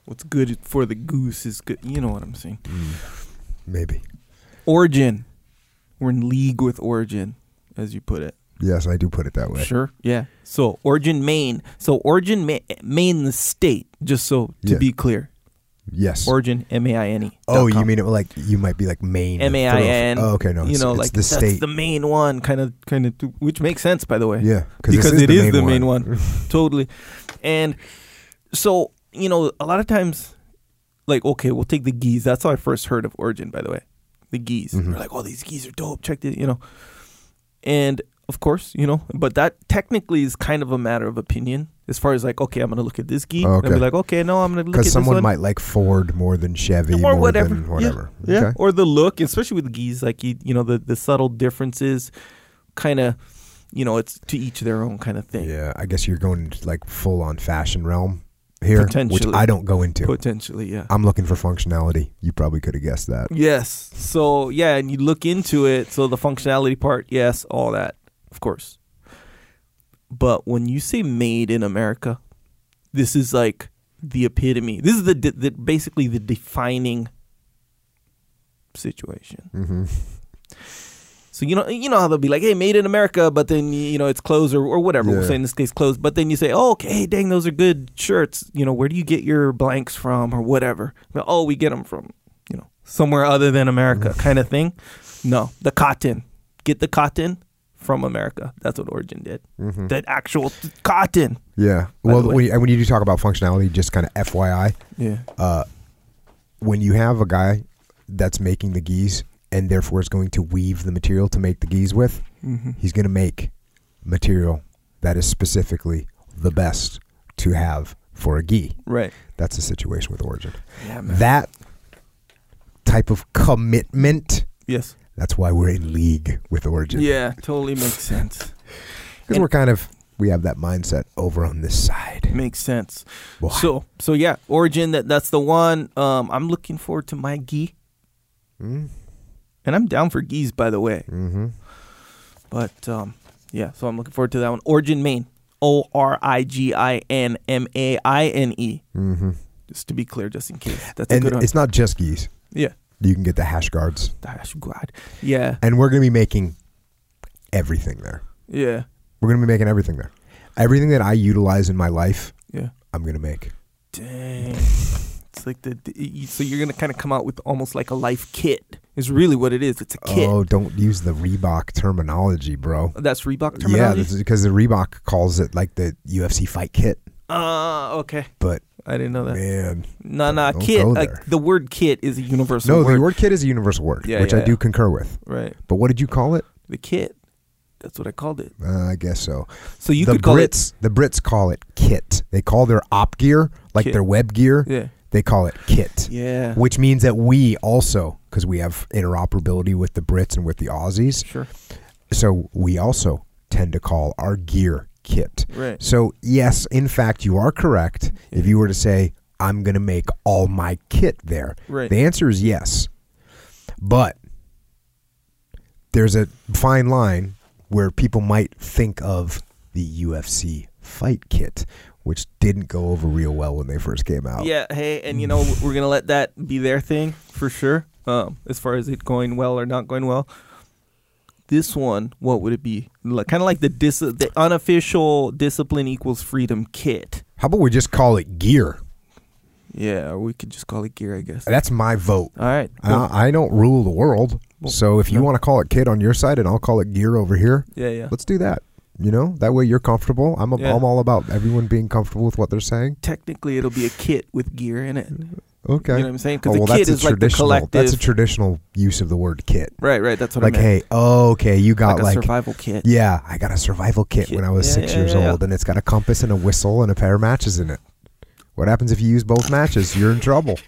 What's good for the goose is good. You know what I'm saying? Mm. Maybe. Origin. We're in league with Origin, as you put it. Yes, I do put it that way. Sure. Yeah. So Origin, Maine. So Origin, Ma- Maine, the state. Just so to yeah. be clear. Yes. Origin, M A I N E. Oh, you mean it like you might be like Maine. M A I N. Oh, okay, no. You know, it's like the state. the main one, kind of, kind of, which makes sense, by the way. Yeah, because is it the is main the one. main one, totally. And so you know, a lot of times, like, okay, we'll take the gis. That's how I first heard of Origin, by the way. The gis. Mm-hmm. We're like, oh, these gis are dope. Check it, you know. And of course, you know, but that technically is kind of a matter of opinion as far as like, okay, I'm going to look at this geek okay. and be like, okay, no, I'm going to look at Because someone might like Ford more than Chevy or more whatever. than whatever. Yeah. yeah. Or the look, especially with the gis, like, you, you know, the, the subtle differences kind of, you know, it's to each their own kind of thing. Yeah. I guess you're going like full on fashion realm here, which I don't go into. Potentially, yeah. I'm looking for functionality. You probably could have guessed that. Yes. So, yeah, and you look into it. So the functionality part, yes, all that, of course. But when you say made in America, this is like the epitome. This is the, the basically the defining situation. Mm-hmm. So you know, you know how they'll be like, "Hey, made in America," but then you know it's clothes or, or whatever. Yeah. We'll say in this case clothes, but then you say, "Oh, okay, dang, those are good shirts." You know, where do you get your blanks from or whatever? oh, we get them from you know somewhere other than America, kind of thing. No, the cotton. Get the cotton from America. That's what Origin did. Mm-hmm. That actual cotton. Yeah. Well, when you, when you do talk about functionality, just kind of FYI. Yeah. Uh, when you have a guy that's making the gis and therefore is going to weave the material to make the gis with, mm-hmm. he's going to make material that is specifically the best to have for a gi. Right. That's the situation with Origin. Yeah, man. That type of commitment. Yes that's why we're in league with Origin. Yeah, totally makes sense. Because we're kind of we have that mindset over on this side. Makes sense. Boy. So so yeah, Origin that that's the one. Um, I'm looking forward to my gi. Mm. And I'm down for gis, by the way. Mm-hmm. But um, yeah, so I'm looking forward to that one. Origin Maine. O R I G I N M A I N E. Mm-hmm. Just to be clear, just in case. That's and a good one. It's not just gis. Yeah. You can get the rash guards. The rash guard. Yeah. And we're going to be making everything there. Yeah. We're going to be making everything there. Everything that I utilize in my life, yeah, I'm going to make. Dang. It's like the, the so you're going to kind of come out with almost like a life kit. Is really what it is. It's a kit. Oh, don't use the Reebok terminology, bro. That's Reebok terminology. Yeah, because the Reebok calls it like the UFC fight kit. Uh, okay. But I didn't know that. man, No, no, kit. Like the word kit is a universal no, word. the word kit is a universal word, Yeah, which yeah, I do yeah. concur with. right. But what did you call it? The kit. That's what I called it. Uh, I guess so. So you the could call Brits, the Brits call it kit. They call their op gear, like Kit. their web gear. Yeah. They call it kit. Yeah. Which means that we also, because we have interoperability with the Brits and with the Aussies, Sure. so we also tend to call our gear kit. Right. So, yes, in fact, you are correct. If you were to say, I'm going to make all my kit there, Right. the answer is yes. But there's a fine line where people might think of the UFC fight kit, which didn't go over real well when they first came out. Yeah. Hey, and you know we're gonna let that be their thing for sure. Um, as far as it going well or not going well. This one, what would it be? Like, kind of like the dis- the unofficial discipline equals freedom kit. How about we just call it gear? Yeah, or we could just call it gear, I guess. That's my vote. All right. cool. I, I don't rule the world. Well, So if you no. want to call it kit on your side and I'll call it gear over here, yeah, yeah. let's do that. You know, that way you're comfortable. I'm, a, Yeah. I'm all about everyone being comfortable with what they're saying. Technically, it'll be a kit with gear in it. Okay. You know what I'm saying? Oh, Because well, the kit is like the collective. That's a traditional use of the word kit. right, right. That's what Like, I meant. Like, hey, oh, okay, you got like, like, a survival kit. yeah, I got a survival kit, Kit. when I was Yeah, six yeah, years old, and it's got a compass and a whistle and a pair of matches in it. What happens if you use both matches? You're in trouble.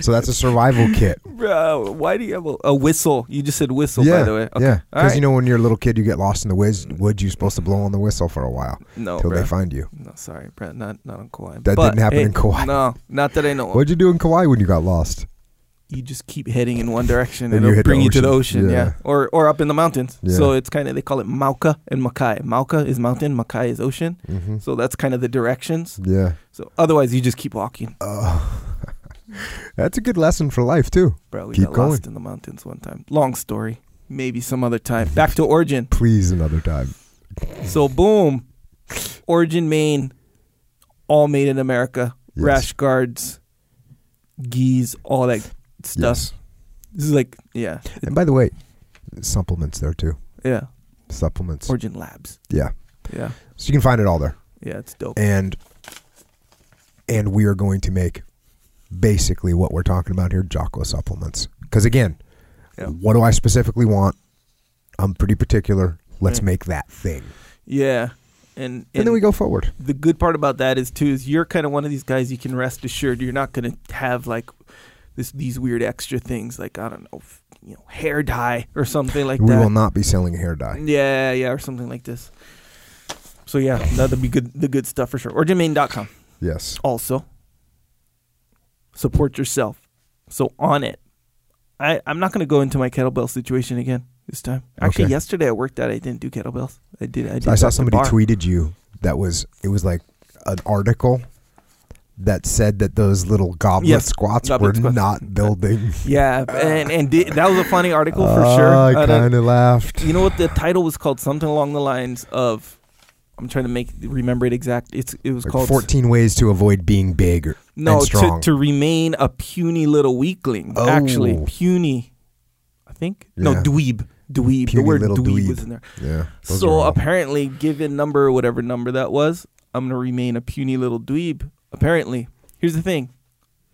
So that's a survival kit. Bro, why do you have a, a whistle? You just said whistle, yeah, by the way. Okay. yeah. Because right. you know when you're a little kid, you get lost in the woods. You're supposed to blow on the whistle for a while no, until bro. they find you. No, sorry, bro. Not not on Kauai. That But, didn't happen hey, in Kauai. No, not that I know. What'd you do in Kauai when you got lost? You just keep heading in one direction, And it'll bring you to the ocean. Yeah. Yeah. or or up in the mountains. Yeah. So it's kind of they call it Mauka and Makai. Mauka is mountain, Makai is ocean. hmm So that's kind of the directions. Yeah. So otherwise, you just keep walking, Oh. That's a good lesson for life too. bro. We Keep got going. lost in the mountains one time. Long story. Maybe some other time. Back to origin. Please, another time. So boom, Origin Maine, all made in America. Yes. Rash guards, gis, all that stuff. Yes. This is like yeah, And by the way, supplements there too. yeah. Supplements. Origin Labs. yeah. Yeah, So you can find it all there. yeah, it's dope. And and we are going to make basically what we're talking about here, Jocko supplements. Because again, Yeah. what do I specifically want? I'm pretty particular. Let's Right. make that thing. Yeah, and And, then we go forward. the good part about that is too is you're kind of one of these guys. You can rest assured you're not gonna have like this these weird extra things like I don't know, f- you know, hair dye or something like we that. We will not be selling hair dye. Yeah, yeah, or something like this. So yeah, that'll be good. The good stuff for sure. OriginMaine.com. Yes. Also, support yourself. So Onnit, I I'm not gonna go into my kettlebell situation again this time. Actually, Okay. yesterday I worked out. I didn't do kettlebells. I did. I did. I saw somebody tweeted you that was it was like an article that said that those little goblet Yes, squats goblet were squats. not building. Yeah, and and that was a funny article for sure. Ah, I I kind of laughed. you know what the title was called? Something along the lines of. I'm trying to make remember it exact. It's it was Like called 14 ways to avoid being big or, no to to remain a puny little weakling. Actually, Oh. puny. I think no Yeah. dweeb. Dweeb. the word dweeb, dweeb. was in there. yeah. So apparently, given number whatever number that was, I'm gonna remain a puny little dweeb. Apparently, here's the thing: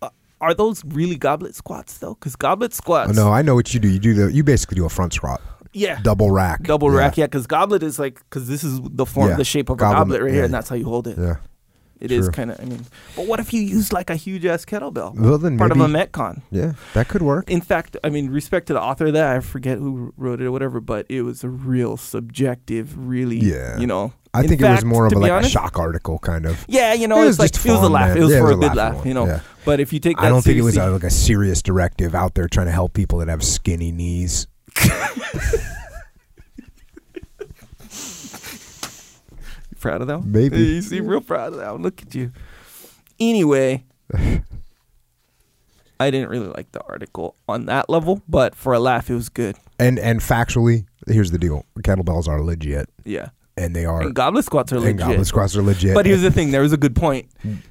uh, are those really goblet squats though? Because goblet squats, Oh, no, I know what you do. You do the you basically do a front squat, yeah, double rack, double Yeah. rack, yeah. Because goblet is like because this is the form, Yeah. the shape of a Goblet, goblet right here, yeah. and that's how you hold it. Yeah. It is true. kind of. I mean, but what if you use like a huge ass kettlebell, Well, then part maybe of a metcon? yeah, that could work. In fact, I mean, respect to the author of that. I forget who wrote it or whatever, but it was a real subjective, really. Yeah. You know. I In think it was more of a, like honest- a shock article kind of. Yeah, you know, It it's was like just it was a laugh. man. It was Yeah, for it a was a good laugh, one, you know. yeah. But if you take that I don't think it was a, uh, like a serious directive out there trying to help people that have skinny knees. proud of that? one? Maybe. You seem real proud of that. one. Look at you. Anyway, I didn't really like the article on that level, but for a laugh, it was good. And and factually, here's the deal: kettlebells are legit, Yeah. and they are. And goblet squats are and legit. goblet squats are legit. But here's the thing: there was a good point.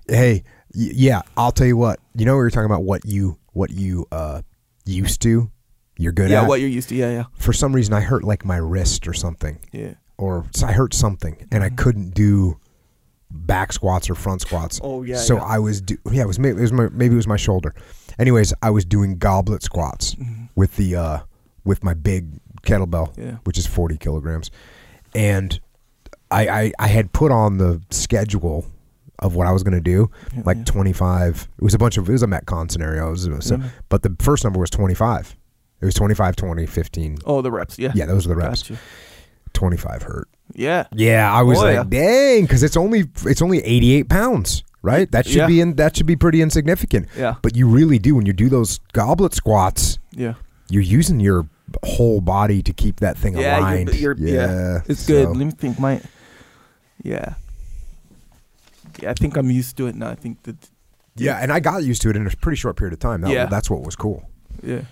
hey, y- yeah, I'll tell you what. You know, we were talking about what you what you uh used to. You're good yeah, at. what you're used to. Yeah, yeah, For some reason, I hurt like my wrist or something, yeah. Or I hurt something, and I couldn't do back squats or front squats. Oh, yeah, So yeah. I was do yeah, it was maybe it was my, maybe it was my shoulder. Anyways, I was doing goblet squats Mm-hmm. with the uh with my big kettlebell, Yeah. which is 40 kilograms. And I, I I had put on the schedule of what I was going to do, Yeah, like yeah. 25. It was a bunch of it was a Metcon scenario. Was, it was- so- Mhm. but the first number was 25. It was 25, 20, 15. Oh, the reps. Yeah. Yeah, those are the reps. Gotcha. 25 hurt. Yeah. Yeah, I was Oh, like, yeah. dang, because it's only it's only 88 pounds, right? That should Yeah. be in that should be pretty insignificant. Yeah. But you really do when you do those goblet squats. Yeah. You're using your whole body to keep that thing Yeah, you're- aligned. you're- yeah. It's so- good. Let me think. My. Yeah. Yeah, I think I'm used to it now. I think that. Yeah, and I got used to it in a pretty short period of time. That, Yeah. that's what was cool. Yeah.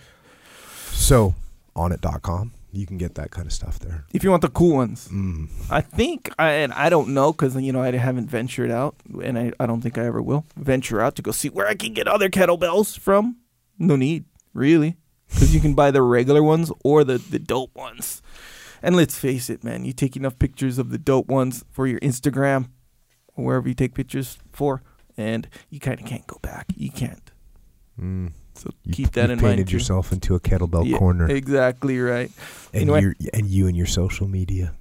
So, Onnit.com, you can get that kind of stuff there. If you want the cool ones, Mm. I think, I, and I don't know because you know I haven't ventured out, and I, I don't think I ever will venture out to go see where I can get other kettlebells from. No need, really, because you can buy the regular ones or the the dope ones. And let's face it, man, you take enough pictures of the dope ones for your Instagram or wherever you take pictures for, and you kind of can't go back. You can't. Mm. So You, keep that in mind. You painted yourself into a kettlebell Yeah, corner, Exactly right. and Anyway. you and you and your social media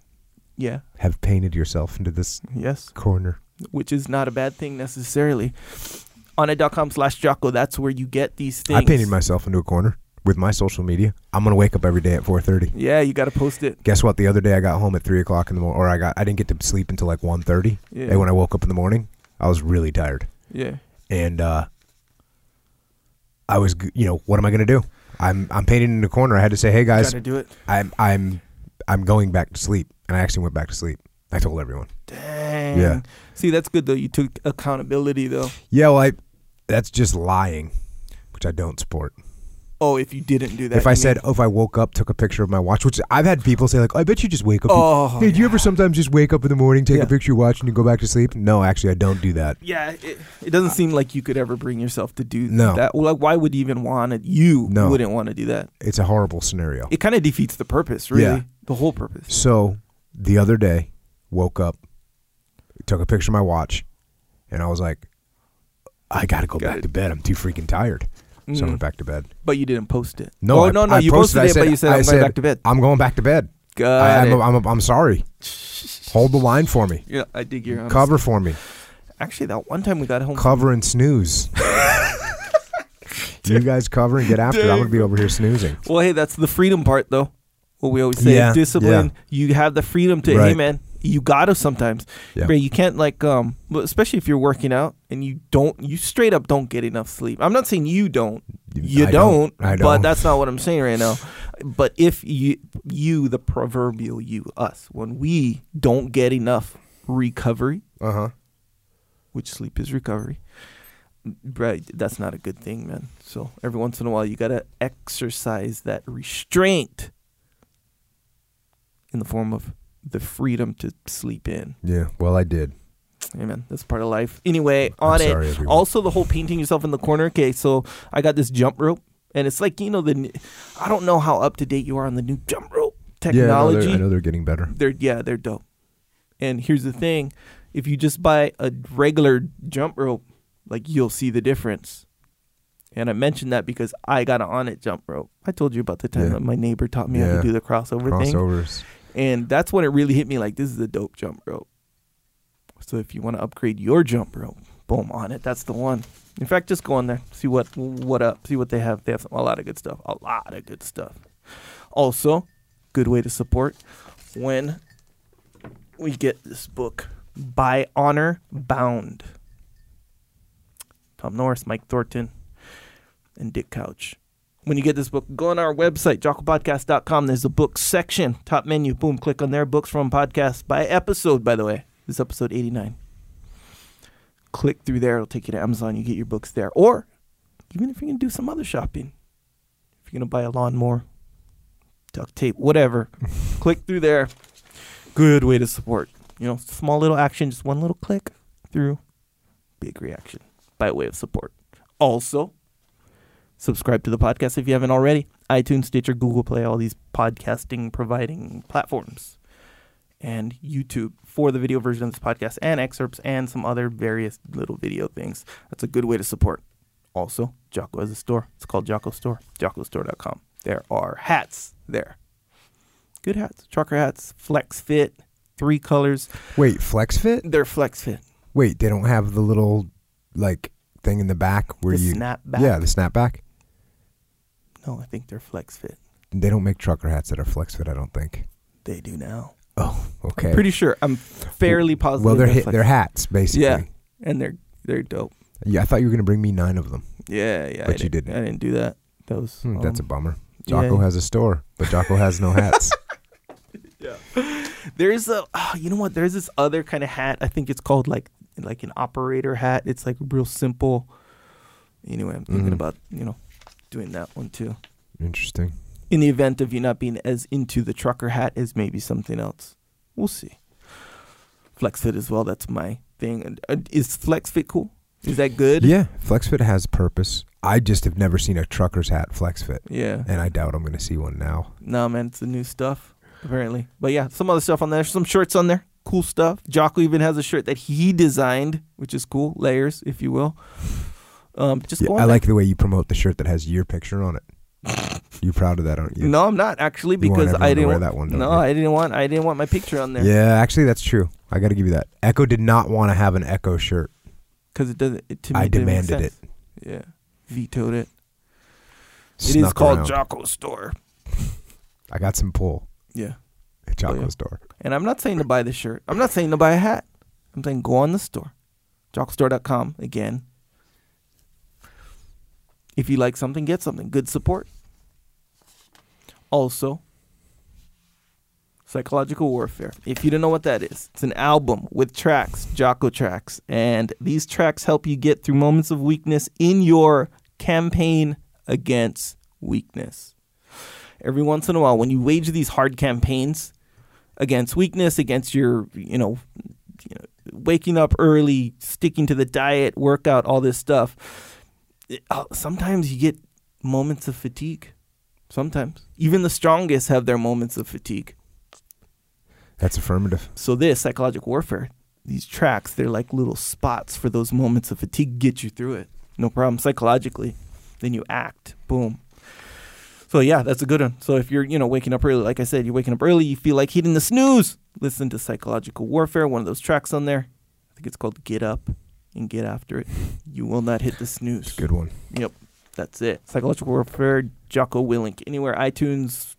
Yeah. have painted yourself into this Yes. corner. which is not a bad thing necessarily. Onnit.com slash Jocko, that's where you get these things. I painted myself into a corner with my social media. I'm gonna wake up every day at 4:30. Yeah, you got to post it. Guess what? The other day I got home at three o'clock in the morning, or I got I didn't get to sleep until like 1:30. Yeah. And when I woke up in the morning, I was really tired, Yeah. and uh, I was you know what am I gonna do? I'm I'm painted in the corner. I had to say, hey guys, Got to do it. I'm I'm I'm going back to sleep, and I actually went back to sleep. I told everyone. Dang. Yeah. See, that's good though. You took accountability though. Yeah, well, I that's just lying, which I don't support. Oh, if you didn't do that. if I you said, oh, if I woke up, took a picture of my watch, which I've had people say, like, I bet you just wake up. Oh, hey, do you ever sometimes just wake up in the morning, take Yeah. a picture of your watch, and you go back to sleep? No, actually, I don't do that. yeah, it, it doesn't seem like you could ever bring yourself to do No. that. Well, like, why would you even want it? You No. wouldn't want to do that. It's a horrible scenario. It kind of defeats the purpose, really. Yeah. The whole purpose. So the other day, woke up, took a picture of my watch, and I was like, I got to go Got back to bed. I'm too freaking tired. So I Mm. went back to bed. But you didn't post it. No, oh, I- no, no. I you posted- posted, it, said- but you said I I'm said- going back to bed. I'm going back to bed. Got I, it. I'm, I'm, I'm sorry. Hold the line for me. yeah, I dig your honesty. Cover for me. Actually, that one time we got home. Cover and snooze. you guys cover and get after. it. I'm gonna be over here snoozing. Well, hey, that's the freedom part, though. What we always say, Yeah, discipline. You have the freedom to, hey, man, you gotta sometimes. Yeah. Bro, you can't like, um, but especially if you're working out and you don't, you straight up don't get enough sleep. I'm not saying you don't, you I don't, I but don't. that's not what I'm saying right now. But if you, you, the proverbial you, us, when we don't get enough recovery, Uh huh. which sleep is recovery. Right, that's not a good thing, man. So every once in a while, you gotta exercise that restraint in the form of the freedom to sleep in. Yeah. Well, I did. Amen. That's part of life. Anyway, I'm on sorry, it. everyone. Also, the whole painting yourself in the corner. Okay, so I got this jump rope, and it's like you know the. I don't know how up to date you are on the new jump rope Yeah. I know, technology they're, I know they're getting better. they're yeah they're dope and here's the thing if you just buy a regular jump rope like you'll see the difference and i mentioned that because i got an Onnit jump rope i told you about the time Yeah. that my neighbor taught me how to do the crossover, thing Crossovers. And that's when it really hit me like this is a dope jump rope. So if you want to upgrade your jump rope boom Onnit. That's the one. In fact just go on there see what what up see what they have. They have some, a lot of good stuff a lot of good stuff. Also good way to support when we get this book by honor bound. Tom norris mike thornton and dick couch when you get this book, go on our website, jockopodcast.com. There's a book section, top menu. Boom, click on there. Books from podcast by episode, by the way. This is episode 89. Click through there. It'll take you to Amazon. You get your books there. Or even if you're going to do some other shopping, if you're going to buy a lawnmower, duct tape, whatever, click through there. Good way to support. You know, small little action, just one little click through, big reaction by way of support. Also, subscribe to the podcast if you haven't already. iTunes, Stitcher, Google Play, all these podcasting providing platforms. and YouTube for the video version of this podcast and excerpts and some other various little video things. That's a good way to support. Also, Jocko has a store. It's called Jocko Store, jockostore.com. There are hats there. Good hats, trucker hats, flex fit, three colors. Wait, flex fit? They're flex fit. Wait, they don't have the little like thing in the back where The you snapback? Yeah, the snapback. No, I think they're flex fit. They don't make trucker hats that are flex fit. I don't think. They do now. Oh, okay. Pretty sure. I'm fairly positive. well, they're they're hit, they're hats basically. Yeah, and they're they're dope. Yeah, I thought you were gonna bring me nine of them. Yeah, yeah. I But you didn't- didn't. I didn't do that. That was Hmm, that's a um, bummer. yeah. Jocko has a store, but Jocko has no hats. Yeah. There's a oh, you know what? There's this other kind of hat. I think it's called like like an operator hat. It's like real simple. Anyway, I'm thinking Mhm. about you know doing that one too. Interesting. In the event of you not being as into the trucker hat as maybe something else, we'll see. Flex fit as well. That's my thing. Uh, Is flex fit cool? Is that good? Yeah, flex fit has purpose. I just have never seen a trucker's hat flex fit, Yeah. and I doubt I'm gonna see one now. Nah, man, it's the new stuff apparently. But yeah, some other stuff on there. Some shirts on there. Cool stuff. Jocko even has a shirt that he designed, which is cool. Layers, if you will. Um, just Yeah, go on I like the way you promote the shirt that has your picture on it. you proud of that, aren't you? No, I'm not actually want because I didn't. wear wa- that one, no, you? I didn't want. I didn't want my picture on there Yeah, actually, that's true. I got to give you that. Echo did not want to have an Echo shirt. because it doesn't. It, to me, I demanded it. Yeah, vetoed it. It is called around. Jocko Store. I got some pull Yeah, at Jocko Oh, yeah. store. and I'm not saying to buy the shirt. I'm not saying to buy a hat. I'm saying go on the store, jockostore.com again. If you like something, get something. Good support. Also, Psychological Warfare. If you don't know what that is, it's an album with tracks, Jocko tracks. And these tracks help you get through moments of weakness in your campaign against weakness. Every once in a while, when you wage these hard campaigns against weakness, against your, you know, you know waking up early, sticking to the diet, workout, all this stuff, it- uh, sometimes you get moments of fatigue. Sometimes. Even the strongest have their moments of fatigue. That's affirmative. So this psychological warfare, these tracks, they're like little spots for those moments of fatigue. Get you through it, no problem. Psychologically, then you act. Boom. So yeah, that's a good one. So if you're you know waking up early, like I said, you're waking up early, you feel like hitting the snooze. Listen to psychological warfare. One of those tracks on there. I think it's called Get Up and Get After It. You will not hit the snooze. Good one. Yep, that's it. Psychological Warfare, Jocko Willink, anywhere, iTunes,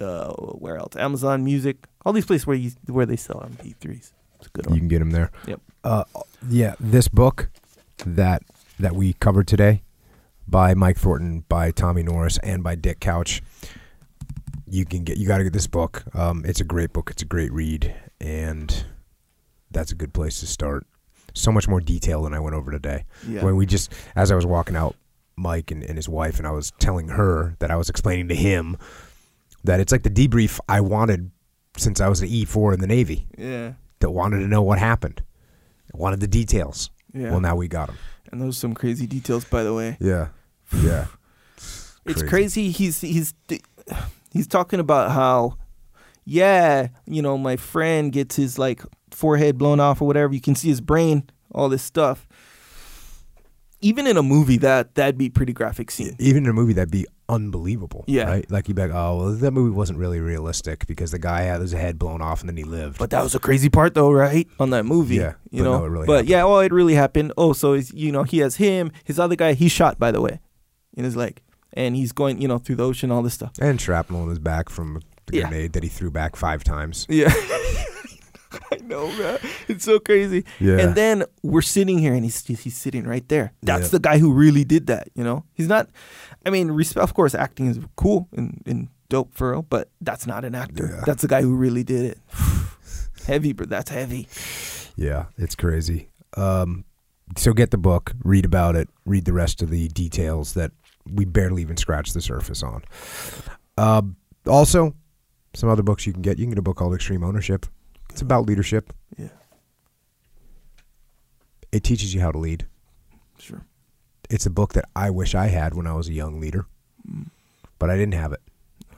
uh, where else? Amazon Music, all these places where you where they sell MP3s. It's a good one. You can get them there. Yep. Uh, yeah, this book that that we covered today by Mike Thornton, by Tommy Norris, and by Dick Couch. You can get. You got to get this book. Um, it's a great book. It's a great read, and that's a good place to start. So much more detail than I went over today. Yeah. When we just, as I was walking out, Mike and, and his wife, and I was telling her that I was explaining to him that it's like the debrief I wanted since I was an E four in the Navy. yeah. That wanted to know what happened, wanted the details. Yeah. Well, now we got them. and those are some crazy details, by the way. Yeah, yeah. It's crazy. He's he's he's talking about how, yeah, you know, my friend gets his like forehead blown off or whatever. You can see his brain, all this stuff. Even in a movie, that that'd be pretty graphic scene. Even in a movie, that'd be unbelievable. Yeah. Right? Like you'd be like, oh, well, that movie wasn't really realistic because the guy had his head blown off and then he lived. But that was a crazy part, though, right? On that movie, Yeah, you but know. no, really but happened. yeah, well, it really happened. Oh, so he's, you know, he has him, his other guy, he's shot, by the way, in his leg, and he's going, you know, through the ocean, all this stuff. and shrapnel in his back from the Yeah. grenade that he threw back five times. Yeah, I know, man. It's so crazy. Yeah. And then we're sitting here, and he's he's sitting right there. That's Yeah. the guy who really did that. You know, he's not. I mean, respect. Of course, acting is cool and, and dope for real, but that's not an actor. Yeah. That's the guy who really did it. heavy, but that's heavy. Yeah, it's crazy. Um, so get the book, read about it, read the rest of the details that we barely even scratched the surface on. Uh, also, some other books you can get. You can get a book called Extreme Ownership. It's about leadership. Yeah, It teaches you how to lead. sure. It's a book that I wish I had when I was a young leader, but I didn't have it.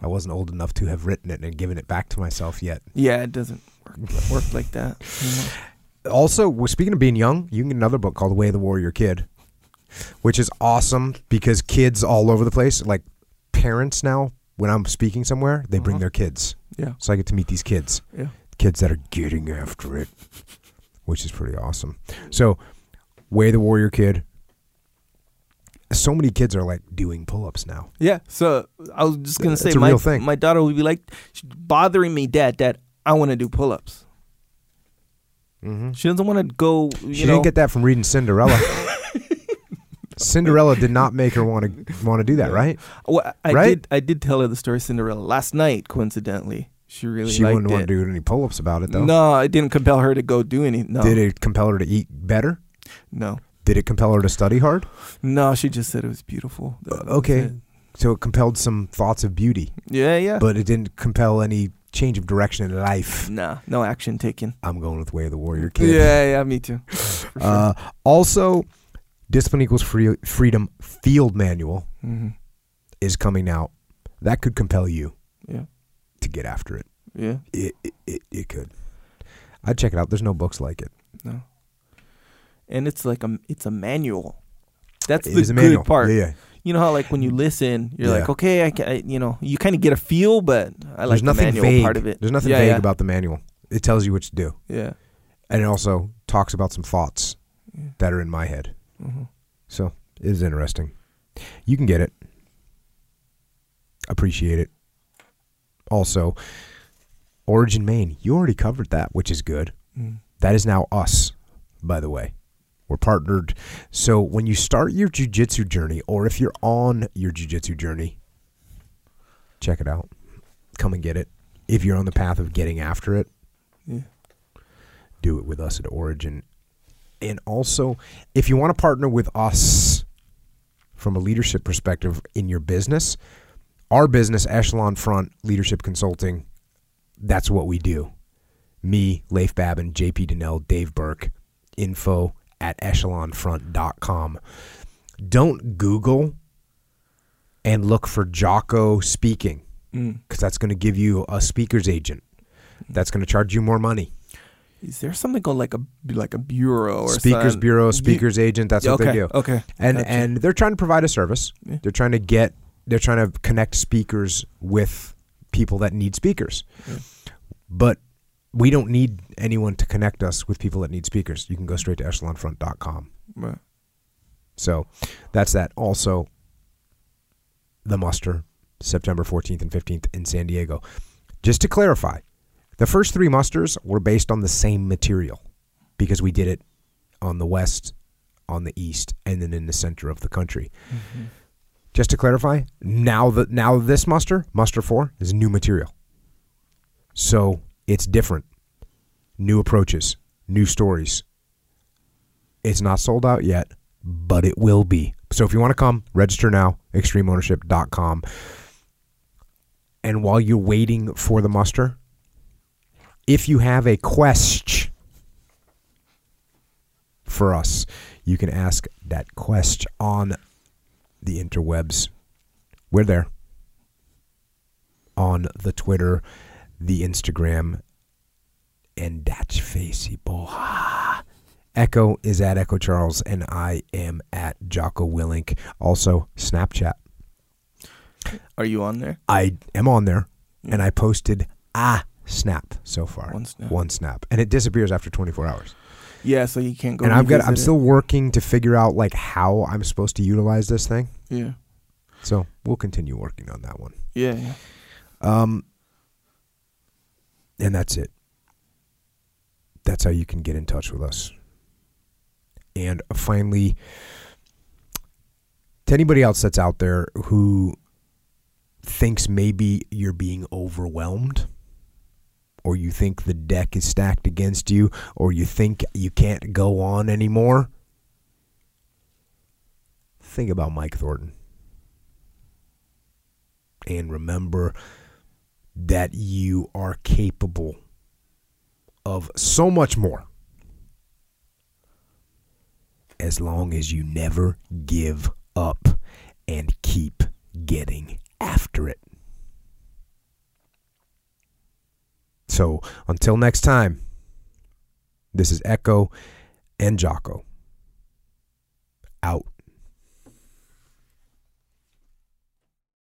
I wasn't old enough to have written it and given it back to myself yet. Yeah, it doesn't. work, worked like that. you know. Also, well, speaking of being young, you can get another book called The Way of the Warrior Kid, which is awesome because kids all over the place, like parents now, when I'm speaking somewhere, they bring Uh-huh. their kids. Yeah. So I get to meet these kids, Yeah. Kids that are getting after it, which is pretty awesome. So, Way the Warrior Kid. So many kids are like doing pull ups now. Yeah. So I was just gonna say, my my daughter would be like bothering me, Dad. Dad, I want to do pull-ups. Mm-hmm. She doesn't want to go. You She know, didn't get that from reading Cinderella. Cinderella did not make her want to want to do that, right? Well, I Right? did. I did tell her the story of Cinderella last night. Coincidentally, she really she wouldn't it. want to do any pull ups about it though. No, it didn't compel her to go do any. No, Did it compel her to eat better? no, Did it compel her to study hard? no. She just said it was beautiful. That was okay. it. So it compelled some thoughts of beauty, Yeah, yeah. but it didn't compel any change of direction in life. nah, no action taken. I'm going with Way of the Warrior Kid. Yeah, yeah. Me too. Sure. Uh, also, Discipline Equals free, Freedom Field Manual hmm is coming out. That could compel you to get after it. yeah. It, it, it, it could. I'd check it out. There's no books like it. No. And it's like a it's a manual. That's It the good manual. part. Yeah, yeah. You know how like when you listen, you're like, okay, I can, I, you know, you kind of get a feel, but I like There's the manual vague. part of it. There's nothing yeah, vague yeah. about the manual. It tells you what to do. Yeah. And it also talks about some thoughts Yeah. that are in my head. hmm So it is interesting. You can get it. Appreciate it. Also, Origin Maine. You already covered that, which is good. Mm. That is now us, by the way. We're partnered. So when you start your jujitsu journey, or if you're on your jujitsu journey, check it out. Come and get it. If you're on the path of getting after it, Yeah. do it with us at Origin. And also, if you want to partner with us from a leadership perspective in your business, our business, Echelon Front Leadership Consulting, that's what we do. Me, Leif Babin, JP Donnell, Dave Berke, info at echelonfront.com. Don't Google and look for Jocko speaking Mm. because that's going to give you a speaker's agent. That's going to charge you more money. Is there something called like a like a bureau or Speakers something? Bureau, Speakers Agent, that's what they do. Okay. And Gotcha. and they're trying to provide a service. Yeah. They're trying to get they're trying to connect speakers with people that need speakers. Yeah. But we don't need anyone to connect us with people that need speakers. You can go straight to echelonfront.com. Right. So that's that. Also, the muster, September 14th and 15th in San Diego. Just to clarify, the first three musters were based on the same material because we did it on the west, on the east, and then in the center of the country. Mm-hmm. Just to clarify, now that now this muster, muster four, is new material. So it's different. New approaches, new stories. It's not sold out yet, but it will be. So if you want to come, register now, extremeownership.com. And while you're waiting for the muster, if you have a question for us, you can ask that question on the interwebs. We're there. On the Twitter, the Instagram, and that's Facebook. Echo is at Echo Charles, and I am at Jocko Willink. Also, Snapchat. Are you on there? I am on there, hmm. and I posted a snap so far. One snap. One snap, and it disappears after 24 hours. Yeah, so you can't go. and I've got. I'm it. still working to figure out like how I'm supposed to utilize this thing. Yeah. So we'll continue working on that one. Yeah. Yeah. Um, and that's it. That's how you can get in touch with us. And finally, to anybody else that's out there who thinks maybe you're being overwhelmed, or you think the deck is stacked against you, or you think you can't go on anymore, think about Mike Thornton. And remember that you are capable of so much more as long as you never give up and keep getting after it. So until next time, this is Echo and Jocko. Out.